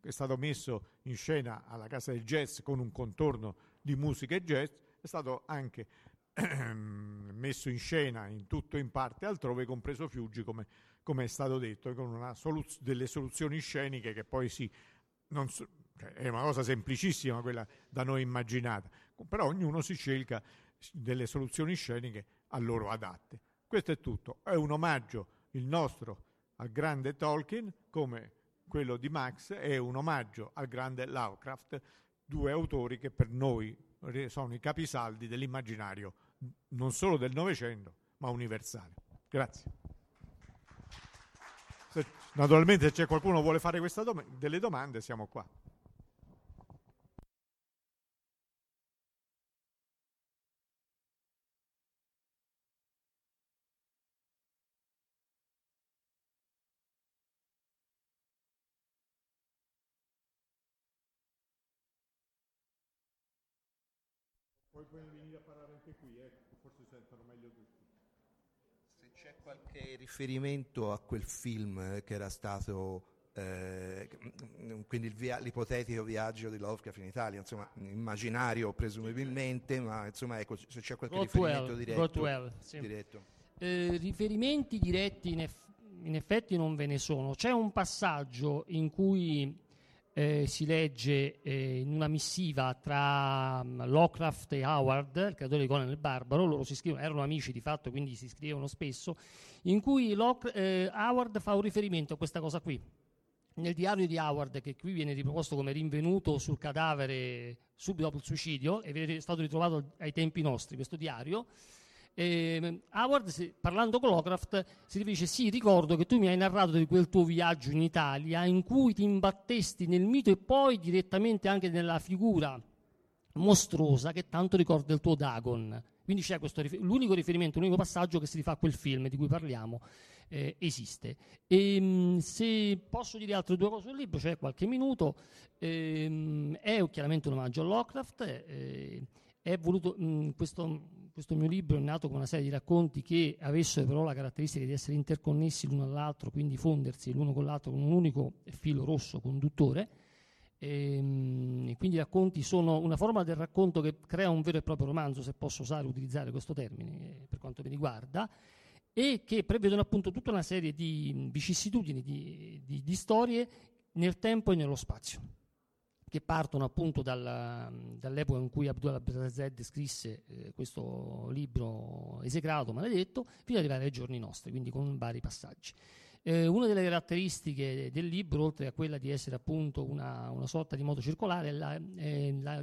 è stato messo in scena alla Casa del Jazz con un contorno di musica e jazz, è stato anche messo in scena in tutto e in parte altrove, compreso Fiuggi, come, come è stato detto, con soluz- delle soluzioni sceniche che poi si... So, cioè è una cosa semplicissima quella da noi immaginata, però ognuno si scelga delle soluzioni sceniche a loro adatte. Questo è tutto, è un omaggio il nostro al grande Tolkien come quello di Max è un omaggio al grande Lovecraft, due autori che per noi sono i capisaldi dell'immaginario non solo del Novecento, ma universale. Grazie. Naturalmente se c'è qualcuno che vuole fare dom- delle domande, siamo qua. Puoi venire a parlare anche qui, eh? forse sentono meglio tutti. Se c'è qualche riferimento a quel film eh, che era stato eh, quindi via- l'ipotetico viaggio di Lovecraft in Italia, insomma, immaginario presumibilmente, ma insomma, ecco, se c'è qualche Got riferimento well, diretto. well, sì. diretto. Eh, riferimenti diretti in, eff- in effetti non ve ne sono. C'è un passaggio in cui eh, si legge eh, in una missiva tra um, Lovecraft e Howard, il creatore di Conan il Barbaro, loro si scrivono, erano amici di fatto, quindi si scrivevano spesso, in cui Loc- eh, Howard fa un riferimento a questa cosa qui. Nel diario di Howard, che qui viene riproposto come rinvenuto sul cadavere subito dopo il suicidio, è stato ritrovato ai tempi nostri questo diario, eh, Howard, se, parlando con Lovecraft, si riferisce: Sì, ricordo che tu mi hai narrato di quel tuo viaggio in Italia in cui ti imbattesti nel mito e poi direttamente anche nella figura mostruosa che tanto ricorda il tuo Dagon. Quindi c'è questo l'unico riferimento, l'unico passaggio che si rifà a quel film di cui parliamo eh, esiste. E, ehm, se posso dire altre due cose sul libro, c'è qualche minuto, ehm, è chiaramente un omaggio a Lovecraft, eh, è voluto mh, questo questo mio libro è nato con una serie di racconti che avessero però la caratteristica di essere interconnessi l'uno all'altro, quindi fondersi l'uno con l'altro con un unico filo rosso conduttore. E, ehm, e quindi i racconti sono una forma del racconto che crea un vero e proprio romanzo, se posso usare utilizzare questo termine eh, per quanto mi riguarda, e che prevedono appunto tutta una serie di vicissitudini, di, di, di storie nel tempo e nello spazio che partono appunto dalla, dall'epoca in cui Abdullah Abdelazed scrisse eh, questo libro esecrato, maledetto, fino ad arrivare ai giorni nostri, quindi con vari passaggi. Eh, una delle caratteristiche del libro, oltre a quella di essere appunto una, una sorta di modo circolare, è, la, è la,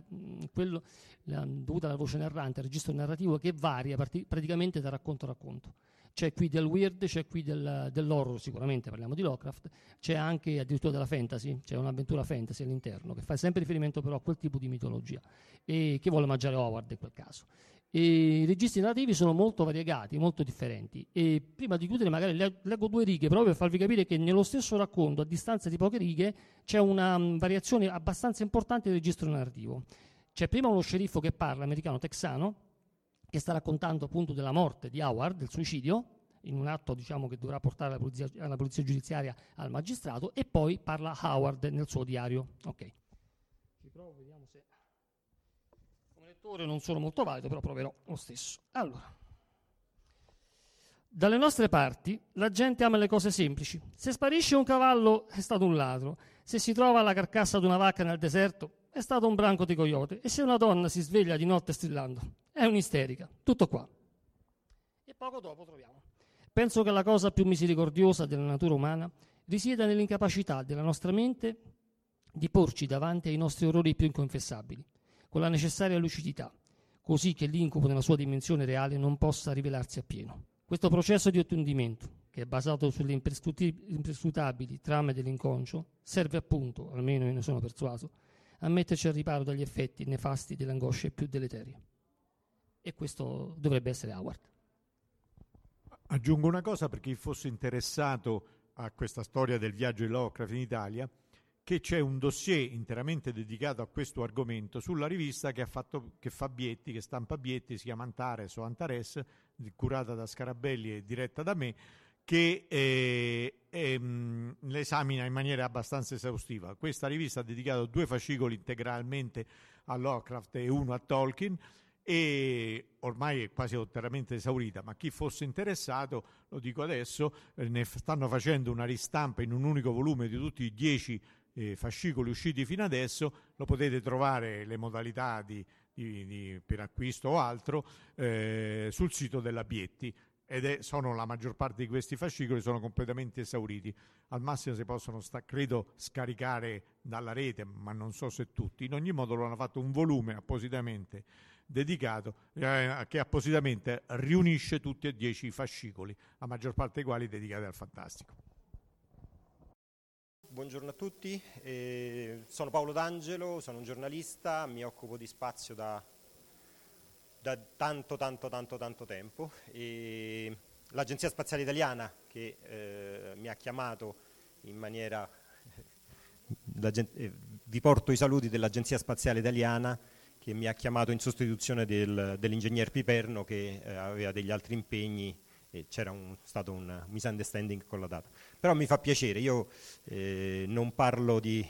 quello, la, dovuta alla voce narrante, al registro narrativo che varia parti, praticamente da racconto a racconto c'è qui del weird, c'è qui del, dell'horror, sicuramente parliamo di Lovecraft, c'è anche addirittura della fantasy, c'è un'avventura fantasy all'interno, che fa sempre riferimento però a quel tipo di mitologia, e che vuole mangiare Howard in quel caso. E I registri narrativi sono molto variegati, molto differenti. E prima di chiudere, magari leggo due righe proprio per farvi capire che nello stesso racconto, a distanza di poche righe, c'è una um, variazione abbastanza importante del registro narrativo. C'è prima uno sceriffo che parla, americano texano, che sta raccontando appunto della morte di Howard, del suicidio, in un atto diciamo, che dovrà portare la polizia, la polizia, giudiziaria al magistrato, e poi parla Howard nel suo diario. Ok. Ci provo, vediamo se... Come lettore non sono molto valido, però proverò lo stesso. Allora. Dalle nostre parti la gente ama le cose semplici. Se sparisce un cavallo è stato un ladro, Se si trova la carcassa di una vacca nel deserto, è stato un branco di coyote. E se una donna si sveglia di notte strillando, è un'isterica. Tutto qua. E poco dopo troviamo. Penso che la cosa più misericordiosa della natura umana risieda nell'incapacità della nostra mente di porci davanti ai nostri orrori più inconfessabili, con la necessaria lucidità, così che l'incubo nella sua dimensione reale non possa rivelarsi appieno. Questo processo di attendimento, che è basato sulle imprescrutabili trame dell'inconscio, serve appunto, almeno io ne sono persuaso, a metterci al riparo dagli effetti nefasti delle angosce più deleterie. E questo dovrebbe essere Howard. Aggiungo una cosa per chi fosse interessato a questa storia del viaggio di Lovecraft in Italia, che c'è un dossier interamente dedicato a questo argomento sulla rivista che, fatto, che fa Bietti, che stampa Bietti, si chiama Antares o Antares, curata da Scarabelli e diretta da me, che eh, ehm, l'esamina in maniera abbastanza esaustiva. Questa rivista ha dedicato due fascicoli integralmente a Lovecraft e uno a Tolkien e ormai è quasi interamente esaurita, ma chi fosse interessato, lo dico adesso, eh, ne stanno facendo una ristampa in un unico volume di tutti i dieci eh, fascicoli usciti fino adesso, lo potete trovare le modalità di, di, di, per acquisto o altro eh, sul sito della Bietti ed è, sono la maggior parte di questi fascicoli sono completamente esauriti. Al massimo si possono, sta, credo, scaricare dalla rete, ma non so se tutti. In ogni modo lo hanno fatto un volume appositamente dedicato eh, che appositamente riunisce tutti e dieci i fascicoli, la maggior parte dei quali dedicati al fantastico. Buongiorno a tutti, eh, sono Paolo D'Angelo, sono un giornalista, mi occupo di spazio da, da tanto tanto tanto tanto tempo e l'Agenzia Spaziale Italiana che eh, mi ha chiamato in maniera eh, vi porto i saluti dell'Agenzia Spaziale Italiana che mi ha chiamato in sostituzione del, dell'ingegner Piperno che eh, aveva degli altri impegni e c'era un, stato un misunderstanding con la data. Però mi fa piacere, io eh, non parlo di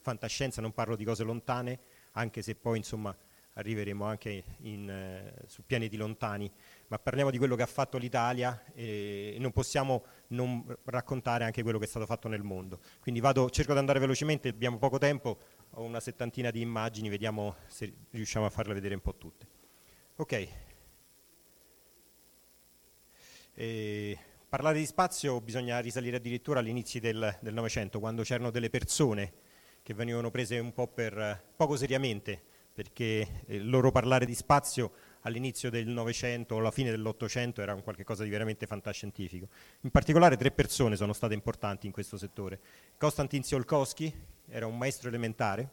fantascienza, non parlo di cose lontane, anche se poi insomma arriveremo anche in, eh, su pianeti lontani, ma parliamo di quello che ha fatto l'Italia e non possiamo non raccontare anche quello che è stato fatto nel mondo. Quindi vado, cerco di andare velocemente, abbiamo poco tempo, ho una settantina di immagini, vediamo se riusciamo a farle vedere un po' tutte. Ok. E parlare di spazio bisogna risalire addirittura all'inizio del Novecento, quando c'erano delle persone che venivano prese un po' per poco seriamente, perché il loro parlare di spazio all'inizio del Novecento o alla fine dell'Ottocento era un qualcosa di veramente fantascientifico. In particolare tre persone sono state importanti in questo settore. Konstantin Tsiolkovsky era un maestro elementare,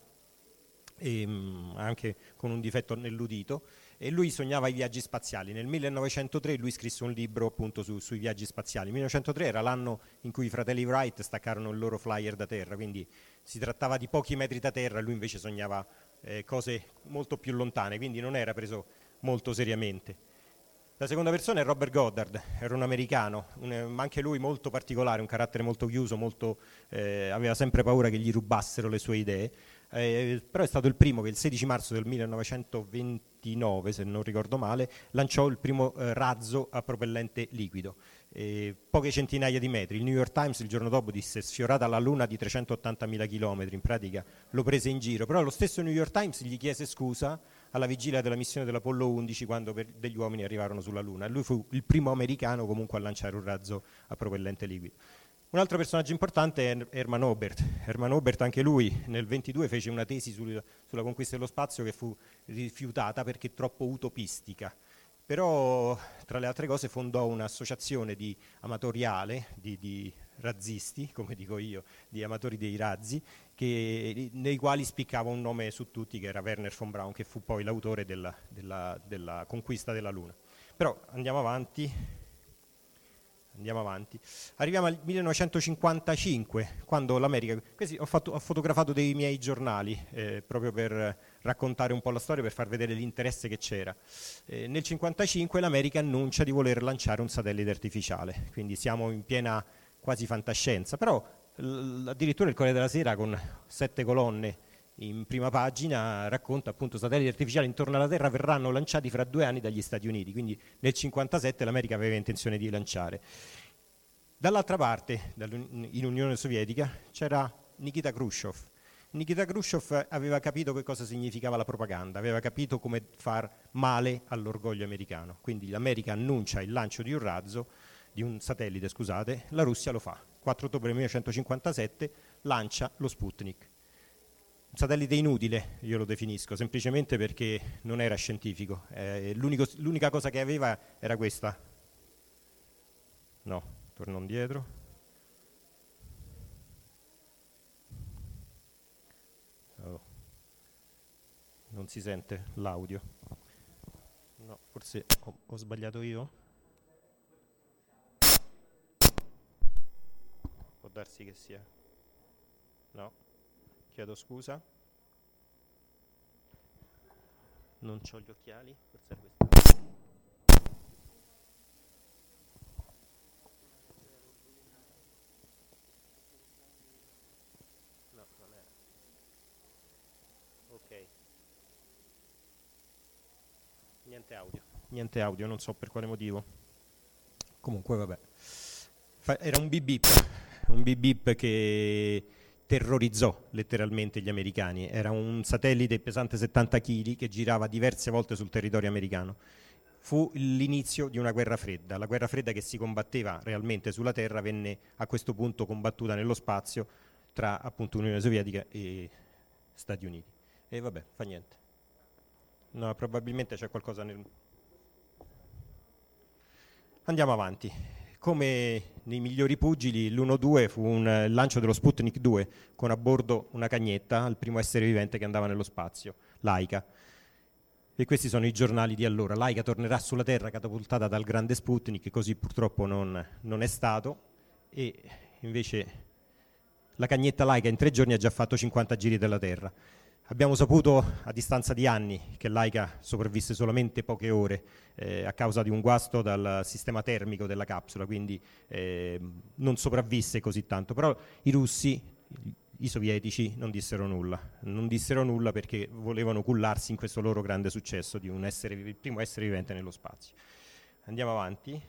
e, um, anche con un difetto nell'udito, e lui sognava i viaggi spaziali. Nel 1903 lui scrisse un libro appunto su, sui viaggi spaziali. Il 1903 era l'anno in cui i fratelli Wright staccarono il loro flyer da terra, quindi si trattava di pochi metri da terra, lui invece sognava eh, cose molto più lontane, quindi non era preso molto seriamente. La seconda persona è Robert Goddard, era un americano, un, anche lui molto particolare, un carattere molto chiuso, molto, eh, aveva sempre paura che gli rubassero le sue idee, eh, però è stato il primo che il 16 marzo del 1929, se non ricordo male, lanciò il primo eh, razzo a propellente liquido, poche centinaia di metri. Il New York Times il giorno dopo disse sfiorata la luna di 380.000 km, in pratica lo prese in giro, però lo stesso New York Times gli chiese scusa alla vigilia della missione dell'Apollo 11 quando degli uomini arrivarono sulla luna lui fu il primo americano comunque a lanciare un razzo a propellente liquido. Un altro personaggio importante è Herman Obert. Herman Obert anche lui nel 22 fece una tesi sul, sulla conquista dello spazio che fu rifiutata perché troppo utopistica. Però tra le altre cose fondò un'associazione di amatoriale, di, di razzisti, come dico io, di amatori dei razzi, che, nei quali spiccava un nome su tutti che era Werner von Braun, che fu poi l'autore della, della, della conquista della Luna. Però andiamo avanti andiamo avanti. Arriviamo al 1955, quando l'America... Questi, ho, fatto, ho, fotografato dei miei giornali eh, proprio per raccontare un po' la storia, per far vedere l'interesse che c'era. Eh, nel 1955 l'America annuncia di voler lanciare un satellite artificiale, quindi siamo in piena quasi fantascienza, però l- addirittura il Corriere della Sera con sette colonne in prima pagina racconta appunto satelliti artificiali intorno alla Terra verranno lanciati fra due anni dagli Stati Uniti, quindi nel 1957 l'America aveva intenzione di lanciare. Dall'altra parte, in Unione Sovietica, c'era Nikita Khrushchev. Nikita Khrushchev aveva capito che cosa significava la propaganda, aveva capito come far male all'orgoglio americano. Quindi l'America annuncia il lancio di un razzo, di un satellite, scusate, la Russia lo fa. 4 ottobre 1957 lancia lo Sputnik. Un satellite inutile, io lo definisco, semplicemente perché non era scientifico. Eh, l'unica cosa che aveva era questa. No, torno indietro. Non si sente l'audio. No, forse ho, ho sbagliato io. Può darsi che sia. No, chiedo scusa. Non ho gli occhiali, forse è questo. No, non era. Ok. Niente audio. Niente audio, non so per quale motivo. Comunque vabbè. Fa- era un bip bip, un bip bip che terrorizzò letteralmente gli americani. Era un satellite pesante 70 kg che girava diverse volte sul territorio americano. Fu l'inizio di una guerra fredda. La guerra fredda che si combatteva realmente sulla Terra venne a questo punto combattuta nello spazio tra appunto Unione Sovietica e Stati Uniti. E vabbè, fa niente. No, probabilmente c'è qualcosa nel... Andiamo avanti. Come nei migliori pugili, l'1-2 fu un lancio dello Sputnik 2 con a bordo una cagnetta, il primo essere vivente che andava nello spazio, Laika. E questi sono i giornali di allora. Laika tornerà sulla Terra catapultata dal grande Sputnik, così purtroppo non, non è stato. E invece la cagnetta Laika in tre giorni ha già fatto 50 giri della Terra. Abbiamo saputo a distanza di anni che Laika sopravvisse solamente poche ore eh, a causa di un guasto dal sistema termico della capsula, quindi eh, non sopravvisse così tanto. Però i russi, i sovietici, non dissero nulla. Non dissero nulla perché volevano cullarsi in questo loro grande successo di un essere, il primo essere vivente nello spazio. Andiamo avanti.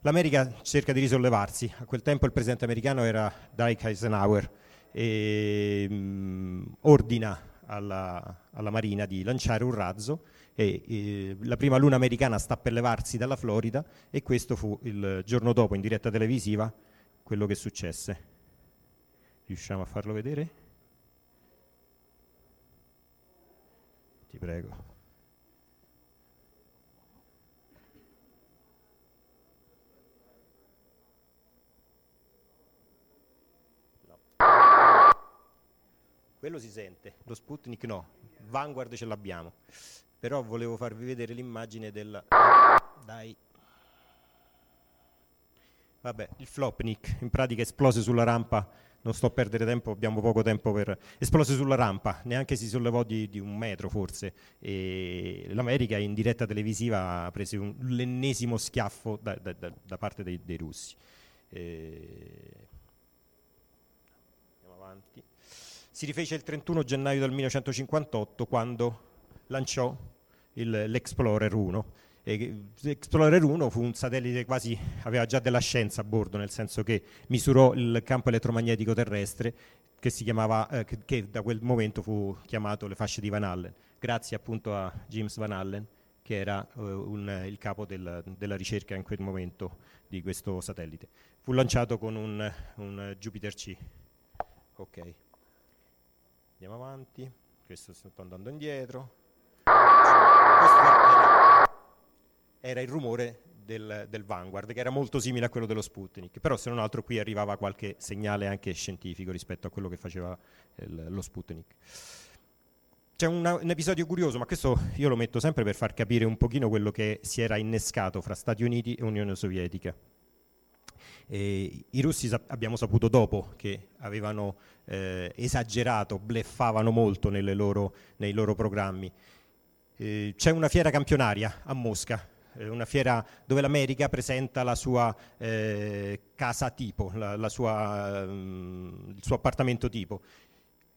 L'America cerca di risollevarsi. A quel tempo il presidente americano era Dwight Eisenhower e mh, ordina alla, alla, Marina di lanciare un razzo e, e, la prima luna americana sta per levarsi dalla Florida e questo fu il giorno dopo in diretta televisiva quello che successe. Riusciamo a farlo vedere? Ti prego. Quello si sente, lo Sputnik no, Vanguard ce l'abbiamo. Però volevo farvi vedere l'immagine del... Dai. Vabbè, il Flopnik in pratica esplose sulla rampa, non sto a perdere tempo, abbiamo poco tempo per... Esplose sulla rampa, neanche si sollevò di, di un metro forse. E L'America in diretta televisiva prese un, l'ennesimo schiaffo da, da, da, da parte dei, dei russi. E... Andiamo avanti si rifece il 31 gennaio del 1958 quando lanciò il, l'Explorer 1. E Explorer 1 fu un satellite quasi, aveva già della scienza a bordo, nel senso che misurò il campo elettromagnetico terrestre che, si chiamava, eh, che, che da quel momento fu chiamato le fasce di Van Allen, grazie appunto a James Van Allen, che era uh, un, il capo del, della ricerca in quel momento di questo satellite. Fu lanciato con un, un Jupiter C. Ok. Andiamo avanti, questo sto andando indietro. Questo era, era il rumore del, del, Vanguard, che era molto simile a quello dello Sputnik, però se non altro qui arrivava qualche segnale anche scientifico rispetto a quello che faceva il, lo Sputnik. C'è una, un episodio curioso, ma questo io lo metto sempre per far capire un pochino quello che si era innescato fra Stati Uniti e Unione Sovietica. E I russi sap- abbiamo saputo dopo che avevano eh, esagerato, bleffavano molto loro, nei loro programmi. Eh, c'è una fiera campionaria a Mosca, eh, una fiera dove l'America presenta la sua eh, casa tipo, la, la sua, mm, il suo appartamento tipo.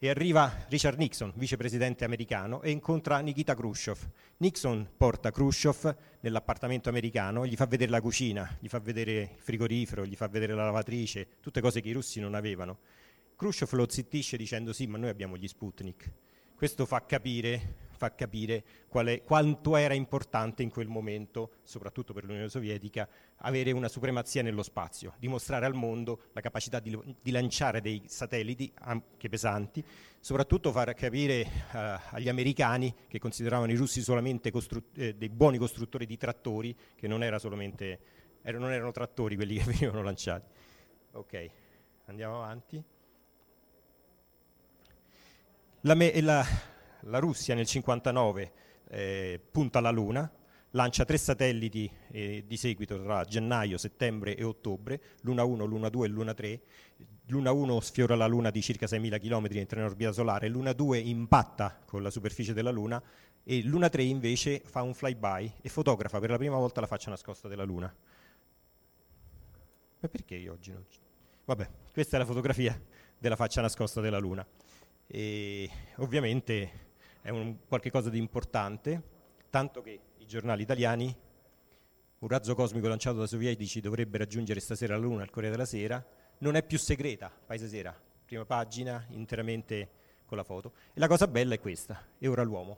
E arriva Richard Nixon, vicepresidente americano, e incontra Nikita Khrushchev. Nixon porta Khrushchev nell'appartamento americano, gli fa vedere la cucina, gli fa vedere il frigorifero, gli fa vedere la lavatrice, tutte cose che i russi non avevano. Khrushchev lo zittisce dicendo sì, ma noi abbiamo gli Sputnik. Questo fa capire, fa capire è, quanto era importante in quel momento, soprattutto per l'Unione Sovietica, avere una supremazia nello spazio, dimostrare al mondo la capacità di, di lanciare dei satelliti, anche pesanti, soprattutto far capire uh, agli americani che consideravano i russi solamente costru- eh, dei buoni costruttori di trattori, che non, era solamente, er- non erano trattori quelli che venivano lanciati. Ok, andiamo avanti. La, me- la, la Russia nel 1959 eh, punta alla Luna, lancia tre satelliti eh, di seguito tra gennaio, settembre e ottobre, Luna 1, Luna 2 e Luna 3. Luna 1 sfiora la Luna di circa 6.000 km, entra in orbita solare, Luna 2 impatta con la superficie della Luna e Luna 3 invece fa un flyby e fotografa per la prima volta la faccia nascosta della Luna. Ma perché io oggi non... Vabbè, questa è la fotografia della faccia nascosta della Luna e ovviamente è un qualcosa di importante, tanto che i giornali italiani, un razzo cosmico lanciato dai sovietici dovrebbe raggiungere stasera la Luna al Corriere della Sera, non è più segreta, Paese Sera, prima pagina, interamente con la foto. E la cosa bella è questa, è ora l'uomo.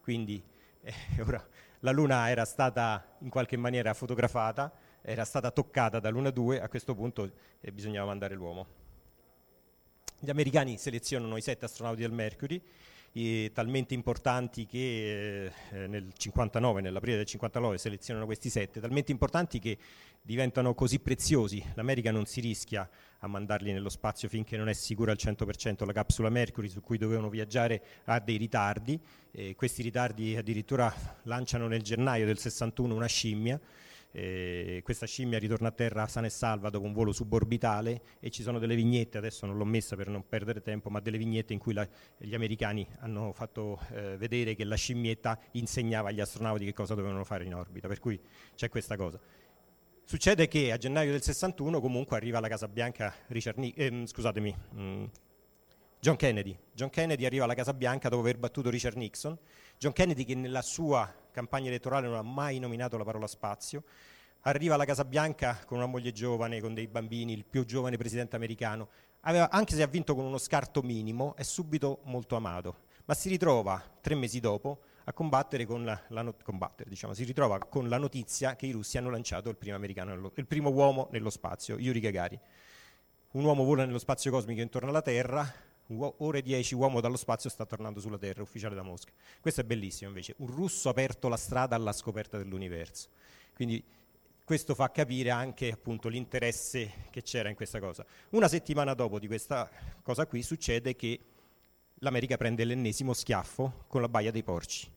Quindi eh, ora, la Luna era stata in qualche maniera fotografata, era stata toccata da Luna 2, a questo punto eh, bisognava mandare l'uomo. Gli americani selezionano i sette astronauti del Mercury, eh, talmente importanti che eh, nel 59, nell'aprile del 59 selezionano questi sette, talmente importanti che diventano così preziosi. L'America non si rischia a mandarli nello spazio finché non è sicura al 100% la capsula Mercury su cui dovevano viaggiare ha dei ritardi, eh, questi ritardi addirittura lanciano nel gennaio del 61 una scimmia eh, questa scimmia ritorna a terra sana e salva dopo un volo suborbitale e ci sono delle vignette, adesso non l'ho messa per non perdere tempo, ma delle vignette in cui la, gli americani hanno fatto eh, vedere che la scimmietta insegnava agli astronauti che cosa dovevano fare in orbita, per cui c'è questa cosa. Succede che a gennaio del 61 comunque arriva alla Casa Bianca Richard Ni- eh, scusatemi, mh, mm, John Kennedy. John Kennedy arriva alla Casa Bianca dopo aver battuto Richard Nixon. John Kennedy che nella sua campagna elettorale non ha mai nominato la parola spazio, arriva alla Casa Bianca con una moglie giovane, con dei bambini, il più giovane presidente americano, Aveva, anche se ha vinto con uno scarto minimo, è subito molto amato, ma si ritrova tre mesi dopo a combattere con la, la not- combattere, diciamo, si ritrova con la notizia che i russi hanno lanciato il primo, nello, il primo uomo nello spazio, Yuri Gagarin. Un uomo vola nello spazio cosmico intorno alla Terra, ore 10 uomo dallo spazio sta tornando sulla Terra, ufficiale da Mosca. Questo è bellissimo invece, un russo ha aperto la strada alla scoperta dell'universo. Quindi questo fa capire anche appunto, l'interesse che c'era in questa cosa. Una settimana dopo di questa cosa qui succede che l'America prende l'ennesimo schiaffo con la Baia dei Porci.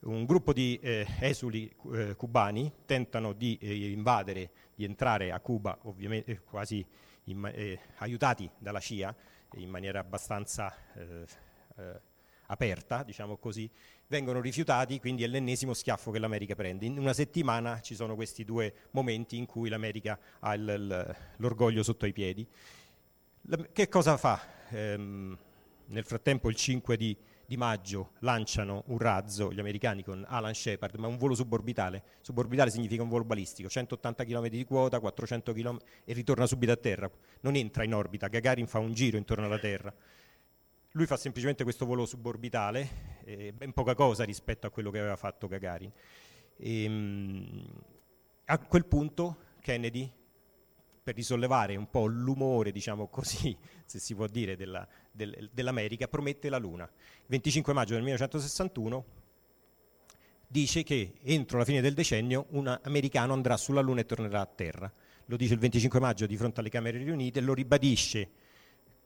Un gruppo di eh, esuli eh, cubani tentano di eh, invadere, di entrare a Cuba, ovviamente eh, quasi in, eh, aiutati dalla CIA, in maniera abbastanza eh, eh, aperta, diciamo così, vengono rifiutati, quindi è l'ennesimo schiaffo che l'America prende. In una settimana ci sono questi due momenti in cui l'America ha il, l'orgoglio sotto i piedi. Che cosa fa? Ehm, nel frattempo il 5 di di maggio lanciano un razzo, gli americani con Alan Shepard, ma un volo suborbitale. Suborbitale significa un volo balistico, 180 km di quota, 400 km e ritorna subito a terra. Non entra in orbita, Gagarin fa un giro intorno alla Terra. Lui fa semplicemente questo volo suborbitale, eh, ben poca cosa rispetto a quello che aveva fatto Gagarin. E, ehm, a quel punto Kennedy per risollevare un po' l'umore, diciamo così, se si può dire, della, del, dell'America, promette la Luna. Il 25 maggio del 1961 dice che entro la fine del decennio un americano andrà sulla Luna e tornerà a terra. Lo dice il 25 maggio di fronte alle Camere riunite, lo ribadisce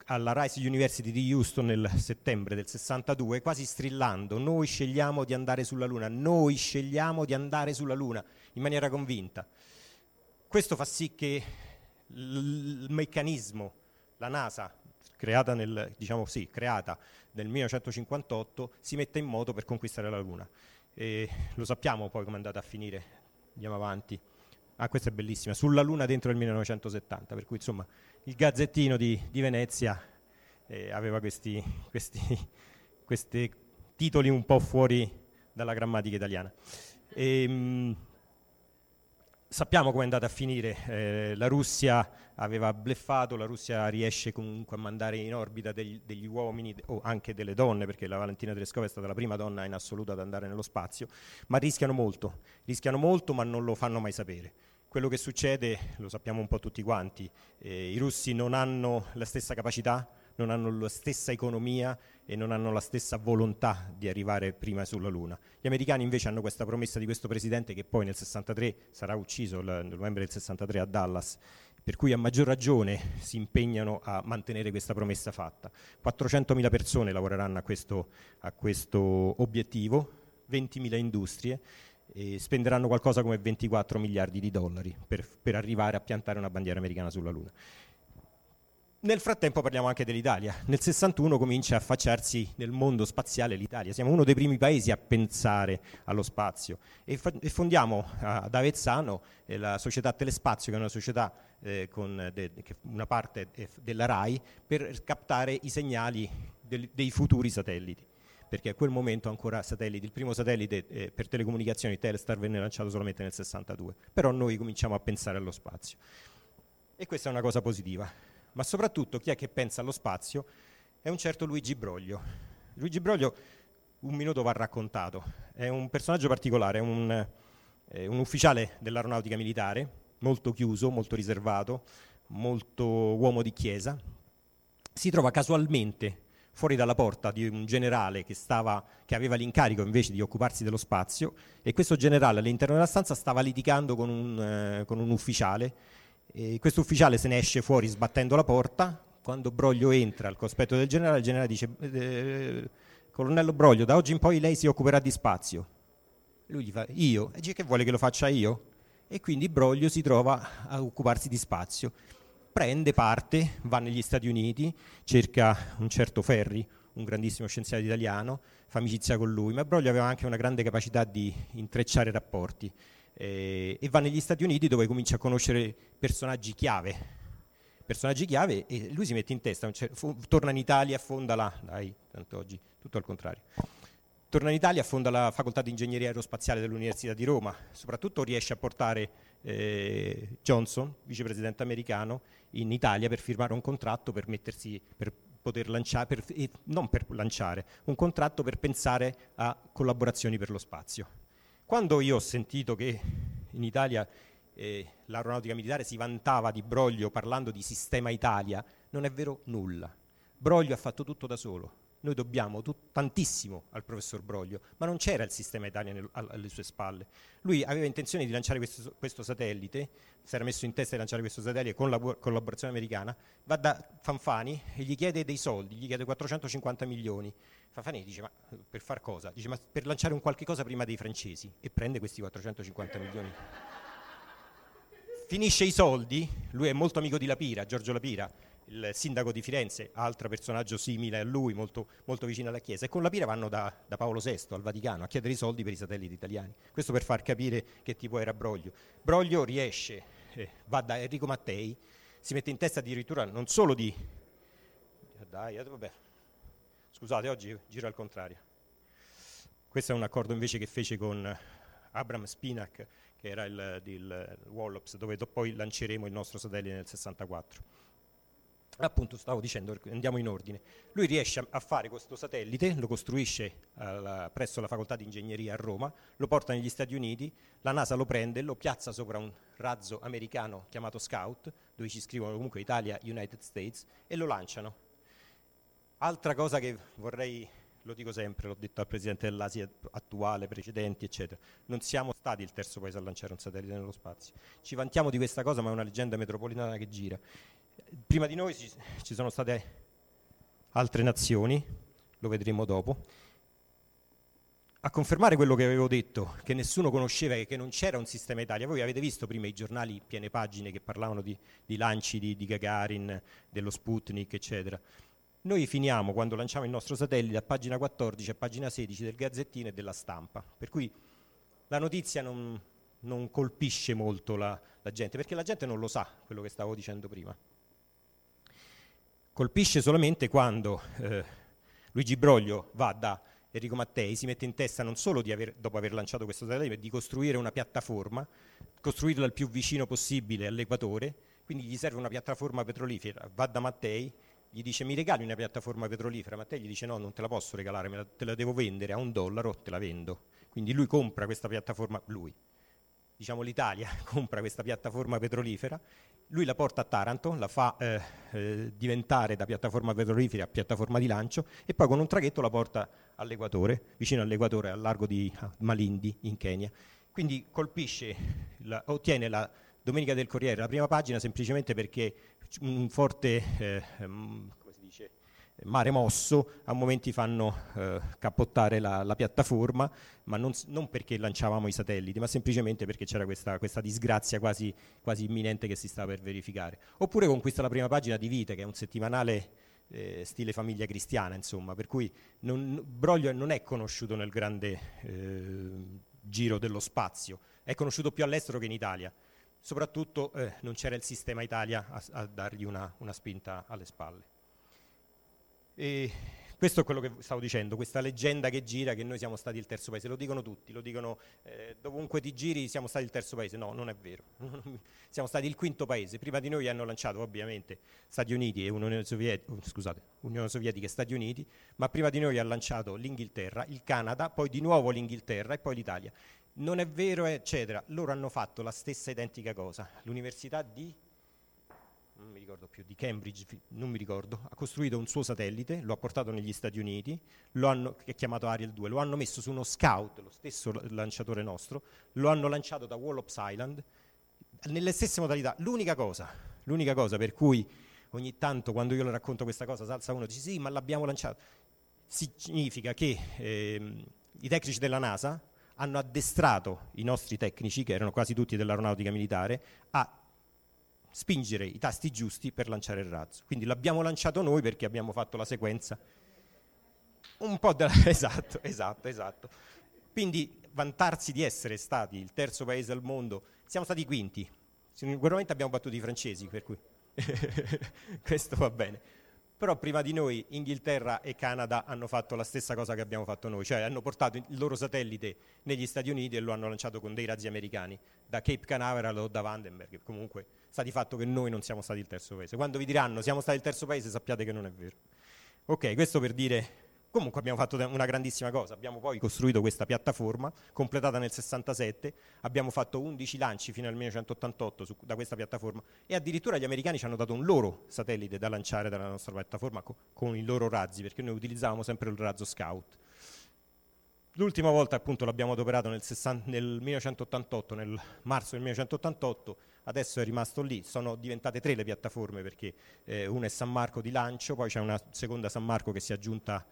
alla Rice University di Houston nel settembre del 62, quasi strillando, noi scegliamo di andare sulla Luna, noi scegliamo di andare sulla Luna, in maniera convinta. Questo fa sì che il meccanismo, la NASA, creata nel, diciamo sì, creata nel 1958, si mette in moto per conquistare la Luna. E lo sappiamo poi come è andata a finire, andiamo avanti. Ah, questa è bellissima, sulla Luna dentro il 1970, per cui insomma il Gazzettino di, di Venezia eh, aveva questi, questi, questi titoli un po' fuori dalla grammatica italiana. E, mh, sappiamo come è andata a finire, eh, la Russia aveva bleffato, la Russia riesce comunque a mandare in orbita degli, degli uomini o anche delle donne, perché la Valentina Tereskova è stata la prima donna in assoluto ad andare nello spazio, ma rischiano molto, rischiano molto ma non lo fanno mai sapere. Quello che succede lo sappiamo un po' tutti quanti, eh, i russi non hanno la stessa capacità, non hanno la stessa economia e non hanno la stessa volontà di arrivare prima sulla Luna. Gli americani invece hanno questa promessa di questo presidente che poi nel 63 sarà ucciso, nel novembre del 63 a Dallas, per cui a maggior ragione si impegnano a mantenere questa promessa fatta. 400.000 persone lavoreranno a questo, a questo obiettivo, 20.000 industrie, e spenderanno qualcosa come 24 miliardi di dollari per, per arrivare a piantare una bandiera americana sulla Luna. Nel frattempo parliamo anche dell'Italia. Nel 61 comincia a affacciarsi nel mondo spaziale l'Italia. Siamo uno dei primi paesi a pensare allo spazio e, fa- e fondiamo ad Avezzano eh, la società Telespazio, che è una società eh, con de- una parte eh, della RAI, per captare i segnali del- dei futuri satelliti. Perché a quel momento ancora satelliti, il primo satellite eh, per telecomunicazioni Telestar venne lanciato solamente nel 62, però noi cominciamo a pensare allo spazio. E questa è una cosa positiva ma soprattutto chi è che pensa allo spazio? È un certo Luigi Broglio. Luigi Broglio un minuto va raccontato, è un personaggio particolare, è un, è un ufficiale dell'aeronautica militare, molto chiuso, molto riservato, molto uomo di chiesa, si trova casualmente fuori dalla porta di un generale che, stava, che, aveva l'incarico invece di occuparsi dello spazio e questo generale all'interno della stanza stava litigando con un, eh, con un ufficiale questo ufficiale se ne esce fuori sbattendo la porta, quando Broglio entra al cospetto del generale, il generale dice, eh, colonnello Broglio, da oggi in poi lei si occuperà di spazio. Lui gli fa, io? E dice che vuole che lo faccia io? E quindi Broglio si trova a occuparsi di spazio. Prende parte, va negli Stati Uniti, cerca un certo Ferri, un grandissimo scienziato italiano, fa amicizia con lui, ma Broglio aveva anche una grande capacità di intrecciare rapporti eh, e va negli Stati Uniti dove comincia a conoscere personaggi chiave. Personaggi chiave e lui si mette in testa, fu, torna in Italia, fonda la, dai, tanto oggi tutto al contrario. Torna in Italia, fonda la facoltà di ingegneria aerospaziale dell'Università di Roma, soprattutto riesce a portare eh, Johnson, vicepresidente americano, in Italia per firmare un contratto per mettersi, per poter lanciare, per, non per lanciare, un contratto per pensare a collaborazioni per lo spazio. Quando io ho sentito che in Italia eh, l'aeronautica militare si vantava di Broglio parlando di sistema Italia, non è vero nulla. Broglio ha fatto tutto da solo. Noi dobbiamo tut- tantissimo al professor Broglio, ma non c'era il sistema Italia nel, alle sue spalle. Lui aveva intenzione di lanciare questo, questo, satellite, si era messo in testa di lanciare questo satellite con la collaborazione americana, va da Fanfani e gli chiede dei soldi, gli chiede 450 milioni. Fanfani dice, ma per far cosa? Dice, ma per lanciare un qualche cosa prima dei francesi e prende questi 450 milioni. Finisce i soldi, lui è molto amico di Lapira, Giorgio Lapira, il sindaco di Firenze, altro personaggio simile a lui, molto, molto vicino alla Chiesa, e con Lapira vanno da, da, Paolo VI al Vaticano a chiedere i soldi per i satelliti italiani. Questo per far capire che tipo era Broglio. Broglio riesce, eh, va da Enrico Mattei, si mette in testa addirittura non solo di... Dai, vabbè, Scusate, oggi giro al contrario. Questo è un accordo invece che fece con Abram Spinak, che era il, il Wallops, dove poi lanceremo il nostro satellite nel 64. Appunto, stavo dicendo, andiamo in ordine. Lui riesce a fare questo satellite, lo costruisce alla, presso la facoltà di ingegneria a Roma, lo porta negli Stati Uniti, la NASA lo prende, lo piazza sopra un razzo americano chiamato Scout, dove ci scrivono comunque Italia, United States, e lo lanciano Altra cosa che vorrei, lo dico sempre, l'ho detto al Presidente dell'Asia attuale, precedenti, eccetera, non siamo stati il terzo paese a lanciare un satellite nello spazio. Ci vantiamo di questa cosa, ma è una leggenda metropolitana che gira. Prima di noi ci, ci sono state altre nazioni, lo vedremo dopo, a confermare quello che avevo detto, che nessuno conosceva e che non c'era un sistema Italia. Voi avete visto prima i giornali piene pagine che parlavano di, di lanci di, di Gagarin, dello Sputnik, eccetera. Noi finiamo quando lanciamo il nostro satellite a pagina 14 e pagina 16 del Gazzettino e della stampa, per cui la notizia non, non colpisce molto la, la gente, perché la gente non lo sa quello che stavo dicendo prima. colpisce solamente quando eh, Luigi Broglio va da Enrico Mattei, si mette in testa non solo di aver, dopo aver lanciato questo satellite, ma di costruire una piattaforma, costruirla il più vicino possibile all'equatore, quindi gli serve una piattaforma petrolifera, va da Mattei, gli dice mi regali una piattaforma petrolifera, Mattei gli dice no, non te la posso regalare, la, te la devo vendere a un dollaro, te la vendo. Quindi lui compra questa piattaforma, lui, diciamo l'Italia compra questa piattaforma petrolifera, lui la porta a Taranto, la fa eh, eh, diventare da piattaforma petrolifera a piattaforma di lancio e poi con un traghetto la porta all'equatore, vicino all'equatore, al largo di Malindi in Kenya. Quindi colpisce, la, ottiene la Domenica del Corriere la prima pagina semplicemente perché un forte eh, mare mosso a momenti fanno eh, cappottare la, la, piattaforma, ma non, non, perché lanciavamo i satelliti, ma semplicemente perché c'era questa, questa disgrazia quasi, quasi, imminente che si stava per verificare. Oppure conquista la prima pagina di Vite, che è un settimanale eh, stile famiglia cristiana, insomma, per cui non, Broglio non è conosciuto nel grande eh, giro dello spazio, è conosciuto più all'estero che in Italia. Soprattutto eh, non c'era il sistema Italia a, a dargli una, una spinta alle spalle. E questo è quello che stavo dicendo, questa leggenda che gira che noi siamo stati il terzo paese, lo dicono tutti, lo dicono eh, dovunque ti giri siamo stati il terzo paese, no, non è vero, siamo stati il quinto paese, prima di noi hanno lanciato ovviamente Stati Uniti e Unione Sovietica, uh, scusate, Unione Sovietica e Stati Uniti, ma prima di noi ha lanciato l'Inghilterra, il Canada, poi di nuovo l'Inghilterra e poi l'Italia. Non è vero, eccetera, loro hanno fatto la stessa identica cosa, l'Università di non mi ricordo più, di Cambridge, non mi ricordo, ha costruito un suo satellite, lo ha portato negli Stati Uniti, hanno, che è chiamato Ariel 2, lo hanno messo su uno Scout, lo stesso lanciatore nostro, lo hanno lanciato da Wallops Island, nelle stesse modalità. L'unica cosa, l'unica cosa per cui ogni tanto quando io le racconto questa cosa salza uno e dice sì, ma l'abbiamo lanciato, significa che ehm, i tecnici della NASA hanno addestrato i nostri tecnici, che erano quasi tutti dell'aeronautica militare, a spingere i tasti giusti per lanciare il razzo. Quindi l'abbiamo lanciato noi perché abbiamo fatto la sequenza. Un po' della... esatto, esatto, esatto. Quindi vantarsi di essere stati il terzo paese al mondo, siamo stati quinti. Sicuramente abbiamo battuto i francesi, per cui questo va bene però prima di noi Inghilterra e Canada hanno fatto la stessa cosa che abbiamo fatto noi, cioè hanno portato il loro satellite negli Stati Uniti e lo hanno lanciato con dei razzi americani, da Cape Canaveral o da Vandenberg, comunque sta di fatto che noi non siamo stati il terzo paese. Quando vi diranno siamo stati il terzo paese sappiate che non è vero. Ok, questo per dire Comunque abbiamo fatto una grandissima cosa, abbiamo poi costruito questa piattaforma completata nel 67, abbiamo fatto 11 lanci fino al 1988 su, da questa piattaforma. E addirittura gli americani ci hanno dato un loro satellite da lanciare dalla nostra piattaforma co- con i loro razzi, perché noi utilizzavamo sempre il razzo Scout. L'ultima volta appunto l'abbiamo adoperato nel, 60, nel 1988, nel marzo del 1988, adesso è rimasto lì, sono diventate tre le piattaforme perché eh, una è San Marco di lancio, poi c'è una seconda San Marco che si è aggiunta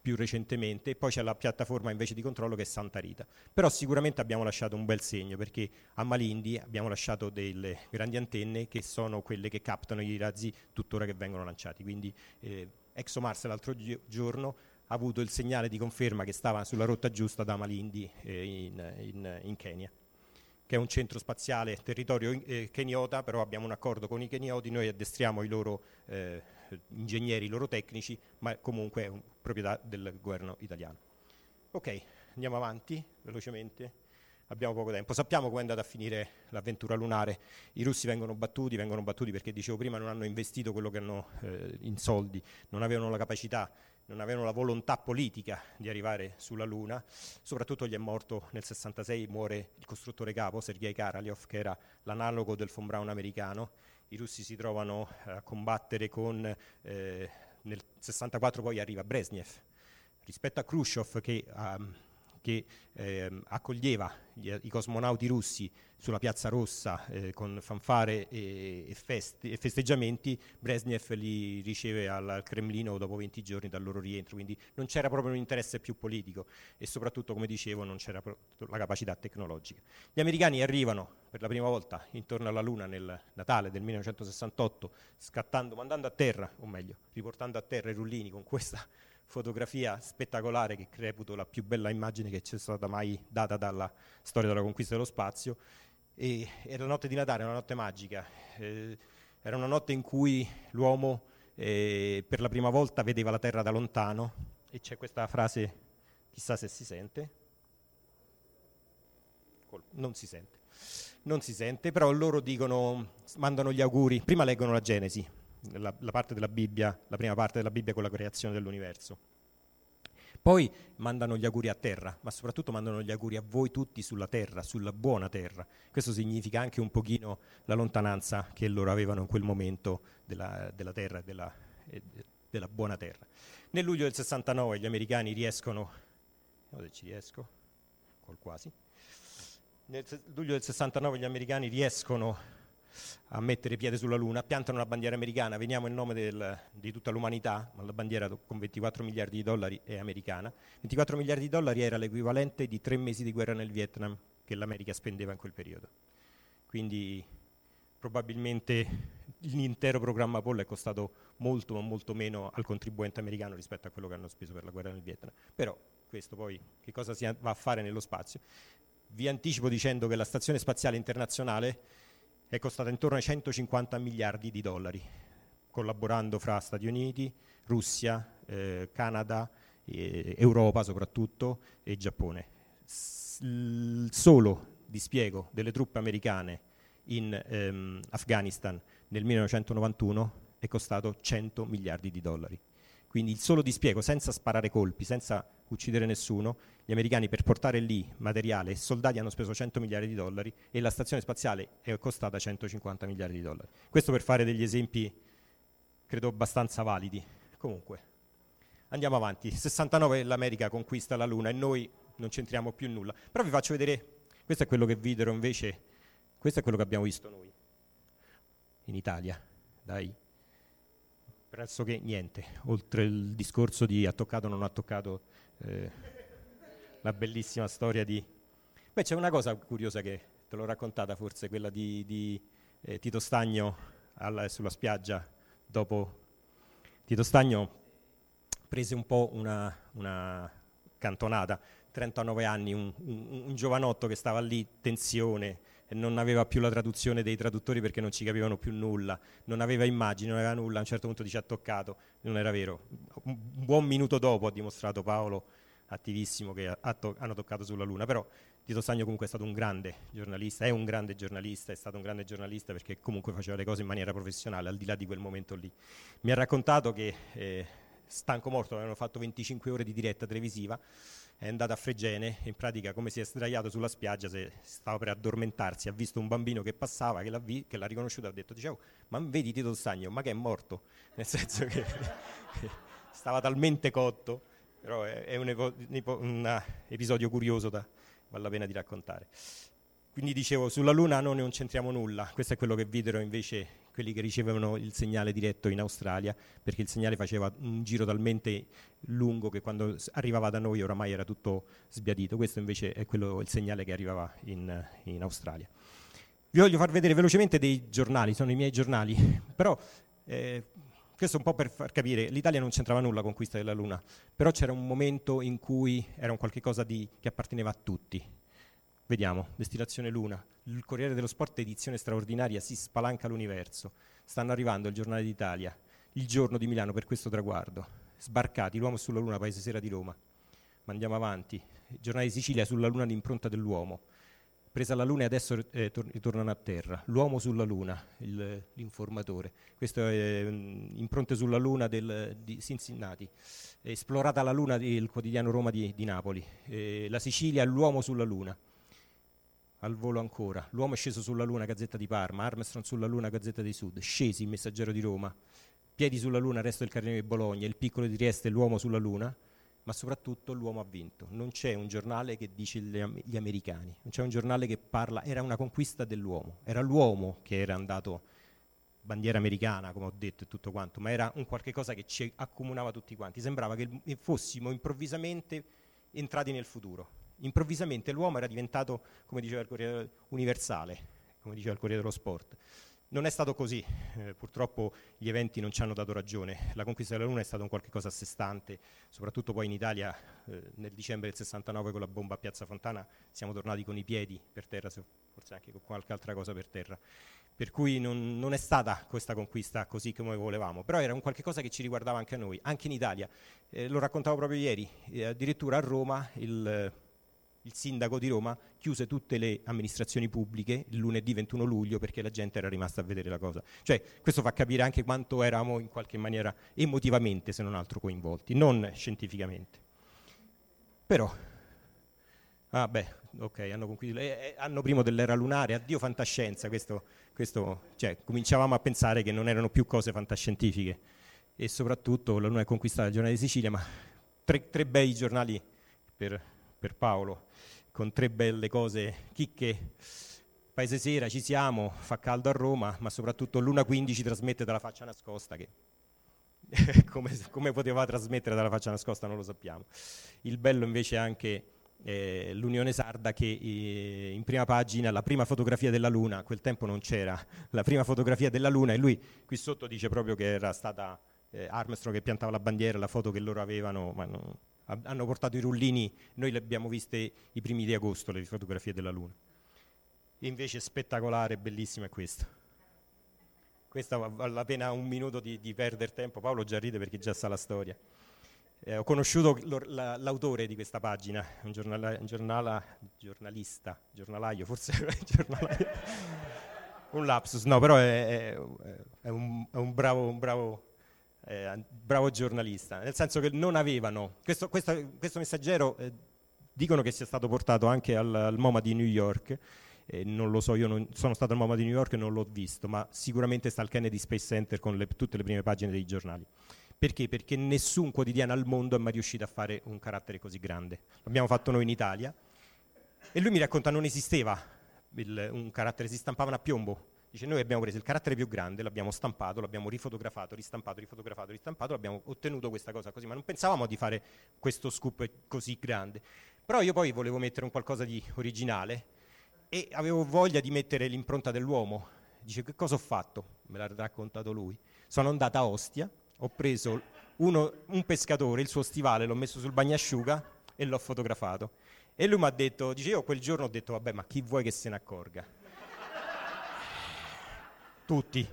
più recentemente, e poi c'è la piattaforma invece di controllo che è Santa Rita. Però sicuramente abbiamo lasciato un bel segno perché a Malindi abbiamo lasciato delle grandi antenne che sono quelle che captano i razzi tuttora che vengono lanciati. Quindi eh, ExoMars l'altro gi- giorno ha avuto il segnale di conferma che stava sulla rotta giusta da Malindi eh, in, in, in Kenya che è un centro spaziale territorio eh, keniota, però abbiamo un accordo con i kenioti, noi addestriamo i loro eh, ingegneri, loro tecnici, ma comunque è proprietà del governo italiano. Ok, andiamo avanti velocemente. Abbiamo poco tempo. Sappiamo come è andata a finire l'avventura lunare. I russi vengono battuti, vengono battuti perché dicevo prima non hanno investito quello che hanno eh, in soldi, non avevano la capacità, non avevano la volontà politica di arrivare sulla Luna. Soprattutto gli è morto nel 66, muore il costruttore capo Sergei Karaliov, che era l'analogo del von Braun americano i russi si trovano a combattere con, eh, nel 64 poi arriva Brezhnev, rispetto a Khrushchev che um, che eh, accoglieva gli, i cosmonauti russi sulla Piazza Rossa eh, con fanfare e, e, feste, e, festeggiamenti, Brezhnev li riceve al, al, Cremlino dopo 20 giorni dal loro rientro, quindi non c'era proprio un interesse più politico e soprattutto, come dicevo, non c'era la capacità tecnologica. Gli americani arrivano per la prima volta intorno alla Luna nel Natale del 1968, scattando, mandando a terra, o meglio, riportando a terra i rullini con questa fotografia spettacolare che reputo la più bella immagine che ci è stata mai data dalla storia della conquista dello spazio. E, e la notte di Natale, una notte magica, eh, era una notte in cui l'uomo eh, per la prima volta vedeva la Terra da lontano e c'è questa frase, chissà se si sente, non si sente, non si sente, però loro dicono, mandano gli auguri, prima leggono la Genesi, la, la parte della Bibbia, la prima parte della Bibbia con la creazione dell'universo. Poi mandano gli auguri a terra, ma soprattutto mandano gli auguri a voi tutti sulla terra, sulla buona terra. Questo significa anche un pochino la lontananza che loro avevano in quel momento della, della terra e della, eh, della, buona terra. Nel luglio del 69 gli americani riescono, se ci riesco, quasi, nel luglio del 69 gli americani riescono a mettere piede sulla Luna, piantano la bandiera americana, veniamo in nome del, di tutta l'umanità, ma la bandiera con 24 miliardi di dollari è americana. 24 miliardi di dollari era l'equivalente di tre mesi di guerra nel Vietnam che l'America spendeva in quel periodo. Quindi probabilmente l'intero programma Apollo è costato molto ma molto meno al contribuente americano rispetto a quello che hanno speso per la guerra nel Vietnam. Però questo poi che cosa si va a fare nello spazio? Vi anticipo dicendo che la Stazione Spaziale Internazionale è costata intorno ai 150 miliardi di dollari, collaborando fra Stati Uniti, Russia, eh, Canada, eh, Europa soprattutto e Giappone. S- il solo dispiego delle truppe americane in ehm, Afghanistan nel 1991 è costato 100 miliardi di dollari. Quindi il solo dispiego, senza sparare colpi, senza uccidere nessuno, gli americani per portare lì materiale e soldati hanno speso 100 miliardi di dollari e la stazione spaziale è costata 150 miliardi di dollari. Questo per fare degli esempi, credo, abbastanza validi. Comunque, andiamo avanti. 69 l'America conquista la Luna e noi non c'entriamo più nulla. Però vi faccio vedere, questo è quello che videro invece, questo è quello che abbiamo visto noi in Italia, dai pressoché niente, oltre il discorso di ha toccato o non ha toccato eh, la bellissima storia di... Beh, c'è una cosa curiosa che te l'ho raccontata forse, quella di, di eh, Tito Stagno alla, sulla spiaggia. Dopo... Tito Stagno prese un po' una, una cantonata, 39 anni, un, un, un, giovanotto che stava lì, tensione, non aveva più la traduzione dei traduttori perché non ci capivano più nulla, non aveva immagini, non aveva nulla, a un certo punto ci ha toccato, non era vero. Un buon minuto dopo ha dimostrato Paolo attivissimo che ha to- hanno toccato sulla Luna, però Tito Stagno comunque è stato un grande giornalista, è un grande giornalista, è stato un grande giornalista perché comunque faceva le cose in maniera professionale, al di là di quel momento lì. Mi ha raccontato che eh, stanco morto, avevano fatto 25 ore di diretta televisiva, è andato a Fregene, in pratica come si è sdraiato sulla spiaggia, stava per addormentarsi, ha visto un bambino che passava, che l'ha, vi- che l'ha riconosciuto, ha detto, dicevo, ma vedi Tito Stagno, ma che è morto? Nel senso che stava talmente cotto però è, è un, evo, un, episodio curioso da vale la pena di raccontare. Quindi dicevo, sulla Luna noi non c'entriamo nulla, questo è quello che videro invece quelli che ricevevano il segnale diretto in Australia, perché il segnale faceva un giro talmente lungo che quando arrivava da noi oramai era tutto sbiadito, questo invece è quello, il segnale che arrivava in, in Australia. Vi voglio far vedere velocemente dei giornali, sono i miei giornali, però eh, questo un po' per far capire, l'Italia non c'entrava nulla con conquista della Luna, però c'era un momento in cui era un qualcosa di, che apparteneva a tutti. Vediamo, destinazione Luna, il Corriere dello Sport edizione straordinaria, si spalanca l'universo, stanno arrivando il giornale d'Italia, il giorno di Milano per questo traguardo, sbarcati, l'uomo sulla Luna, paese sera di Roma. Ma andiamo avanti, il giornale di Sicilia sulla Luna l'impronta dell'uomo, presa la Luna e adesso eh, tor- ritornano a terra. L'uomo sulla Luna, il, l'informatore. Questo è um, impronte sulla Luna del, di Cincinnati. Esplorata la Luna il quotidiano Roma di, di Napoli. Eh, la Sicilia, l'uomo sulla Luna. Al volo ancora. L'uomo è sceso sulla Luna, Gazzetta di Parma. Armstrong sulla Luna, Gazzetta di Sud. Scesi, il Messaggero di Roma. Piedi sulla Luna, Resto del Carlino di Bologna. Il piccolo di Trieste, l'uomo sulla Luna ma soprattutto l'uomo ha vinto. Non c'è un giornale che dice gli americani, non c'è un giornale che parla, era una conquista dell'uomo, era l'uomo che era andato bandiera americana, come ho detto e tutto quanto, ma era un qualche cosa che ci accomunava tutti quanti. Sembrava che fossimo improvvisamente entrati nel futuro. Improvvisamente l'uomo era diventato, come diceva il Corriere universale, come diceva il Corriere dello Sport. Non è stato così, eh, purtroppo gli eventi non ci hanno dato ragione, la conquista della Luna è stata un qualcosa a sé stante, soprattutto poi in Italia eh, nel dicembre del 69 con la bomba a Piazza Fontana siamo tornati con i piedi per terra, forse anche con qualche altra cosa per terra, per cui non, non è stata questa conquista così come volevamo, però era un qualche cosa che ci riguardava anche a noi, anche in Italia, eh, lo raccontavo proprio ieri, eh, addirittura a Roma il il sindaco di Roma chiuse tutte le amministrazioni pubbliche il lunedì 21 luglio perché la gente era rimasta a vedere la cosa. Cioè, questo fa capire anche quanto eravamo in qualche maniera emotivamente, se non altro, coinvolti, non scientificamente. Però, ah beh, ok, hanno concluso, eh, eh, anno primo dell'era lunare, addio fantascienza, questo, questo, cioè, cominciavamo a pensare che non erano più cose fantascientifiche e soprattutto la Luna è conquistata il giornale di Sicilia, ma tre, tre bei giornali per, per Paolo con tre belle cose chicche. Paese sera ci siamo, fa caldo a Roma, ma soprattutto l'1.15 trasmette dalla faccia nascosta che come, come, poteva trasmettere dalla faccia nascosta non lo sappiamo. Il bello invece è anche eh, l'Unione Sarda che eh, in prima pagina la prima fotografia della Luna, a quel tempo non c'era la prima fotografia della Luna e lui qui sotto dice proprio che era stata eh, Armstrong che piantava la bandiera, la foto che loro avevano, ma non, hanno portato i rullini, noi le abbiamo viste i primi di agosto, le fotografie della Luna. Invece spettacolare, bellissima è questa. Questa vale la pena un minuto di, di perdere tempo, Paolo già ride perché già sa la storia. Eh, ho conosciuto la, l'autore di questa pagina, un, giornala, un giornala, giornalista, giornalaio, forse giornalaio. un lapsus, no, però è, è, è, un, è un, bravo, un bravo eh, bravo giornalista, nel senso che non avevano, questo, questo, questo messaggero eh, dicono che sia stato portato anche al, al MoMA di New York, eh, non lo so, io non, sono stato al MoMA di New York e non l'ho visto, ma sicuramente sta al Kennedy Space Center con le, tutte le prime pagine dei giornali. Perché? Perché nessun quotidiano al mondo è mai riuscito a fare un carattere così grande. L'abbiamo fatto noi in Italia e lui mi racconta non esisteva il, un carattere, si stampavano a piombo Dice, noi abbiamo preso il carattere più grande, l'abbiamo stampato, l'abbiamo rifotografato, ristampato, rifotografato, ristampato, abbiamo ottenuto questa cosa così, ma non pensavamo di fare questo scoop così grande. Però io poi volevo mettere un qualcosa di originale e avevo voglia di mettere l'impronta dell'uomo. Dice, che cosa ho fatto? Me l'ha raccontato lui. Sono andata a Ostia, ho preso uno, un pescatore, il suo stivale, l'ho messo sul bagnasciuga e l'ho fotografato. E lui mi ha detto, dice, io quel giorno ho detto, vabbè, ma chi vuoi che se ne accorga? Tutti,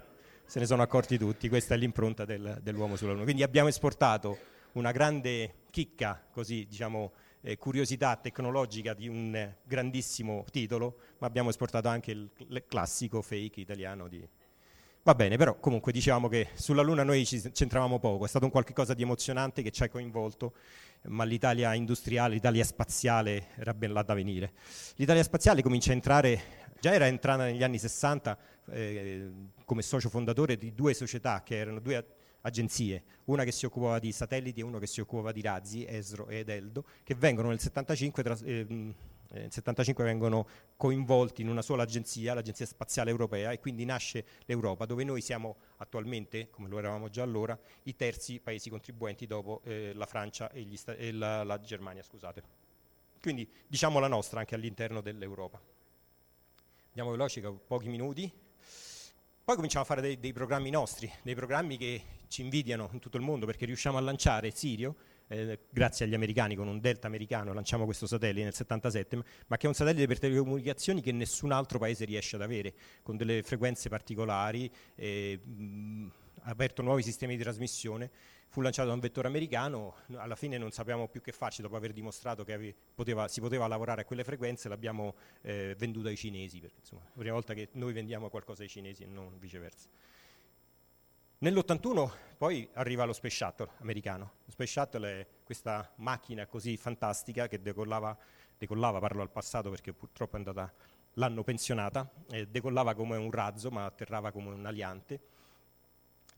se ne sono accorti tutti, questa è l'impronta del, dell'uomo sulla Luna. Quindi abbiamo esportato una grande chicca, così diciamo, eh, curiosità tecnologica di un grandissimo titolo, ma abbiamo esportato anche il, il classico fake italiano di... Va bene, però comunque dicevamo che sulla Luna noi ci centravamo poco, è stato un qualche cosa di emozionante che ci ha coinvolto, ma l'Italia industriale, l'Italia spaziale era ben là da venire. L'Italia spaziale comincia a entrare, già era entrata negli anni 60 eh, come socio fondatore di due società che erano due agenzie, una che si occupava di satelliti e una che si occupava di razzi, Esro ed Eldo, che vengono nel 75, tras- eh, nel 75 vengono coinvolti in una sola agenzia, l'Agenzia Spaziale Europea, e quindi nasce l'Europa, dove noi siamo attualmente, come lo eravamo già allora, i terzi paesi contribuenti dopo eh, la Francia e, sta- e la, la Germania. Scusate. Quindi diciamo la nostra anche all'interno dell'Europa. Andiamo veloci, pochi minuti. Poi cominciamo a fare dei, dei, programmi nostri, dei programmi che ci invidiano in tutto il mondo perché riusciamo a lanciare Sirio, eh, grazie agli americani, con un delta americano lanciamo questo satellite nel 77, ma che è un satellite per telecomunicazioni che nessun altro paese riesce ad avere, con delle frequenze particolari, eh, mh, aperto nuovi sistemi di trasmissione fu lanciato da un vettore americano, alla fine non sapevamo più che farci dopo aver dimostrato che poteva, si poteva lavorare a quelle frequenze, l'abbiamo eh, venduto ai cinesi, perché insomma, è la prima volta che noi vendiamo qualcosa ai cinesi e non viceversa. Nell'81 poi arriva lo Space Shuttle americano. Lo Space Shuttle è questa macchina così fantastica che decollava, decollava parlo al passato perché purtroppo è andata, l'hanno pensionata, eh, decollava come un razzo ma atterrava come un aliante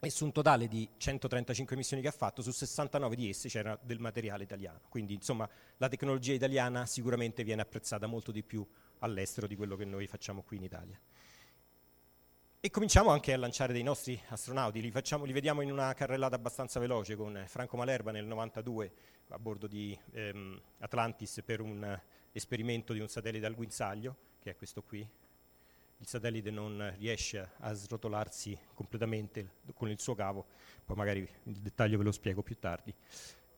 e su un totale di 135 missioni che ha fatto, su 69 di esse c'era del materiale italiano. Quindi insomma la tecnologia italiana sicuramente viene apprezzata molto di più all'estero di quello che noi facciamo qui in Italia. E cominciamo anche a lanciare dei nostri astronauti, li, facciamo, li vediamo in una carrellata abbastanza veloce con Franco Malerba nel 92 a bordo di ehm, Atlantis per un esperimento di un satellite al guinzaglio, che è questo qui, il satellite non riesce a srotolarsi completamente con il suo cavo, poi magari il dettaglio ve lo spiego più tardi.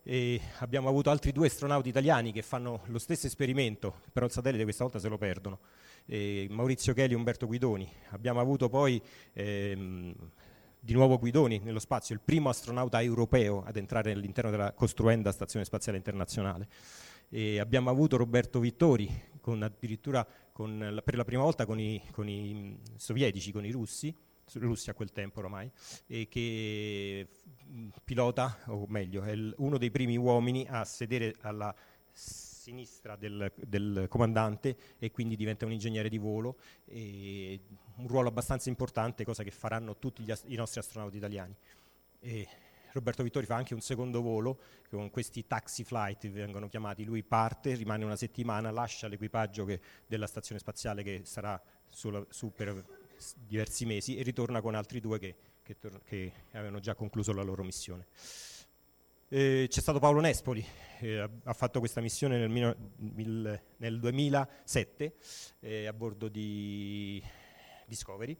E abbiamo avuto altri due astronauti italiani che fanno lo stesso esperimento, però il satellite questa volta se lo perdono, e Maurizio Cheli e Umberto Guidoni. Abbiamo avuto poi ehm, di nuovo Guidoni nello spazio, il primo astronauta europeo ad entrare all'interno della costruenda Stazione Spaziale Internazionale. E abbiamo avuto Roberto Vittori, con addirittura con, per la prima volta con i, con i sovietici, con i russi, russi a quel tempo ormai, e che pilota, o meglio, è uno dei primi uomini a sedere alla sinistra del, del, comandante e quindi diventa un ingegnere di volo, un ruolo abbastanza importante, cosa che faranno tutti gli, i nostri astronauti italiani. E Roberto Vittori fa anche un secondo volo con questi taxi flight vengono chiamati, lui parte, rimane una settimana, lascia l'equipaggio che, della stazione spaziale che sarà su, su per diversi mesi e ritorna con altri due che, che, che avevano già concluso la loro missione. Eh, c'è stato Paolo Nespoli, eh, ha fatto questa missione nel, mil, nel 2007 eh, a bordo di Discovery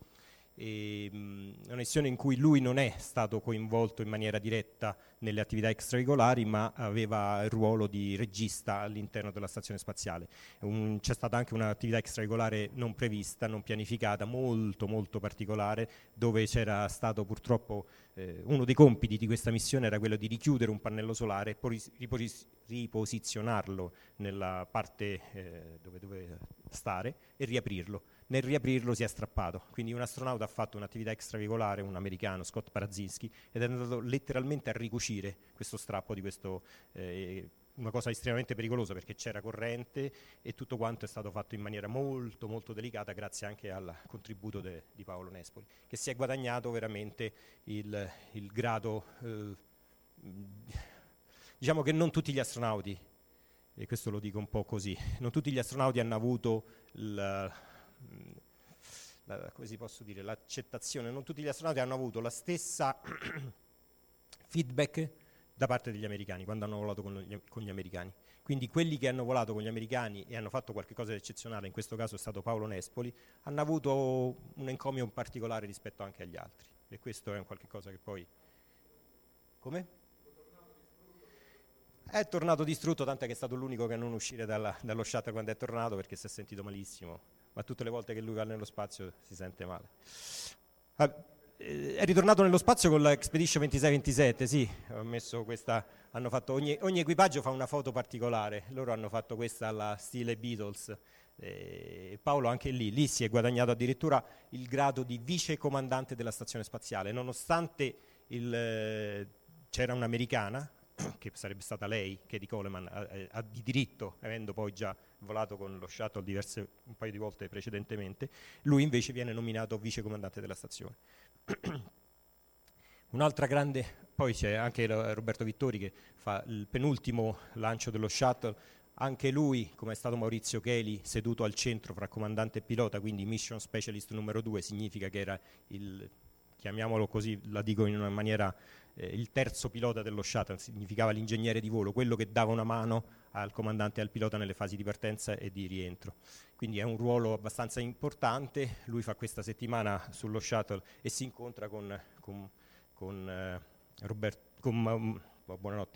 e, mh, una missione in cui lui non è stato coinvolto in maniera diretta nelle attività extraregolari, ma aveva il ruolo di regista all'interno della stazione spaziale. Un, c'è stata anche un'attività extraregolare non prevista, non pianificata, molto molto particolare, dove c'era stato purtroppo eh, uno dei compiti di questa missione era quello di richiudere un pannello solare e poi ripos- riposizionarlo nella parte eh, dove doveva stare e riaprirlo nel riaprirlo si è strappato. Quindi un astronauta ha fatto un'attività extraveicolare, un americano, Scott Parazinski, ed è andato letteralmente a ricucire questo strappo di questo, eh, una cosa estremamente pericolosa perché c'era corrente e tutto quanto è stato fatto in maniera molto molto delicata grazie anche al contributo de, di Paolo Nespoli, che si è guadagnato veramente il, il grado, eh, diciamo che non tutti gli astronauti, e questo lo dico un po' così, non tutti gli astronauti hanno avuto il la, come si posso dire, l'accettazione, non tutti gli astronauti hanno avuto la stessa feedback da parte degli americani quando hanno volato con gli, con gli, americani. Quindi quelli che hanno volato con gli americani e hanno fatto qualcosa di eccezionale, in questo caso è stato Paolo Nespoli, hanno avuto un encomio particolare rispetto anche agli altri. E questo è un qualche cosa che poi... Come? È tornato distrutto, tanto che è stato l'unico che non uscire dalla, dallo shuttle quando è tornato perché si è sentito malissimo ma tutte le volte che lui va nello spazio si sente male. Ah, eh, è ritornato nello spazio con l'Expedition 2627, sì, questa, fatto ogni, ogni, equipaggio fa una foto particolare, loro hanno fatto questa alla stile Beatles. Eh, Paolo anche lì, lì si è guadagnato addirittura il grado di vice comandante della stazione spaziale, nonostante il, eh, c'era un'americana, che sarebbe stata lei, Katie Coleman, ha di diritto, avendo poi già volato con lo shuttle diverse, un paio di volte precedentemente, lui invece viene nominato vice comandante della stazione. Un'altra grande, poi c'è anche Roberto Vittori che fa il penultimo lancio dello shuttle, anche lui, come è stato Maurizio Cheli, seduto al centro fra comandante e pilota, quindi mission specialist numero due, significa che era il, chiamiamolo così, la dico in una maniera eh, il terzo pilota dello shuttle, significava l'ingegnere di volo, quello che dava una mano al comandante e al pilota nelle fasi di partenza e di rientro. Quindi è un ruolo abbastanza importante, lui fa questa settimana sullo shuttle e si incontra con, con, con, eh, Robert, con um,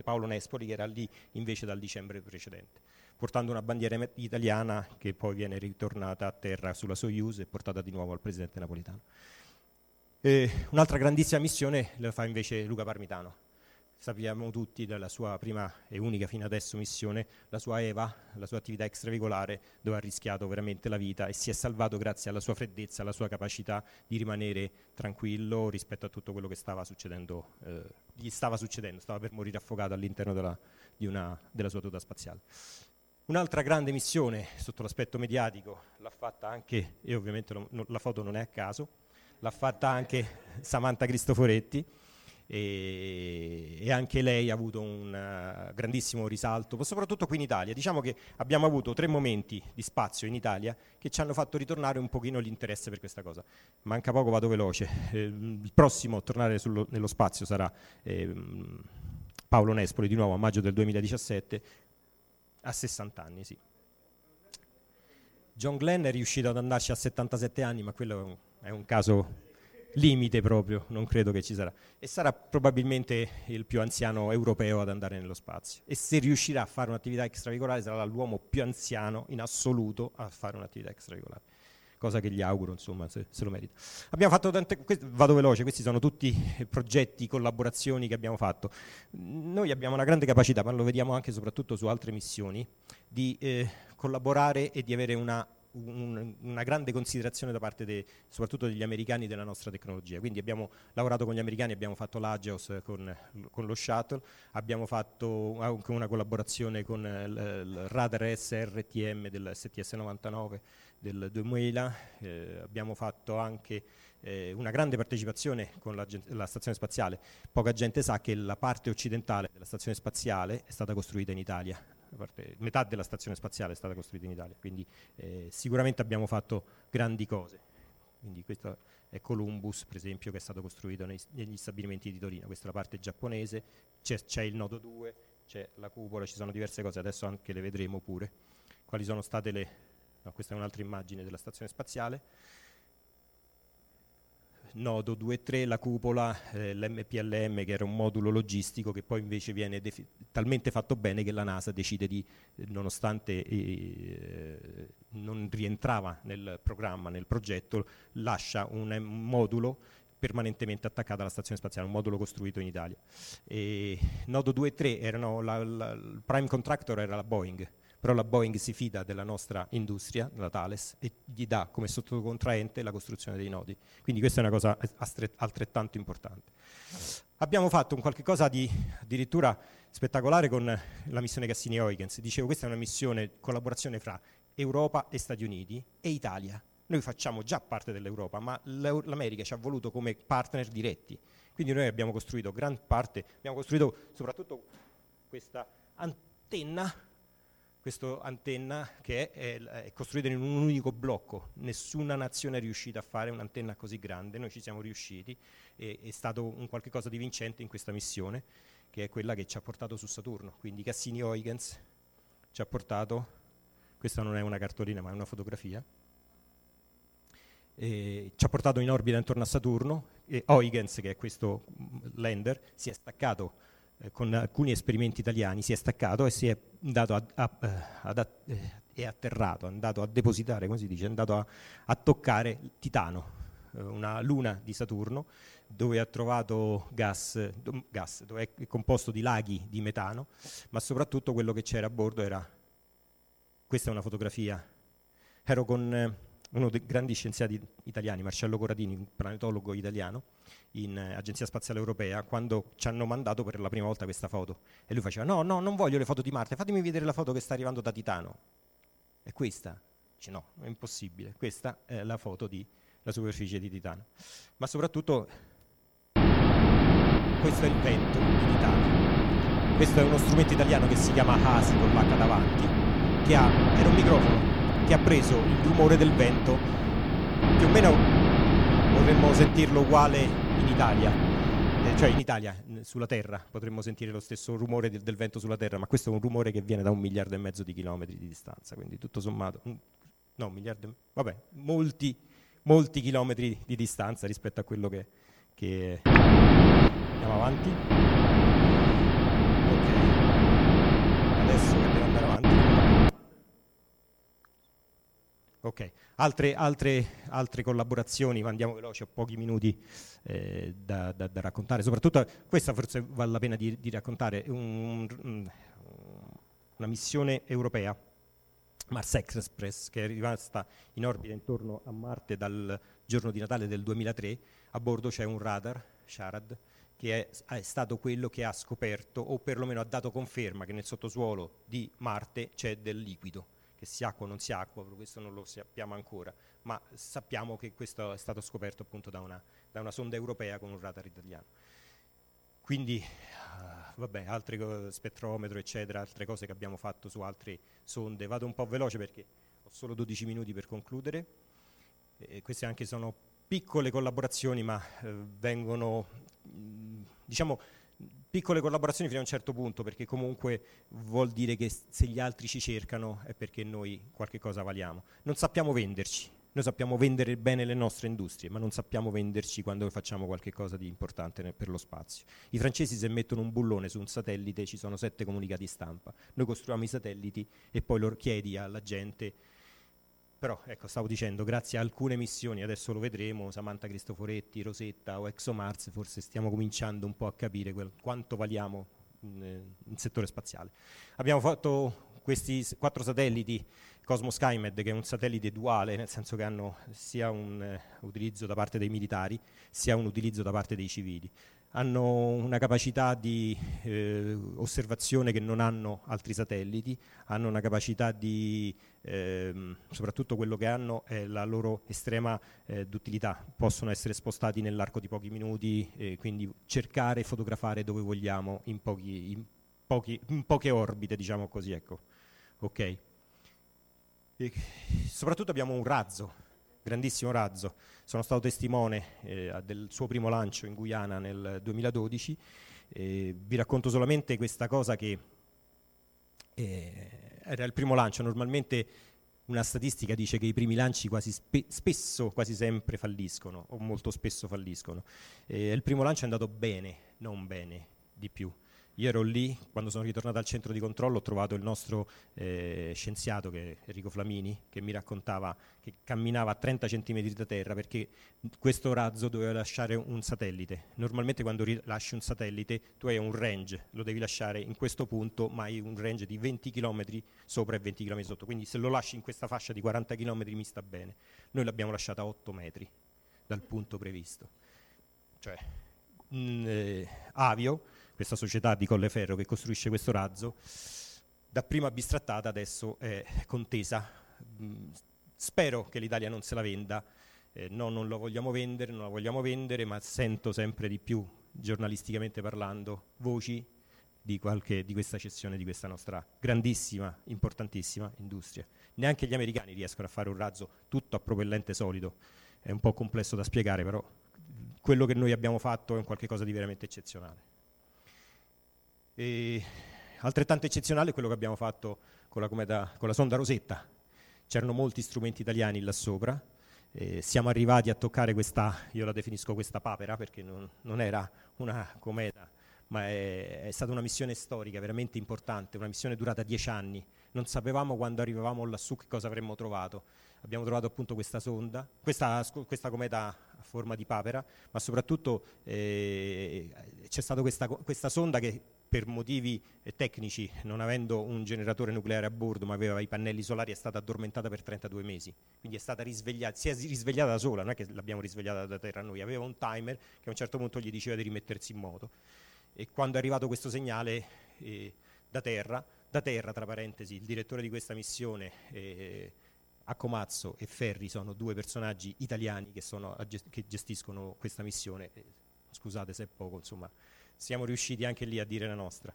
Paolo Nespoli che era lì invece dal dicembre precedente portando una bandiera italiana che poi viene ritornata a terra sulla Soyuz e portata di nuovo al presidente napolitano. E un'altra grandissima missione la fa invece Luca Parmitano. Sappiamo tutti della sua prima e unica fino adesso missione, la sua EVA, la sua attività extraveicolare, dove ha rischiato veramente la vita e si è salvato grazie alla sua freddezza, alla sua capacità di rimanere tranquillo rispetto a tutto quello che stava succedendo, eh, gli stava succedendo, stava per morire affogato all'interno della, una, della sua tuta spaziale. Un'altra grande missione sotto l'aspetto mediatico l'ha fatta anche, e ovviamente lo, no, la foto non è a caso, l'ha fatta anche Samantha Cristoforetti e, e, anche lei ha avuto un uh, grandissimo risalto, soprattutto qui in Italia. Diciamo che abbiamo avuto tre momenti di spazio in Italia che ci hanno fatto ritornare un pochino l'interesse per questa cosa. Manca poco, vado veloce. Eh, il prossimo a tornare sullo, nello spazio sarà eh, Paolo Nespoli, di nuovo a maggio del 2017, a 60 anni, sì. John Glenn è riuscito ad andarci a 77 anni, ma quello è un, caso limite proprio, non credo che ci sarà. E sarà probabilmente il più anziano europeo ad andare nello spazio. E se riuscirà a fare un'attività extraveicolare sarà l'uomo più anziano in assoluto a fare un'attività extraveicolare. Cosa che gli auguro, insomma, se, se lo merita. Abbiamo fatto tante, quest- vado veloce, questi sono tutti progetti, collaborazioni che abbiamo fatto. Noi abbiamo una grande capacità, ma lo vediamo anche e soprattutto su altre missioni, di eh, collaborare e di avere una un, una grande considerazione da parte de, soprattutto degli americani della nostra tecnologia. Quindi abbiamo lavorato con gli americani, abbiamo fatto l'Ageos con, con, lo shuttle, abbiamo fatto anche una collaborazione con il, il radar SRTM del STS-99 del 2000, eh, abbiamo fatto anche eh, una grande partecipazione con la, la, stazione spaziale. Poca gente sa che la parte occidentale della stazione spaziale è stata costruita in Italia, parte, metà della stazione spaziale è stata costruita in Italia, quindi eh, sicuramente abbiamo fatto grandi cose. Quindi questo è Columbus, per esempio, che è stato costruito nei, negli stabilimenti di Torino. Questa è la parte giapponese, c'è, c'è il nodo 2, c'è la cupola, ci sono diverse cose, adesso anche le vedremo pure. Quali sono state le... No, questa è un'altra immagine della stazione spaziale nodo 2 e 3, la cupola, eh, l'MPLM che era un modulo logistico che poi invece viene defi- talmente fatto bene che la NASA decide di, nonostante eh, non rientrava nel programma, nel progetto, lascia un, modulo permanentemente attaccato alla stazione spaziale, un modulo costruito in Italia. E nodo 2 e 3 erano la, la, il prime contractor era la Boeing però la Boeing si fida della nostra industria, della Thales, e gli dà come sottocontraente la costruzione dei nodi. Quindi questa è una cosa altrettanto importante. Abbiamo fatto un qualche cosa di addirittura spettacolare con la missione Cassini-Huygens. Dicevo, questa è una missione, collaborazione fra Europa e Stati Uniti e Italia. Noi facciamo già parte dell'Europa, ma l'America ci ha voluto come partner diretti. Quindi noi abbiamo costruito gran parte, abbiamo costruito soprattutto questa antenna questa antenna che è, è, costruita in un unico blocco, nessuna nazione è riuscita a fare un'antenna così grande, noi ci siamo riusciti, e, è stato un qualche cosa di vincente in questa missione, che è quella che ci ha portato su Saturno, quindi Cassini-Huygens ci ha portato, questa non è una cartolina ma è una fotografia, e ci ha portato in orbita intorno a Saturno e Huygens, che è questo lander, si è staccato eh, con alcuni esperimenti italiani, si è staccato e si è andato a, a, eh, ad, eh, è atterrato, è andato a depositare, come si dice, è andato a, a toccare Titano, una luna di Saturno, dove ha trovato gas, gas, dove è composto di laghi di metano, ma soprattutto quello che c'era a bordo era, questa è una fotografia, ero con uno dei grandi scienziati italiani, Marcello Corradini, un planetologo italiano, in eh, Agenzia Spaziale Europea, quando ci hanno mandato per la prima volta questa foto. E lui faceva, no, no, non voglio le foto di Marte, fatemi vedere la foto che sta arrivando da Titano. È questa? Dice, no, è impossibile. Questa è la foto della superficie di Titano. Ma soprattutto, questo è il vento di Titano. Questo è uno strumento italiano che si chiama Hasi con l'H davanti, che ha, era un microfono che ha preso il rumore del vento, più o meno vorremmo sentirlo uguale in Italia, eh, cioè in Italia, sulla Terra, potremmo sentire lo stesso rumore del, del, vento sulla Terra, ma questo è un rumore che viene da un miliardo e mezzo di chilometri di distanza, quindi tutto sommato, un, no, un miliardo, vabbè, molti, molti chilometri di distanza rispetto a quello che... che... Andiamo avanti. Ok, adesso che devo andare avanti. Ok, altre, altre, altre, collaborazioni, ma andiamo veloci, ho pochi minuti eh, da, da, da, raccontare, soprattutto questa forse vale la pena di, di raccontare, un, un, una missione europea, Mars Express, che è rimasta in orbita intorno a Marte dal giorno di Natale del 2003, a bordo c'è un radar, SHARAD, che è, è, stato quello che ha scoperto o perlomeno ha dato conferma che nel sottosuolo di Marte c'è del liquido che sia acqua o non sia acqua, questo non lo sappiamo ancora, ma sappiamo che questo è stato scoperto appunto da una, da una sonda europea con un radar italiano. Quindi, uh, vabbè, altri spettrometro, eccetera, altre cose che abbiamo fatto su altre sonde. Vado un po' veloce perché ho solo 12 minuti per concludere. E queste anche sono piccole collaborazioni, ma eh, vengono, mh, diciamo, piccole collaborazioni fino a un certo punto, perché comunque vuol dire che se gli altri ci cercano è perché noi qualche cosa valiamo. Non sappiamo venderci, noi sappiamo vendere bene le nostre industrie, ma non sappiamo venderci quando facciamo qualcosa di importante per lo spazio. I francesi se mettono un bullone su un satellite ci sono sette comunicati stampa, noi costruiamo i satelliti e poi lo chiedi alla gente però ecco, stavo dicendo, grazie a alcune missioni, adesso lo vedremo, Samantha Cristoforetti, Rosetta o ExoMars, forse stiamo cominciando un po' a capire quel, quanto valiamo in, eh, in, settore spaziale. Abbiamo fatto questi quattro satelliti, Cosmos Skymed, che è un satellite duale, nel senso che hanno sia un eh, utilizzo da parte dei militari, sia un utilizzo da parte dei civili hanno una capacità di eh, osservazione che non hanno altri satelliti, hanno una capacità di, ehm, soprattutto quello che hanno è la loro estrema eh, d'utilità, possono essere spostati nell'arco di pochi minuti, eh, quindi cercare e fotografare dove vogliamo in, pochi, in, pochi, in poche orbite, diciamo così. Ecco. Okay. soprattutto abbiamo un razzo grandissimo razzo. Sono stato testimone eh, del suo primo lancio in Guyana nel 2012. Eh, vi racconto solamente questa cosa che eh, era il primo lancio. Normalmente una statistica dice che i primi lanci quasi spe- spesso, quasi sempre falliscono, o molto spesso falliscono. il primo lancio è andato bene, non bene di più. Io ero lì, quando sono ritornato al centro di controllo ho trovato il nostro eh, scienziato, che Enrico Flamini, che mi raccontava che camminava a 30 cm da terra perché questo razzo doveva lasciare un satellite. Normalmente quando rilasci un satellite tu hai un range, lo devi lasciare in questo punto, ma hai un range di 20 km sopra e 20 km sotto, quindi se lo lasci in questa fascia di 40 km mi sta bene. Noi l'abbiamo lasciata a 8 metri dal punto previsto. Cioè, mh, mm, eh, Avio questa società di Colleferro che costruisce questo razzo, dapprima bistrattata adesso è contesa. Mm, spero che l'Italia non se la venda, eh, no, non lo vogliamo vendere, non la vogliamo vendere, ma sento sempre di più, giornalisticamente parlando, voci di, qualche, di questa cessione di questa nostra grandissima, importantissima industria. Neanche gli americani riescono a fare un razzo tutto a propellente solido, è un po' complesso da spiegare, però quello che noi abbiamo fatto è un qualcosa di veramente eccezionale. E altrettanto eccezionale è quello che abbiamo fatto con la, cometa, con la sonda Rosetta. C'erano molti strumenti italiani là sopra, eh, siamo arrivati a toccare questa, io la definisco questa papera perché non, non era una cometa, ma è, è, stata una missione storica veramente importante, una missione durata dieci anni. Non sapevamo quando arrivavamo lassù che cosa avremmo trovato. Abbiamo trovato appunto questa sonda, questa, questa cometa a forma di papera, ma soprattutto eh, c'è stata questa, questa sonda che per motivi eh, tecnici, non avendo un generatore nucleare a bordo, ma aveva i pannelli solari, è stata addormentata per 32 mesi. Quindi è stata risvegliata, si è risvegliata da sola, non è che l'abbiamo risvegliata da terra noi, aveva un timer che a un certo punto gli diceva di rimettersi in moto. E quando è arrivato questo segnale eh, da terra, da terra, tra parentesi, il direttore di questa missione, eh, Accomazzo e Ferri, sono due personaggi italiani che, sono, che gestiscono questa missione. Eh, scusate se è poco, insomma, siamo riusciti anche lì a dire la nostra.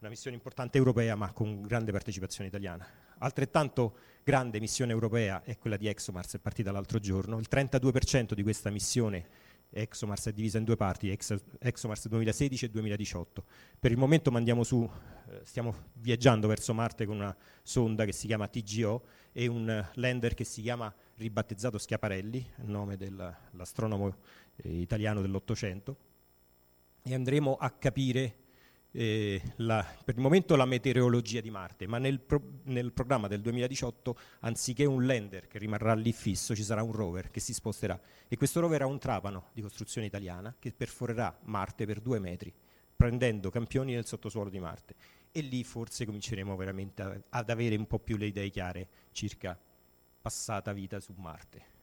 Una missione importante europea ma con grande partecipazione italiana. Altrettanto grande missione europea è quella di ExoMars, è partita l'altro giorno. Il 32% di questa missione ExoMars è divisa in due parti, ExoMars 2016 e 2018. Per il momento su, eh, stiamo viaggiando verso Marte con una sonda che si chiama TGO e un lander che si chiama ribattezzato Schiaparelli, nome dell'astronomo eh, italiano dell'Ottocento e andremo a capire eh, la, per il momento la meteorologia di Marte, ma nel, pro, nel, programma del 2018 anziché un lander che rimarrà lì fisso ci sarà un rover che si sposterà. E questo rover ha un trapano di costruzione italiana che perforerà Marte per due metri prendendo campioni nel sottosuolo di Marte. E lì forse cominceremo veramente a, ad avere un po' più le idee chiare circa passata vita su Marte.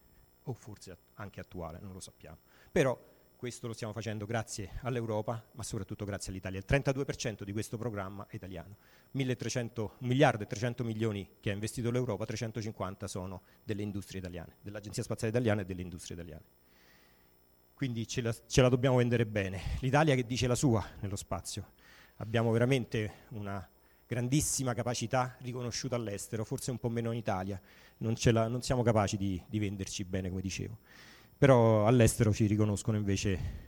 O forse anche attuale, non lo sappiamo. Però questo lo stiamo facendo grazie all'Europa, ma soprattutto grazie all'Italia. Il 32% di questo programma è italiano. 1 miliardo e 300 milioni che ha investito l'Europa, 350 sono delle industrie italiane, dell'Agenzia Spaziale Italiana e delle industrie italiane. Quindi ce la, ce la dobbiamo vendere bene. L'Italia che dice la sua nello spazio. Abbiamo veramente una grandissima capacità riconosciuta all'estero, forse un po' meno in Italia, non, la, non siamo capaci di, di venderci bene, come dicevo però all'estero ci riconoscono invece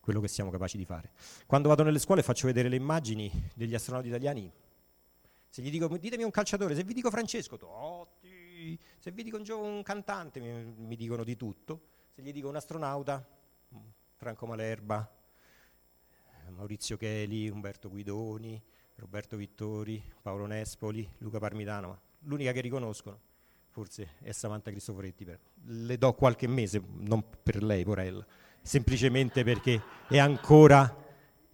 quello che siamo capaci di fare. Quando vado nelle scuole faccio vedere le immagini degli astronauti italiani. Se gli dico, ditemi un calciatore, se vi dico Francesco, Totti, se vi dico un, gio- un cantante, mi, mi dicono di tutto. Se gli dico un astronauta, Franco Malerba, Maurizio Cheli, Umberto Guidoni, Roberto Vittori, Paolo Nespoli, Luca Parmitano, l'unica che riconoscono forse è Samantha Cristoforetti. Per- le do qualche mese, non per lei, Porella, semplicemente perché è ancora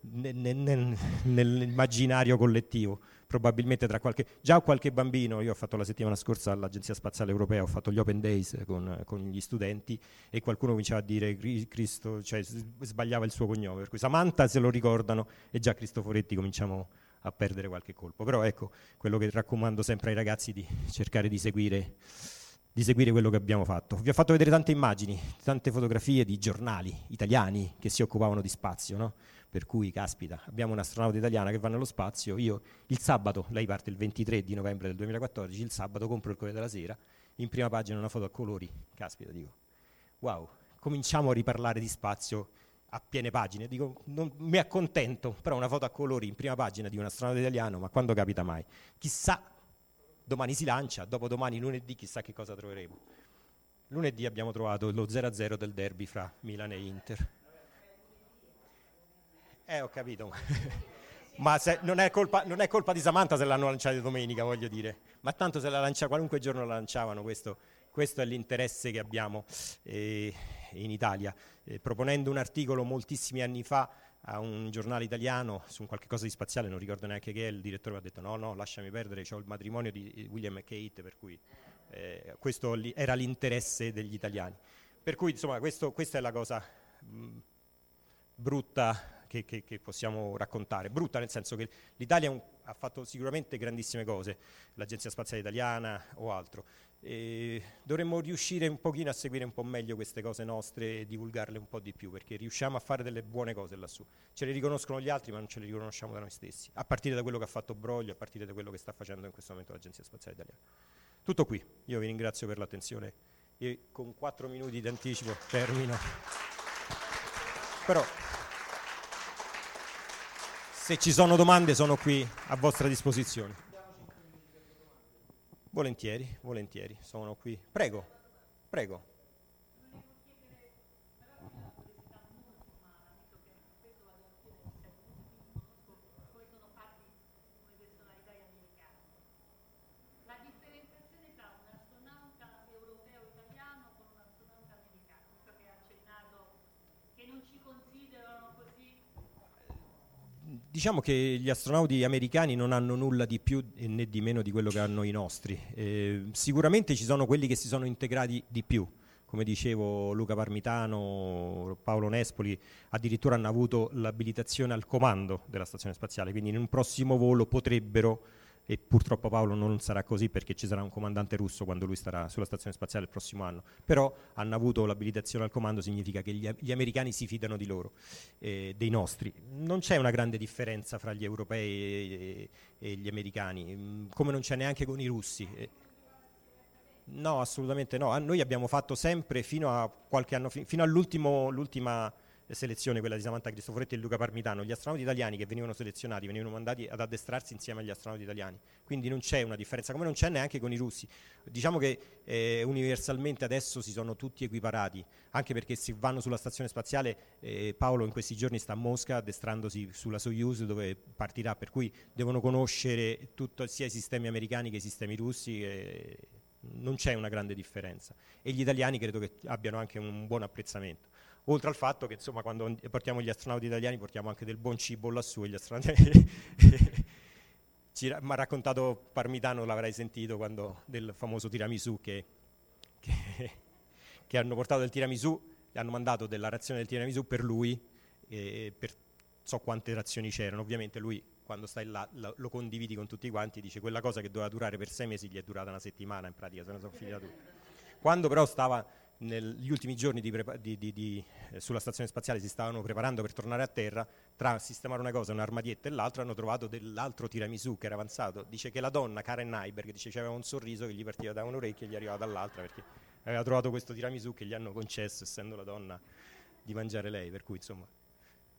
ne- ne- ne- nell'immaginario collettivo. Probabilmente tra qualche, già qualche bambino, io ho fatto la settimana scorsa all'Agenzia Spaziale Europea, ho fatto gli Open Days con, con gli studenti e qualcuno cominciava a dire Cri- Cristo, cioè sbagliava il suo cognome, per cui Samantha se lo ricordano e già Cristoforetti cominciamo a perdere qualche colpo. Però ecco, quello che raccomando sempre ai ragazzi di cercare di seguire, di seguire quello che abbiamo fatto. Vi ho fatto vedere tante immagini, tante fotografie di giornali italiani che si occupavano di spazio, no? Per cui, caspita, abbiamo un'astronauta italiana che va nello spazio, io il sabato, lei parte il 23 di novembre del 2014, il sabato compro il Corriere della Sera, in prima pagina una foto a colori, caspita, dico, wow, cominciamo a riparlare di spazio a piene pagine, dico, non mi accontento, però una foto a colori in prima pagina di un astronauta italiano, ma quando capita mai? Chissà, domani si lancia, dopodomani lunedì chissà che cosa troveremo. Lunedì abbiamo trovato lo 0-0 del derby fra Milan e Inter. Eh, ho capito. Ma se, non, è colpa, non, è colpa, di Samantha se l'hanno lanciata domenica, voglio dire. Ma tanto se la lancia qualunque giorno la lanciavano, questo, questo è l'interesse che abbiamo eh, in Italia. Eh, proponendo un articolo moltissimi anni fa a un giornale italiano su qualche cosa di spaziale, non ricordo neanche che è, il direttore mi ha detto no, no, lasciami perdere, ho il matrimonio di William e Kate, per cui eh, questo li, era l'interesse degli italiani. Per cui, insomma, questo, questa è la cosa mh, brutta che, che, che, possiamo raccontare. Brutta nel senso che l'Italia un, ha fatto sicuramente grandissime cose, l'Agenzia Spaziale Italiana o altro. E dovremmo riuscire un pochino a seguire un po' meglio queste cose nostre e divulgarle un po' di più, perché riusciamo a fare delle buone cose lassù. Ce le riconoscono gli altri, ma non ce le riconosciamo da noi stessi, a partire da quello che ha fatto Broglio, a partire da quello che sta facendo in questo momento l'Agenzia Spaziale Italiana. Tutto qui, io vi ringrazio per l'attenzione e con quattro minuti di anticipo termino. Però se ci sono domande sono qui a vostra disposizione. Volentieri, volentieri, sono qui. Prego, prego. La differenziazione tra un astronauta europeo italiano con un astronauta americano, visto che ha accennato che non ci considerano così Diciamo che gli astronauti americani non hanno nulla di più né di meno di quello che hanno i nostri. Eh, sicuramente ci sono quelli che si sono integrati di più, come dicevo Luca Parmitano, Paolo Nespoli, addirittura hanno avuto l'abilitazione al comando della stazione spaziale, quindi in un prossimo volo potrebbero, e purtroppo Paolo non sarà così perché ci sarà un comandante russo quando lui starà sulla stazione spaziale il prossimo anno, però hanno avuto l'abilitazione al comando, significa che gli, gli americani si fidano di loro, eh, dei nostri. Non c'è una grande differenza fra gli europei e, e gli americani, mm, come non c'è neanche con i russi. Eh, No, assolutamente no. Noi abbiamo fatto sempre fino a qualche anno, fi- fino all'ultima selezione, quella di Samantha Cristoforetti e Luca Parmitano, gli astronauti italiani che venivano selezionati venivano mandati ad addestrarsi insieme agli astronauti italiani. Quindi non c'è una differenza, come non c'è neanche con i russi. Diciamo che eh, universalmente adesso si sono tutti equiparati, anche perché se vanno sulla stazione spaziale, eh, Paolo in questi giorni sta a Mosca addestrandosi sulla Soyuz dove partirà, per cui devono conoscere tutto, sia i sistemi americani che i sistemi russi. E, non c'è una grande differenza e gli italiani credo che abbiano anche un buon apprezzamento. Oltre al fatto che insomma quando portiamo gli astronauti italiani portiamo anche del buon cibo lassù gli astronauti mi ha raccontato Parmitano, l'avrai sentito quando del famoso tiramisù che, che, che hanno portato del tiramisù, hanno mandato della razione del tiramisù per lui e per so quante razioni c'erano, ovviamente lui quando stai là lo, condividi con tutti quanti, dice quella cosa che doveva durare per sei mesi gli è durata una settimana in pratica, se ne sono finita tutte. Quando però stava negli ultimi giorni di prepa- di, di, eh, sulla stazione spaziale si stavano preparando per tornare a terra, tra sistemare una cosa, un armadietto e l'altro, hanno trovato dell'altro tiramisù che era avanzato. Dice che la donna, Karen Nyberg, dice che aveva un sorriso che gli partiva da un orecchio e gli arrivava dall'altra perché aveva trovato questo tiramisù che gli hanno concesso, essendo la donna, di mangiare lei. Per cui insomma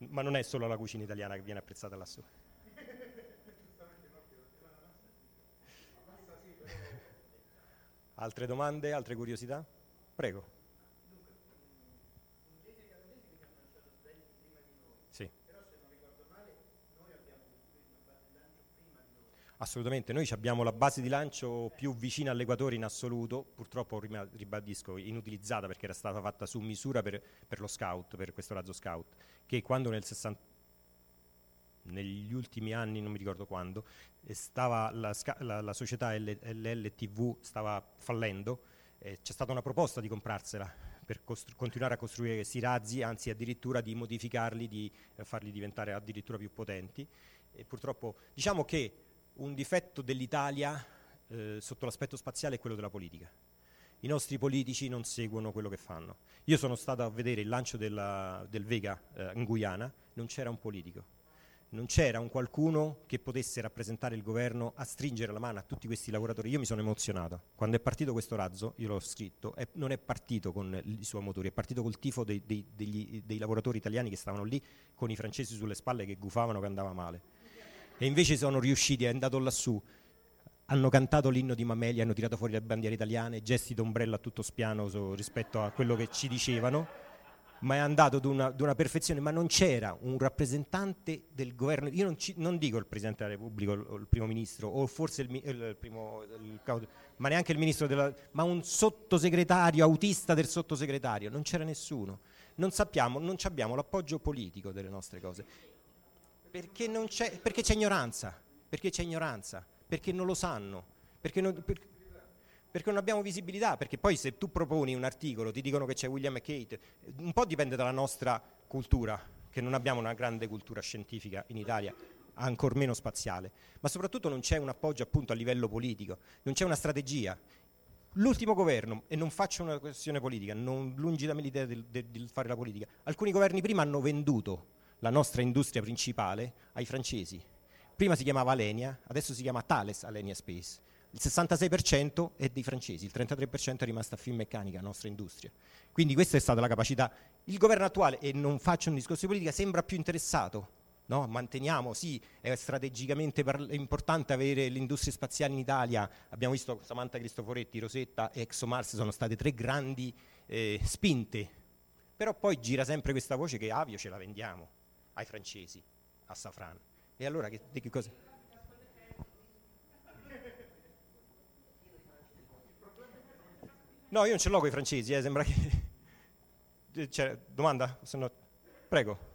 ma non è solo la cucina italiana che viene apprezzata lassù. Altre domande, altre curiosità? Prego. Sì. Assolutamente, noi abbiamo la base di lancio più vicina all'equatore in assoluto, purtroppo ribadisco inutilizzata perché era stata fatta su misura per, per lo scout, per questo razzo scout, che quando nel 60 negli ultimi anni, non mi ricordo quando, la, la- la società LLTV stava fallendo, eh, c'è stata una proposta di comprarsela per costru- continuare a costruire questi razzi, anzi addirittura di modificarli, di eh, farli diventare addirittura più potenti. E purtroppo diciamo che un difetto dell'Italia eh, sotto l'aspetto spaziale è quello della politica. I nostri politici non seguono quello che fanno. Io sono stato a vedere il lancio della- del Vega eh, in Guyana, non c'era un politico non c'era un qualcuno che potesse rappresentare il governo a stringere la mano a tutti questi lavoratori. Io mi sono emozionato. Quando è partito questo razzo, io l'ho scritto, è- non è partito con i suoi motori, è partito col tifo dei, dei- degli- dei lavoratori italiani che stavano lì con i francesi sulle spalle che gufavano che andava male. E invece sono riusciti, è andato lassù, hanno cantato l'inno di Mameli, hanno tirato fuori le bandiere italiane, gesti d'ombrello a tutto spiano so- rispetto a quello che ci dicevano ma è andato ad una, ad una perfezione, ma non c'era un rappresentante del governo, io non, ci- non dico il Presidente della Repubblica o il, il Primo Ministro, o forse il, mi- il primo, il ma neanche il Ministro della... ma un sottosegretario, autista del sottosegretario, non c'era nessuno. Non sappiamo, non abbiamo l'appoggio politico delle nostre cose, perché, c'è, perché c'è ignoranza, perché c'è ignoranza, perché non lo sanno, perché non, per- perché non abbiamo visibilità, perché poi se tu proponi un articolo ti dicono che c'è William e Kate, un po' dipende dalla nostra cultura, che non abbiamo una grande cultura scientifica in Italia, ancor meno spaziale, ma soprattutto non c'è un appoggio appunto a livello politico, non c'è una strategia. L'ultimo governo, e non faccio una questione politica, non, lungi da me l'idea di fare la politica, alcuni governi prima hanno venduto la nostra industria principale ai francesi. Prima si chiamava Alenia, adesso si chiama Thales Alenia Space. Il 66% è dei francesi, il 33% è rimasto a Finmeccanica, la nostra industria. Quindi questa è stata la capacità. Il governo attuale, e non faccio un discorso di politica, sembra più interessato. no? Manteniamo, sì, è strategicamente parl- importante avere le industrie spaziali in Italia. Abbiamo visto Samantha Cristoforetti, Rosetta e ExoMars sono state tre grandi eh, spinte. Però poi gira sempre questa voce che Avio ce la vendiamo ai francesi, a Safran. E allora che, che cosa? No, io non ce l'ho con i francesi, eh, sembra che... C'è, domanda? Se no- Prego.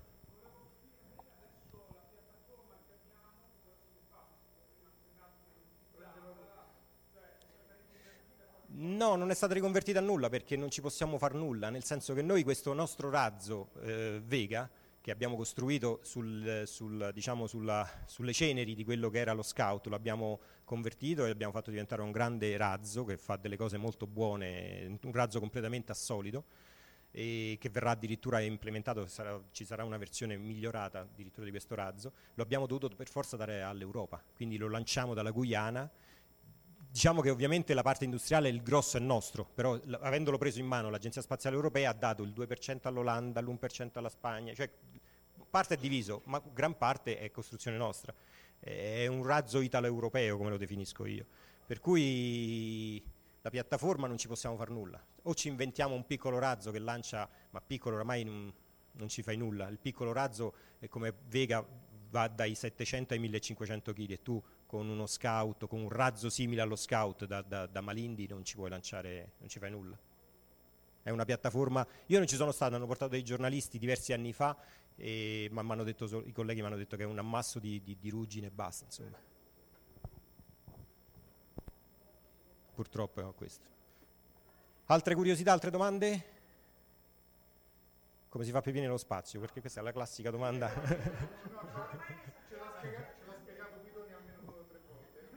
No, non è stata riconvertita a nulla perché non ci possiamo far nulla, nel senso che noi questo nostro razzo eh, Vega, che abbiamo costruito sul- sul, diciamo, sulla- sulle ceneri di quello che era lo scout, l'abbiamo convertito e l'abbiamo fatto diventare un grande razzo che fa delle cose molto buone, un razzo completamente assolido e che verrà addirittura implementato, sarà- ci sarà una versione migliorata addirittura di questo razzo, lo abbiamo dovuto per forza dare all'Europa, quindi lo lanciamo dalla Guyana. Diciamo che ovviamente la parte industriale, il grosso è nostro, però l- avendolo preso in mano l'Agenzia Spaziale Europea ha dato il 2% all'Olanda, l'1% alla Spagna, cioè parte è diviso, ma gran parte è costruzione nostra. È un razzo italo-europeo, come lo definisco io. Per cui la piattaforma non ci possiamo fare nulla. O ci inventiamo un piccolo razzo che lancia, ma piccolo oramai non, non ci fai nulla. Il piccolo razzo è come Vega va dai 700 ai 1500 kg e tu con uno scout, con un razzo simile allo scout da, da- da Malindi non ci puoi lanciare, non ci fai nulla. È una piattaforma, io non ci sono stato, hanno portato dei giornalisti diversi anni fa, e, ma detto, i colleghi mi hanno detto che è un ammasso di, di, di ruggine e basta, insomma. Purtroppo è questo. Altre curiosità, altre domande? Come si fa pipì nello spazio? Perché questa è la classica domanda. Ce l'ha spiegato, ce l'ha spiegato Guidoni almeno due o tre volte.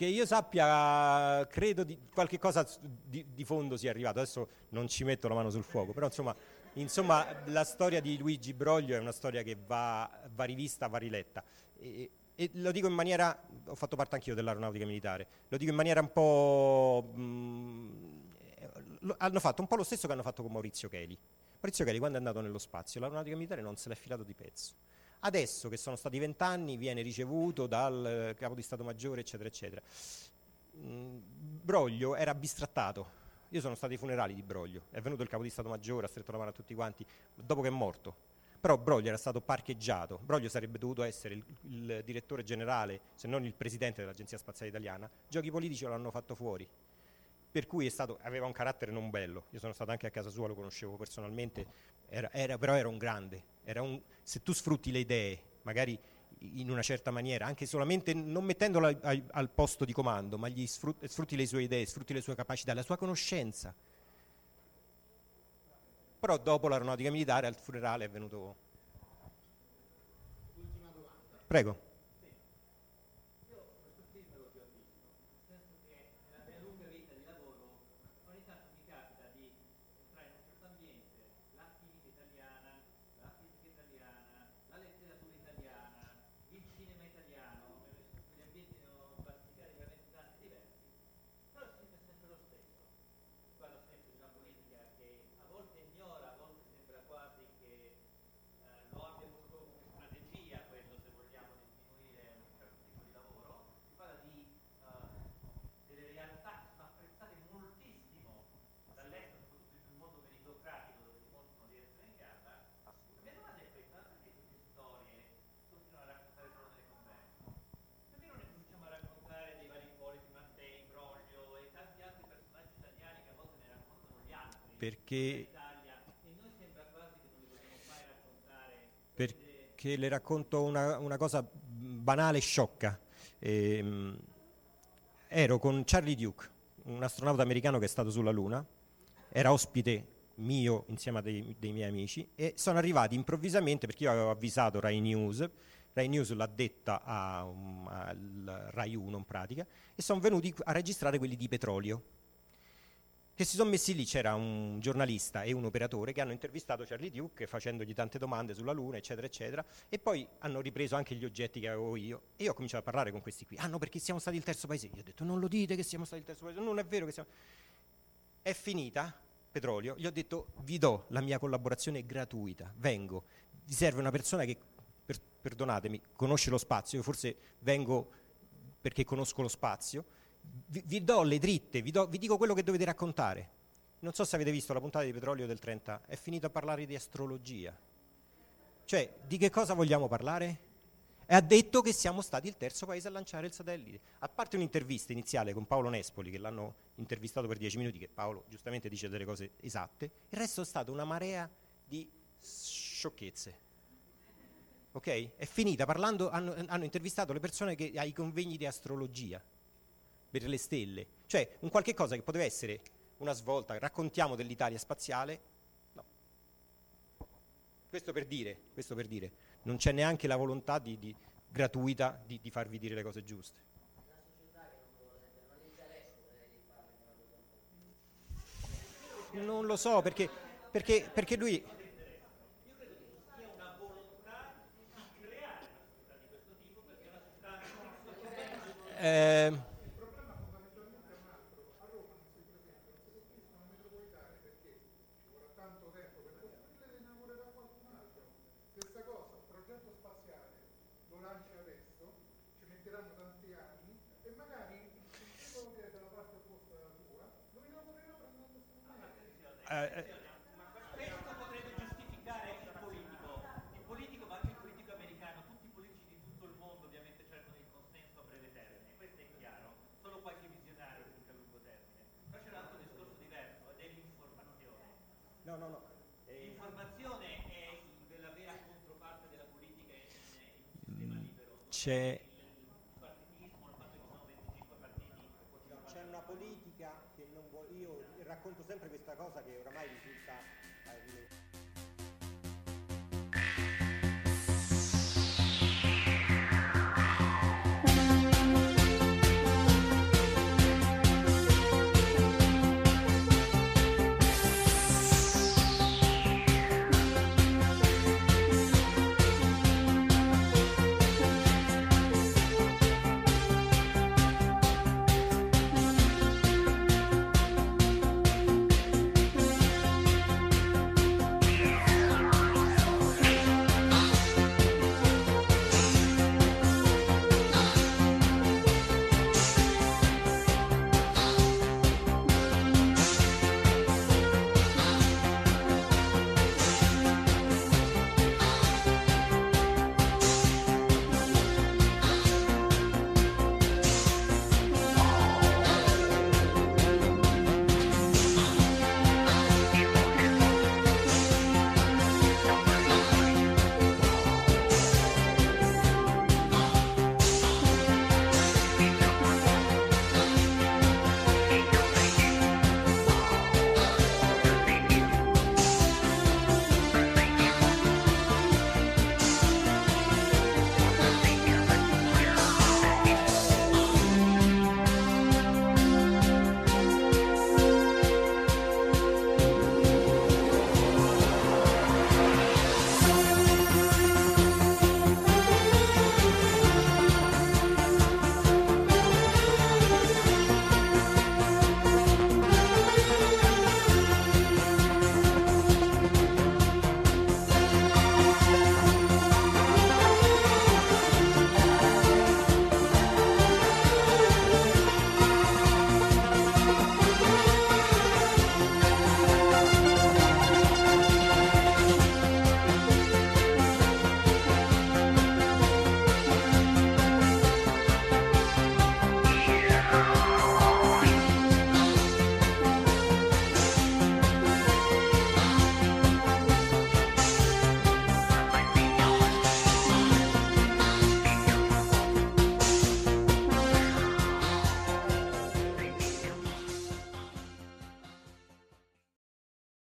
Che io sappia, credo di qualche cosa di, di fondo sia arrivato. Adesso non ci metto la mano sul fuoco, però insomma, insomma la storia di Luigi Broglio è una storia che va, va rivista, va riletta. E, e lo dico in maniera, ho fatto parte anch'io dell'aeronautica militare, lo dico in maniera un po', mh, lo- hanno fatto un po' lo stesso che hanno fatto con Maurizio Cheli. Maurizio Cheli quando è andato nello spazio l'aeronautica militare non se l'è filato di pezzo. Adesso che sono stati vent'anni viene ricevuto dal eh, capo di Stato Maggiore eccetera eccetera. Mm, Broglio era bistrattato. Io sono stato ai funerali di Broglio, è venuto il capo di Stato Maggiore, ha stretto la mano a tutti quanti, dopo che è morto. Però Broglio era stato parcheggiato, Broglio sarebbe dovuto essere il, il direttore generale, se non il presidente dell'Agenzia Spaziale Italiana, giochi politici lo hanno fatto fuori. Per cui è stato- aveva un carattere non bello, io sono stato anche a casa sua, lo conoscevo personalmente, era- era- però era un grande, era un- se tu sfrutti le idee, magari in una certa maniera, anche solamente non mettendolo al, al- al posto di comando, ma gli sfrutti, sfrutti le sue idee, sfrutti le sue capacità, la sua conoscenza. Però dopo l'aeronautica militare al funerale è venuto... Prego. Io questo film l'ho già visto, nel senso che nella mia lunga vita di lavoro ogni tanto mi capita di entrare in un certo ambiente, la chimica italiana, la fisica italiana, la letteratura italiana, il cinema italiano, quegli ambienti ne ho basticati veramente tanti diversi, però il film è sempre lo stesso. Parlo sempre di una politica che a volte ignora, a volte sembra quasi che eh, lo abbia voluto come strategia quello se vogliamo di diminuire un certo tipo di lavoro, si parla di eh, delle realtà che sono apprezzate moltissimo dall'estero, soprattutto in un mondo meritocratico dove dimostrano di essere in gamba. La mia domanda è questa, ma perché queste storie continuano a raccontare solo nelle conventi? Perché non ne cominciamo a raccontare dei vari Ippoliti, Mattei, Broglio e tanti altri personaggi italiani che a volte ne raccontano gli altri? Perché, Italia, e noi sembra quasi che non li vogliamo mai raccontare perché le racconto una, una cosa banale e sciocca. Ehm, ero con Charlie Duke, un astronauta americano che è stato sulla Luna, era ospite mio insieme a dei, dei miei amici e sono arrivati improvvisamente perché io avevo avvisato Rai News, Rai News l'ha detta a al Rai 1 in pratica e sono venuti a registrare quelli di petrolio che si sono messi lì, c'era un giornalista e un operatore che hanno intervistato Charlie Duke facendogli tante domande sulla Luna, eccetera, eccetera, e poi hanno ripreso anche gli oggetti che avevo io. E io ho cominciato a parlare con questi qui. Ah no, perché siamo stati il terzo paese. Io ho detto non lo dite che siamo stati il terzo paese, non è vero che siamo... È finita, petrolio, gli ho detto vi do la mia collaborazione gratuita, vengo, vi serve una persona che, per- perdonatemi, conosce lo spazio, io forse vengo perché conosco lo spazio, vi, vi do le dritte, vi, do- vi dico quello che dovete raccontare. Non so se avete visto la puntata di Petrolio del 30, è finito a parlare di astrologia. Cioè, di che cosa vogliamo parlare? E ha detto che siamo stati il terzo paese a lanciare il satellite. A parte un'intervista iniziale con Paolo Nespoli, che l'hanno intervistato per dieci minuti, che Paolo giustamente dice delle cose esatte, il resto è stata una marea di sciocchezze. Ok? È finita parlando, hanno, hanno intervistato le persone che, ai convegni di astrologia per le stelle, cioè un qualche cosa che poteva essere una svolta, raccontiamo dell'Italia spaziale, no. Questo per dire, questo per dire, non c'è neanche la volontà di, di- gratuita di, di farvi dire le cose giuste. Non lo so perché, perché, perché lui... Eh, Stessa cosa, il progetto spaziale lo lanci adesso, ci metteranno tanti anni e magari il tipo che è dalla parte opposta della tua lo inaugurerà prendendo strumenti. eh, eh, Questo potrebbe giustificare il politico, il politico ma anche il politico americano, tutti i politici di tutto il mondo ovviamente cercano il consenso a breve termine, questo è chiaro, solo qualche visionario cerca a lungo termine. Però c'è un altro discorso diverso, ed è l'informazione. No, no, no. L'informazione è il- la vera controparte della politica in, in un sistema libero. C'è, Il partitismo, il fatto che ci sono 25 partiti. c'è una politica che non vuole... Io racconto sempre questa cosa che oramai risulta